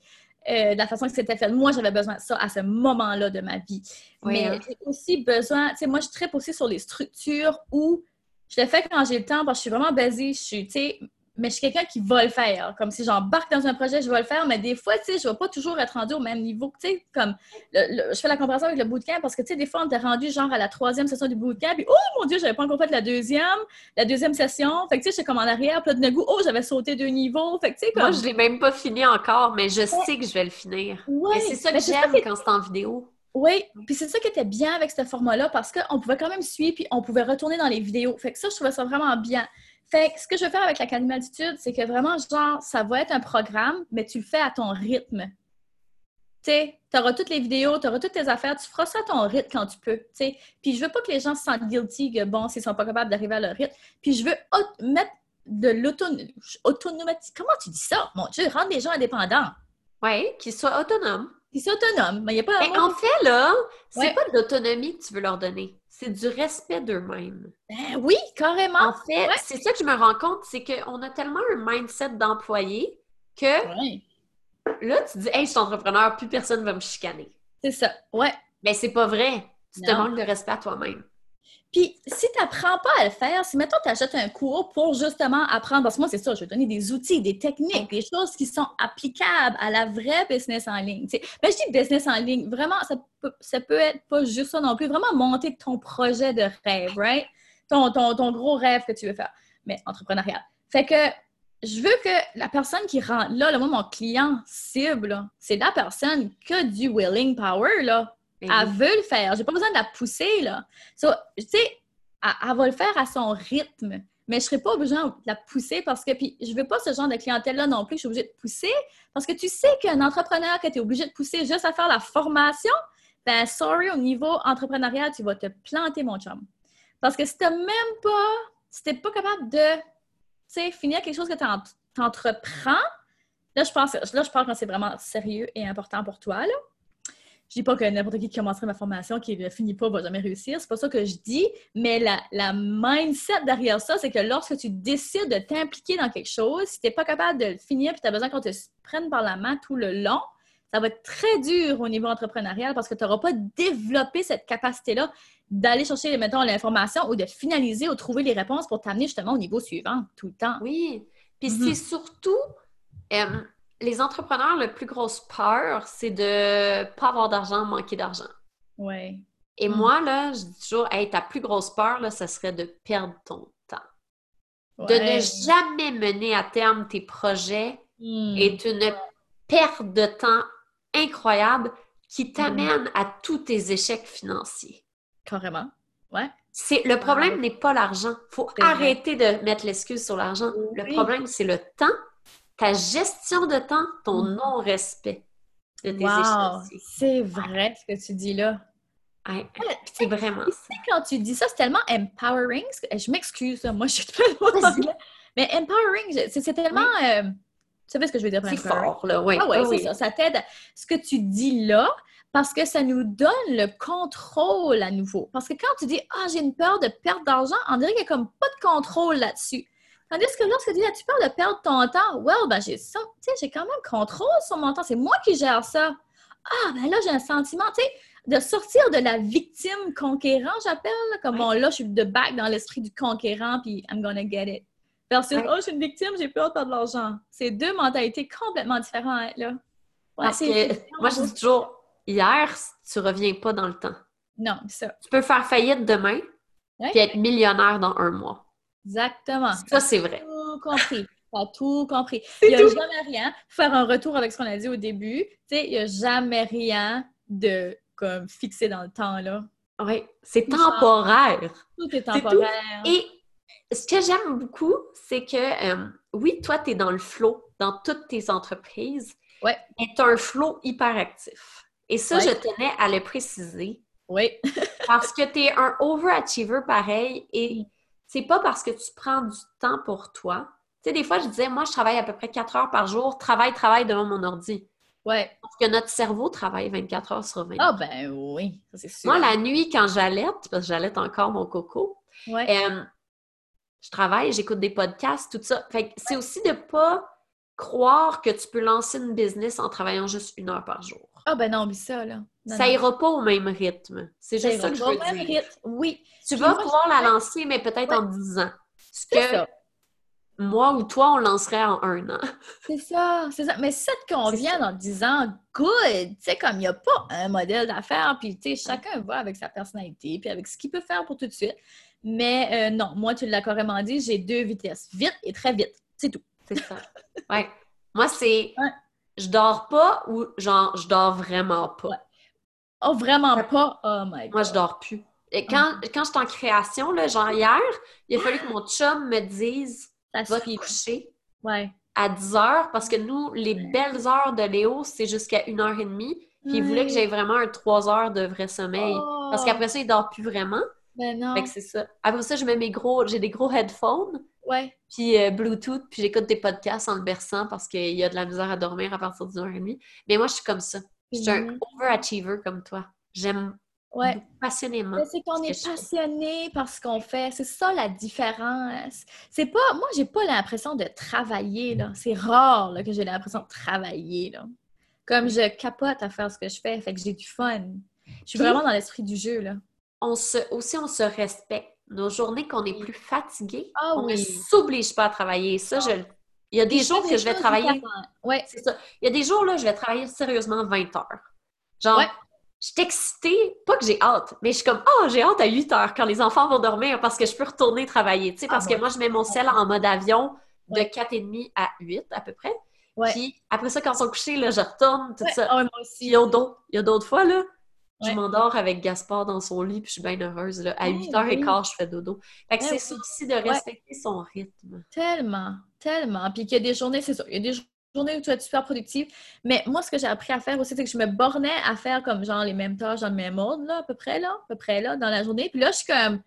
Euh, de la façon que c'était fait. Moi, j'avais besoin de ça à ce moment-là de ma vie. Mais hein. j'ai aussi besoin, tu sais, moi, je tripe aussi sur les structures où je le fais quand j'ai le temps parce que je suis vraiment basée. Je suis, tu sais, mais je suis quelqu'un qui va le faire. Comme si j'embarque dans un projet, je vais le faire, mais des fois, tu sais, je ne vais pas toujours être rendu au même niveau. Tu sais, comme, je fais la comparaison avec le bootcamp parce que, tu sais, des fois, on était rendu genre à la troisième session du bootcamp, et oh mon Dieu, j'avais pas encore fait la deuxième, la deuxième session. Fait que, tu sais, j'étais comme en arrière, puis de goût, oh, j'avais sauté deux niveaux. Fait que, tu sais, comme. Moi, je l'ai même pas fini encore, mais je sais que je vais le finir. Ouais. c'est ça que j'aime quand c'est en vidéo. Oui, puis c'est ça qui était bien avec ce format-là parce qu'on pouvait quand même suivre, puis on pouvait retourner dans les vidéos. Fait que ça, je trouvais ça vraiment bien. Fait que ce que je veux faire avec l'Académie d'altitude, c'est que vraiment, genre, ça va être un programme, mais tu le fais à ton rythme. Tu sais, tu auras toutes les vidéos, tu auras toutes tes affaires, tu feras ça à ton rythme quand tu peux. Tu sais. Puis je veux pas que les gens se sentent guilty que, bon, s'ils sont pas capables d'arriver à leur rythme. Puis je veux mettre de l'autonomie. Comment tu dis ça? Mon Dieu, rendre les gens indépendants. Oui, qu'ils soient autonomes. Qu'ils soient autonomes. Mais il n'y a pas. Mais en fait, là, c'est pas de l'autonomie que tu veux leur donner c'est du respect d'eux-mêmes. Ben oui, carrément. En fait, c'est ça que je me rends compte, c'est qu'on a tellement un mindset d'employé que là, tu dis, hey, je suis entrepreneur, plus personne ne va me chicaner. C'est ça, ouais. Mais c'est pas vrai. Tu te manques de respect à toi-même. Puis, si tu n'apprends pas à le faire, si, mettons, tu achètes un cours pour justement apprendre, parce que moi, c'est ça, je vais donner des outils, des techniques, des choses qui sont applicables à la vraie business en ligne. Mais je dis business en ligne, vraiment, ça peut, être pas juste ça non plus, vraiment monter ton projet de rêve, right? Ton, ton, gros rêve que tu veux faire, mais entrepreneurial. Fait que je veux que la personne qui rentre là, le moi, mon client cible, c'est la personne qui a du willing power, là. Ben Elle veut le faire. J'ai pas besoin de la pousser, là. So, tu sais, elle, elle va le faire à son rythme. Mais je serai pas obligée de la pousser parce que, puis je veux pas ce genre de clientèle-là non plus, je suis obligée de pousser parce que tu sais qu'un entrepreneur que tu es obligé de pousser juste à faire la formation, ben sorry, au niveau entrepreneurial, tu vas te planter, mon chum. Parce que si t'as même pas, si t'es pas capable de, tu sais, finir quelque chose que tu entreprends, là, je pense, là, je parle quand c'est vraiment sérieux et important pour toi, là. Je dis pas que n'importe qui qui commencerait ma formation, qui ne finit pas, va jamais réussir. C'est pas ça que je dis. Mais la, la mindset derrière ça, c'est que lorsque tu décides de t'impliquer dans quelque chose, si tu n'es pas capable de le finir puis tu as besoin qu'on te prenne par la main tout le long, ça va être très dur au niveau entrepreneurial parce que tu n'auras pas développé cette capacité-là d'aller chercher, mettons, l'information ou de finaliser ou trouver les réponses pour t'amener justement au niveau suivant tout le temps. Oui. Puis Mhm. c'est surtout, euh, les entrepreneurs, la plus grosse peur, c'est de pas avoir d'argent, manquer d'argent. Oui. Et Mhm. moi, là, je dis toujours, hey, ta plus grosse peur, là, ça serait de perdre ton temps. De ne jamais mener à terme tes projets Hmm. est une perte de temps incroyable qui t'amène à tous tes échecs financiers. Carrément. Ouais. C'est, le problème n'est pas l'argent. Il faut arrêter de mettre l'excuse sur l'argent. Le problème, c'est le temps, ta gestion de temps, ton Mhm. non-respect de tes Wow. C'est vrai ce que tu dis là. Ouais, c'est vraiment Tu ça. sais, quand tu dis ça, c'est tellement empowering. Je m'excuse, moi, je suis très. Mais empowering, c'est tellement. euh, tu savais ce que je veux dire par C'est fort, là. Oui, Ah ouais, oui, c'est ça. Ça t'aide. Ce que tu dis là, parce que ça nous donne le contrôle à nouveau. Parce que quand tu dis Ah, j'ai une peur de perdre d'argent, on dirait qu'il n'y a comme pas de contrôle là-dessus. Tandis que lorsque tu dis Ah, tu peur de perdre ton temps, well, ben j'ai ça, tu sais, j'ai quand même contrôle sur mon temps. C'est moi qui gère ça. Ah, ben là, j'ai un sentiment, tu sais, de sortir de la victime conquérant, j'appelle, comme bon, là, je suis de back dans l'esprit du conquérant, puis I'm gonna get it. Versus, oh, je suis une victime, j'ai peur de perdre de l'argent. C'est deux mentalités complètement différentes, là. Ouais, Parce que moi, je dis toujours, hier, tu reviens pas dans le temps. Non, c'est ça. Tu peux faire faillite demain Ouais. puis être millionnaire dans un mois. Exactement. Ça, c'est vrai. tout compris. T'as tout compris. Il n'y a jamais rien. Faire un retour avec ce qu'on a dit au début. Tu sais, il n'y a jamais rien de comme fixé dans le temps, là. Oui, c'est temporaire. Tout est tout. temporaire. Et ce que j'aime beaucoup, c'est que, euh, oui, toi, tu es dans le flow dans toutes tes entreprises, Ouais. mais tu as un flow hyperactif. Et ça, Ouais. je tenais à le préciser Oui. parce que tu es un overachiever pareil et c'est pas parce que tu prends du temps pour toi. Tu sais, des fois, je disais, moi, je travaille à peu près 4 heures par jour, travail, travail devant mon ordi. Ouais. Parce que notre cerveau travaille 24 heures sur 24. Ah, ben oui. C'est sûr. Moi, la nuit, quand j'allaite, parce que j'allaite encore mon coco, Ouais. euh, je travaille, j'écoute des podcasts, tout ça. Fait que c'est aussi de pas croire que tu peux lancer une business en travaillant juste une heure par jour. Ah, ben non, oublie ça, là. Non, ça ira pas au même rythme. C'est juste ça que je veux au même dire. rythme. Oui. Tu Puis vas moi, pouvoir la lancer, mais peut-être Ouais. en 10 ans. Ce que ça. moi ou toi, on lancerait en un an. C'est ça, c'est ça. Mais si ça te C'est convient dans 10 ans, good! Tu sais, comme il n'y a pas un modèle d'affaires, puis tu sais, chacun va avec sa personnalité, puis avec ce qu'il peut faire pour tout de suite. Mais euh, non, moi, tu l'as carrément dit, j'ai deux vitesses. Vite et très vite. C'est tout. C'est ça. Ouais. Moi, c'est Ouais. Je dors pas ou genre je dors vraiment pas? Ouais. Oh, vraiment pas? Oh my God. Moi, je dors plus. Et quand, Ah. quand j'étais en création, là, genre hier, il a fallu que mon chum me dise Ça va te coucher Ouais. à 10 heures parce que nous, les belles heures de Léo, c'est jusqu'à 1h30. Puis il voulait que j'aie vraiment un 3 heures de vrai sommeil. Oh. Parce qu'après ça, il dort plus vraiment. Ben non. Fait que c'est ça. Après ça, je mets mes gros, j'ai des gros headphones, Ouais. puis euh, Bluetooth, puis j'écoute des podcasts en le berçant parce qu'il y a de la misère à dormir à partir d'une heure et demie. Mais moi, je suis comme ça. Je suis un Mhm. overachiever comme toi. J'aime Ouais. passionnément. Mais c'est qu'on ce est passionné par ce qu'on fait. C'est ça la différence. C'est pas. Moi, j'ai pas l'impression de travailler, là. C'est rare là, que j'ai l'impression de travailler, là. Comme je capote à faire ce que je fais, fait que j'ai du fun. Je suis vraiment dans l'esprit du jeu, là. On se, aussi, on se respecte. Nos journées qu'on est plus fatigué, Ah on ne s'oblige pas à travailler. Ça, je... Il y a des jours que je vais travailler Ouais. C'est ça. Il y a des jours, là, je vais travailler sérieusement 20 heures. Genre, Ouais. je suis excitée, pas que j'ai hâte, mais je suis comme, ah, j'ai hâte à 8 heures quand les enfants vont dormir parce que je peux retourner travailler, tu sais, Ah, parce que moi, je mets mon sel en mode avion, de 4,5 à 8 à peu près. Puis après ça, quand ils sont couchés, là, je retourne, tout ça. moi aussi. il y a d'autres fois, là, je Ouais. m'endors avec Gaspard dans son lit, puis je suis bien heureuse. Là. À Ouais, 8h15, je fais dodo. Fait que Ouais, c'est oui. ça aussi de respecter son rythme. Tellement, tellement. Puis qu'il y a des journées, c'est ça, il y a des journées où tu vas être super productive. Mais moi, ce que j'ai appris à faire aussi, c'est que je me bornais à faire comme genre les mêmes tâches dans le même ordre, là, à peu près, là, à peu près, là, dans la journée. Puis là, je suis comme,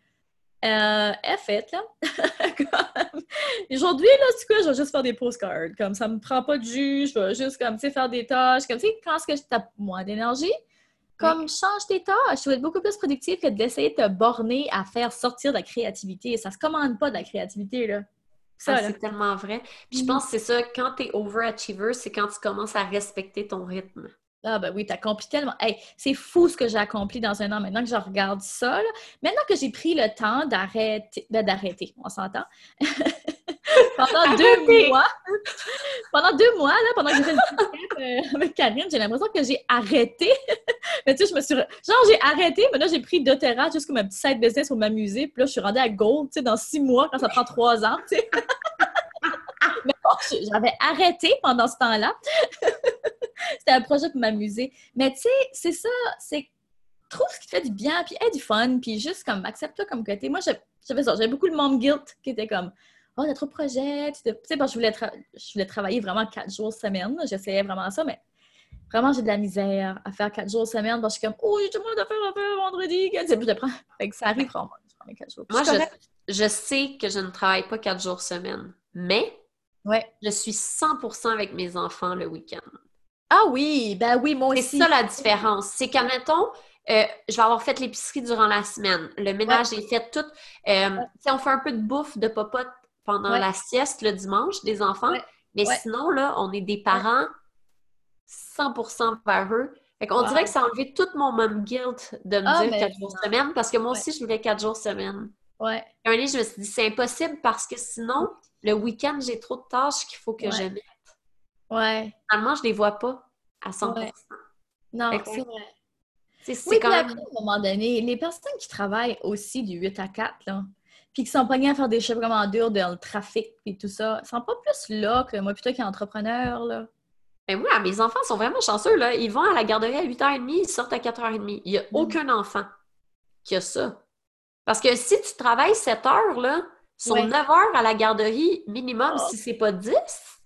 euh, faite, là. Comme, Aujourd'hui, là, c'est quoi, je vais juste faire des postcards. Comme ça me prend pas de jus, je vais juste, comme, tu sais, faire des tâches. Comme, tu sais, quand est-ce que je tape moins d'énergie? Comme, change tes tâches. Tu vas être beaucoup plus productif que d'essayer de te borner à faire sortir de la créativité. Ça se commande pas de la créativité, là. Ça, Ah, c'est tellement vrai. Puis je Mhm. pense que c'est ça, quand tu es overachiever, c'est quand tu commences à respecter ton rythme. Ah ben oui, t'as accompli tellement. Hey, c'est fou ce que j'ai accompli dans un an maintenant que je regarde ça. là. Maintenant que j'ai pris le temps d'arrêter, ben, d'arrêter, on s'entend. pendant deux Arrêter! mois, pendant deux mois, là, pendant que j'ai fait le podcast euh, avec Karine, j'ai l'impression que j'ai arrêté. mais tu sais, je me suis. re- Genre, j'ai arrêté, mais là, j'ai pris doTERRA juste comme un petit side business pour m'amuser. Puis là, je suis rendue à Gold, tu sais, dans six mois, quand ça prend trois ans, tu sais. mais bon, j'avais arrêté pendant ce temps-là. C'était un projet pour m'amuser. Mais tu sais, c'est ça, c'est trouve ce qui te fait du bien, puis aie du fun, puis juste comme accepte-toi comme que t'es. Moi, j'avais ça, j'avais beaucoup de mom guilt qui était comme Oh, t'as trop de projets, tu sais, parce que je voulais, je voulais travailler vraiment quatre jours semaine, j'essayais vraiment ça, mais vraiment, j'ai de la misère à faire quatre jours semaine parce que je suis comme Oh, j'ai tellement d'affaires à faire vendredi, que- tu sais, puis je le prends. Fait que ça arrive vraiment, je prends mes quatre jours. Puis Moi, je je, je sais que je ne travaille pas quatre jours semaine, mais Ouais. je suis 100% avec mes enfants le week-end. Ah oui, ben oui, moi C'est aussi. ça la différence. C'est qu'admettons, euh, je vais avoir fait l'épicerie durant la semaine. Le ménage est fait tout. Euh, tu sais, On fait un peu de bouffe de popote pendant Ouais. la sieste le dimanche des enfants. Ouais. Mais sinon, là, on est des parents 100% vers eux. Fait qu'on Wow. dirait que ça a enlevé tout mon mom guilt de me Ah, dire quatre jours semaine parce que moi aussi, je voulais quatre jours semaine. Ouais. Un année, je me suis dit, c'est impossible parce que sinon, le week-end, j'ai trop de tâches qu'il faut que je mette. Ouais. Finalement, je les vois pas à 100%. Ouais. Non, c'est vrai. C'est Oui, quand même... après, à un moment donné, les personnes qui travaillent aussi du 8 à 4, là, puis qui sont pognées à faire des chefs vraiment durs dans le trafic et tout ça, sont pas plus là que moi, plutôt qu'entrepreneur, là. Mais moi, mes enfants sont vraiment chanceux, là. Ils vont à la garderie à 8h30, ils sortent à 4h30. Il n'y a Mm. aucun enfant qui a ça. Parce que si tu travailles 7 heures, là, ils sont Ouais. 9 heures à la garderie minimum, Oh. si c'est pas 10.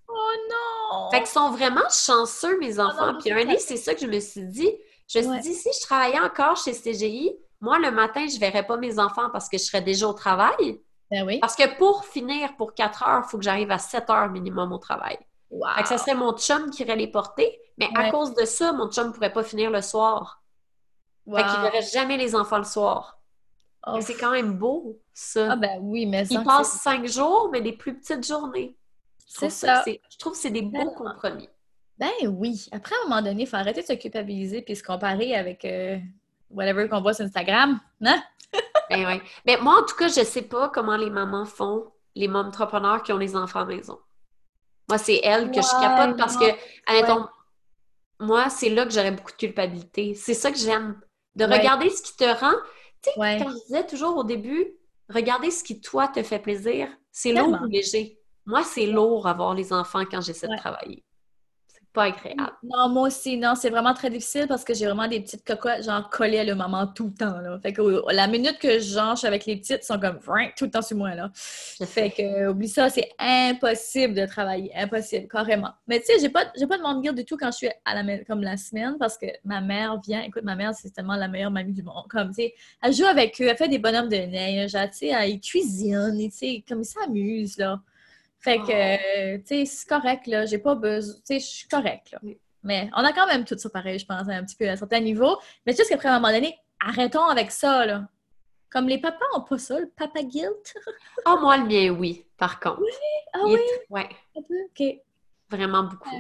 Oh non! Fait qu'ils sont vraiment chanceux, mes enfants. non, Puis un année, c'est ça que je me suis dit. Je me suis Ouais. dit, si je travaillais encore chez CGI, moi, le matin, je ne verrais pas mes enfants parce que je serais déjà au travail. Ben oui. Parce que pour finir pour 4 heures, il faut que j'arrive à 7 heures minimum au travail. Wow. Fait que ça serait mon chum qui irait les porter, mais à cause de ça, mon chum ne pourrait pas finir le soir. Wow. Fait qu'il ne verrait jamais les enfants le soir. Oh. C'est quand même beau, ça. Ah ben oui, mais ça, Ils passent cinq jours, mais des plus petites journées. C'est ça. Je trouve que c'est des beaux compromis. Ben oui. Après, à un moment donné, il faut arrêter de se culpabiliser puis se comparer avec euh, whatever qu'on voit sur Instagram. Hein? Ben ouais. Ben, moi, en tout cas, je sais pas comment les mamans font, les entrepreneurs qui ont les enfants à la maison. Moi, c'est elles que je Ouais, capote parce que, non. admettons, moi, c'est là que j'aurais beaucoup de culpabilité. C'est ça que j'aime. De Ouais. regarder ce qui te rend. Tu sais, quand je disais toujours au début, regarder ce qui, toi, te fait plaisir, c'est lourd ou léger. Moi, c'est lourd avoir les enfants quand j'essaie de travailler. Pas agréable. Non, moi aussi, non, c'est vraiment très difficile parce que j'ai vraiment des petites cocottes, genre collées à le maman tout le temps, là. Fait que euh, la minute que je suis avec les petites, ils sont comme tout le temps sur moi, là. Fait que, oublie ça, c'est impossible de travailler, impossible, carrément. Mais tu sais, j'ai pas, j'ai pas de monde du tout quand je suis à la, comme la semaine parce que ma mère vient, écoute, ma mère, c'est tellement la meilleure mamie du monde. Comme, tu sais, elle joue avec eux, elle fait des bonhommes de neige, elle, tu sais, elle cuisine, tu sais, comme ils s'amusent, là. Fait que, Oh. euh, tu sais, c'est correct, là. J'ai pas besoin, tu sais, je suis correcte, là. Oui. Mais on a quand même tout ça pareil, je pense, un petit peu à un certain niveau. Mais juste qu'après, à un moment donné, arrêtons avec ça, là. Comme les papas ont pas ça, le papa guilt. Ah, moi, le mien, oui, par contre. Ah Il est oui, Ouais, un peu, OK. vraiment beaucoup.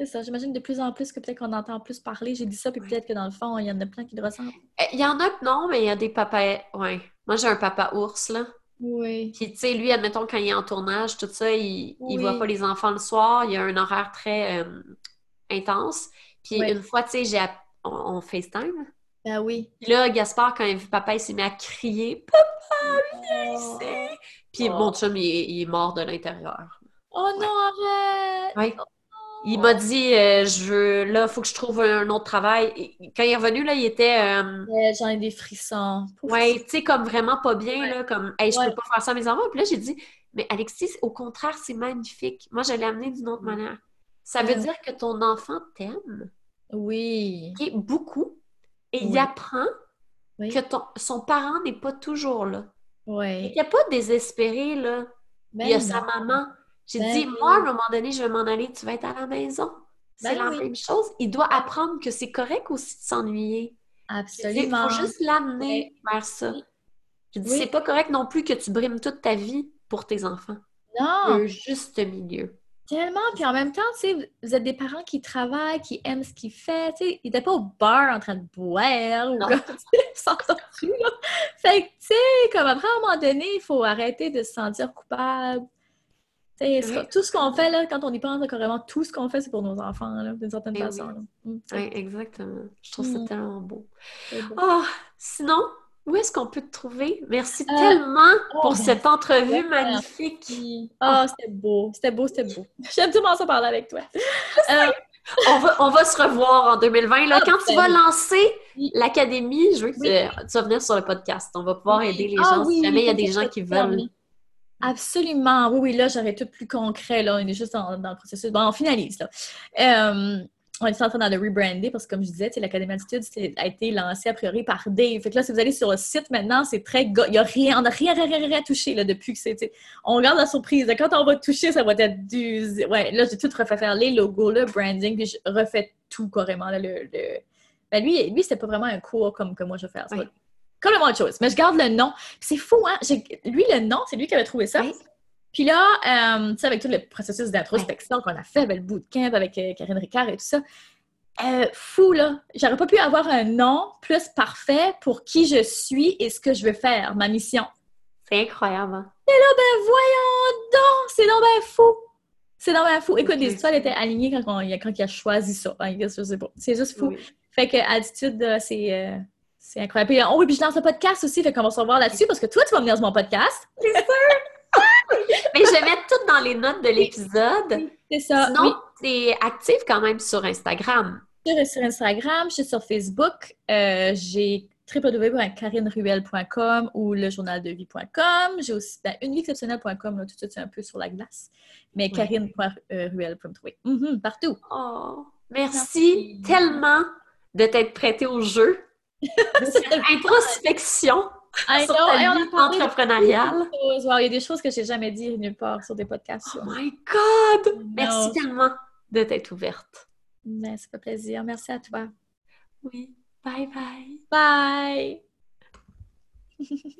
C'est ça, j'imagine de plus en plus que peut-être qu'on entend plus parler. J'ai dit ça, puis peut-être que dans le fond, il y en a plein qui le ressentent. Euh, Il y en a que non, mais il y a des papas. Ouais. Moi, j'ai un papa ours, là. Oui. Puis, tu sais, lui, admettons, quand il est en tournage, tout ça, il, il Oui. voit pas les enfants le soir. Il a un horaire très euh, intense. Puis, Oui. une fois, tu sais, on, on FaceTime. Ben oui. Puis là, Gaspard, quand il a vu papa, il s'est mis à crier. Papa, Oh. c'est... Puis, Oh. mon chum, il il est mort de l'intérieur. Oh non, arrête! Oui. Il m'a dit, euh, je veux, là, il faut que je trouve un autre travail. Et quand il est revenu, là, il était, euh, Ouais, J'en ai des frissons. Ouais, tu sais, comme vraiment pas bien, là, comme, hey, je Ouais. peux pas faire ça à mes enfants. Puis là, j'ai dit, mais Alexis, au contraire, c'est magnifique. Moi, je l'ai amené d'une autre manière. Ça veut dire que ton enfant t'aime, Oui. et beaucoup, et il apprend Oui. que ton, son parent n'est pas toujours là. Il Oui. n'y a pas désespéré, là. Ben il y a non. sa maman. J'ai Ben dit, oui. moi, à un moment donné, je vais m'en aller, tu vas être à la maison. C'est Ben la oui. même chose. Il doit apprendre que c'est correct aussi de s'ennuyer. Il Absolument. faut juste l'amener vers ça. Je dis, c'est pas correct non plus que tu brimes toute ta vie pour tes enfants. Il Non, un juste milieu. tellement. Puis en même temps, tu sais, vous êtes des parents qui travaillent, qui aiment ce qu'ils font. Tu sais, ils n'étaient pas au bar en train de boire ou là? Fait que, tu sais, comme après, à un moment donné, il faut arrêter de se sentir coupable. Ce- tout ce qu'on fait, là, quand on y pense, carrément, tout ce qu'on fait, c'est pour nos enfants, d'une certaine Eh façon. oui. là. Mm, Oui, exactement. Je trouve ça Mm. tellement beau. Oh, sinon, où est-ce qu'on peut te trouver? Merci Euh, tellement oh, pour ben, cette entrevue magnifique. Ah, c'était beau, c'était beau, c'était beau. J'aime tellement ça parler avec toi. Euh, On va, on va se revoir en 2020. Là, Ah, quand tu ben vas oui. lancer l'académie, je veux que Oui. tu, tu vas venir sur le podcast. On va pouvoir Oui. aider les Ah gens oui, si jamais il y a des gens qui veulent. Absolument. Oui, oui, là, j'aurais tout plus concret. Là. On est juste dans, dans le processus. Bon, on finalise. Là. Euh, on est en train de le rebrander parce que, comme je disais, l'Académie Altitude a été lancée a priori par Dave. Fait que là, si vous allez sur le site maintenant, c'est très. Il n'y a rien, on n'a rien, rien, rien, rien touché là, depuis que c'est. On regarde la surprise. Quand on va toucher, ça va être du. Ouais, là, j'ai tout refait faire les logos, le branding, puis je refais tout carrément. Là, le, le- Ben, lui, lui c'était pas vraiment un cours comme que moi je vais faire. C'est Oui. Complètement autre chose. Mais je garde le nom. C'est fou, hein? Lui, le nom, c'est lui qui avait trouvé ça. Oui. Puis là, euh, tu sais, avec tout le processus d'introspection qu'on a fait avec le bootcamp, avec euh, Karine Ricard et tout ça, euh, fou, là. J'aurais pas pu avoir un nom plus parfait pour qui je suis et ce que je veux faire, ma mission. C'est incroyable. hein? Ben voyons donc! C'est donc ben fou! C'est donc ben fou. Écoute, les étoiles étaient alignées quand, on- quand il a choisi ça. hein, je sais pas. C'est juste fou. Oui. Fait que Attitude, là, c'est... c'est incroyable. Puis, oh oui, puis je lance un podcast aussi, fait qu'on va se revoir là-dessus parce que toi, tu vas venir sur mon podcast. Mais je vais mettre tout dans les notes de l'épisode. C'est ça. Sinon, Oui. tu es active quand même sur Instagram. Je suis sur Instagram, je suis sur Facebook, euh, j'ai www.carineruel.com ou lejournaldevie.com. J'ai aussi ben, unevieexceptionnelle.com, là, tout de suite, c'est un peu sur la glace. Mais peut me trouver. Mhm, partout. Oh, merci, Merci. tellement de t'être prêtée au jeu. Introspection I sur know, ta on entrepreneuriale. choses. Wow, il y a des choses que j'ai jamais dit nulle part sur des podcasts. Oh my God! Merci tellement de t'être ouverte. Mais ça fait plaisir. Merci à toi. Oui. Bye bye. Bye!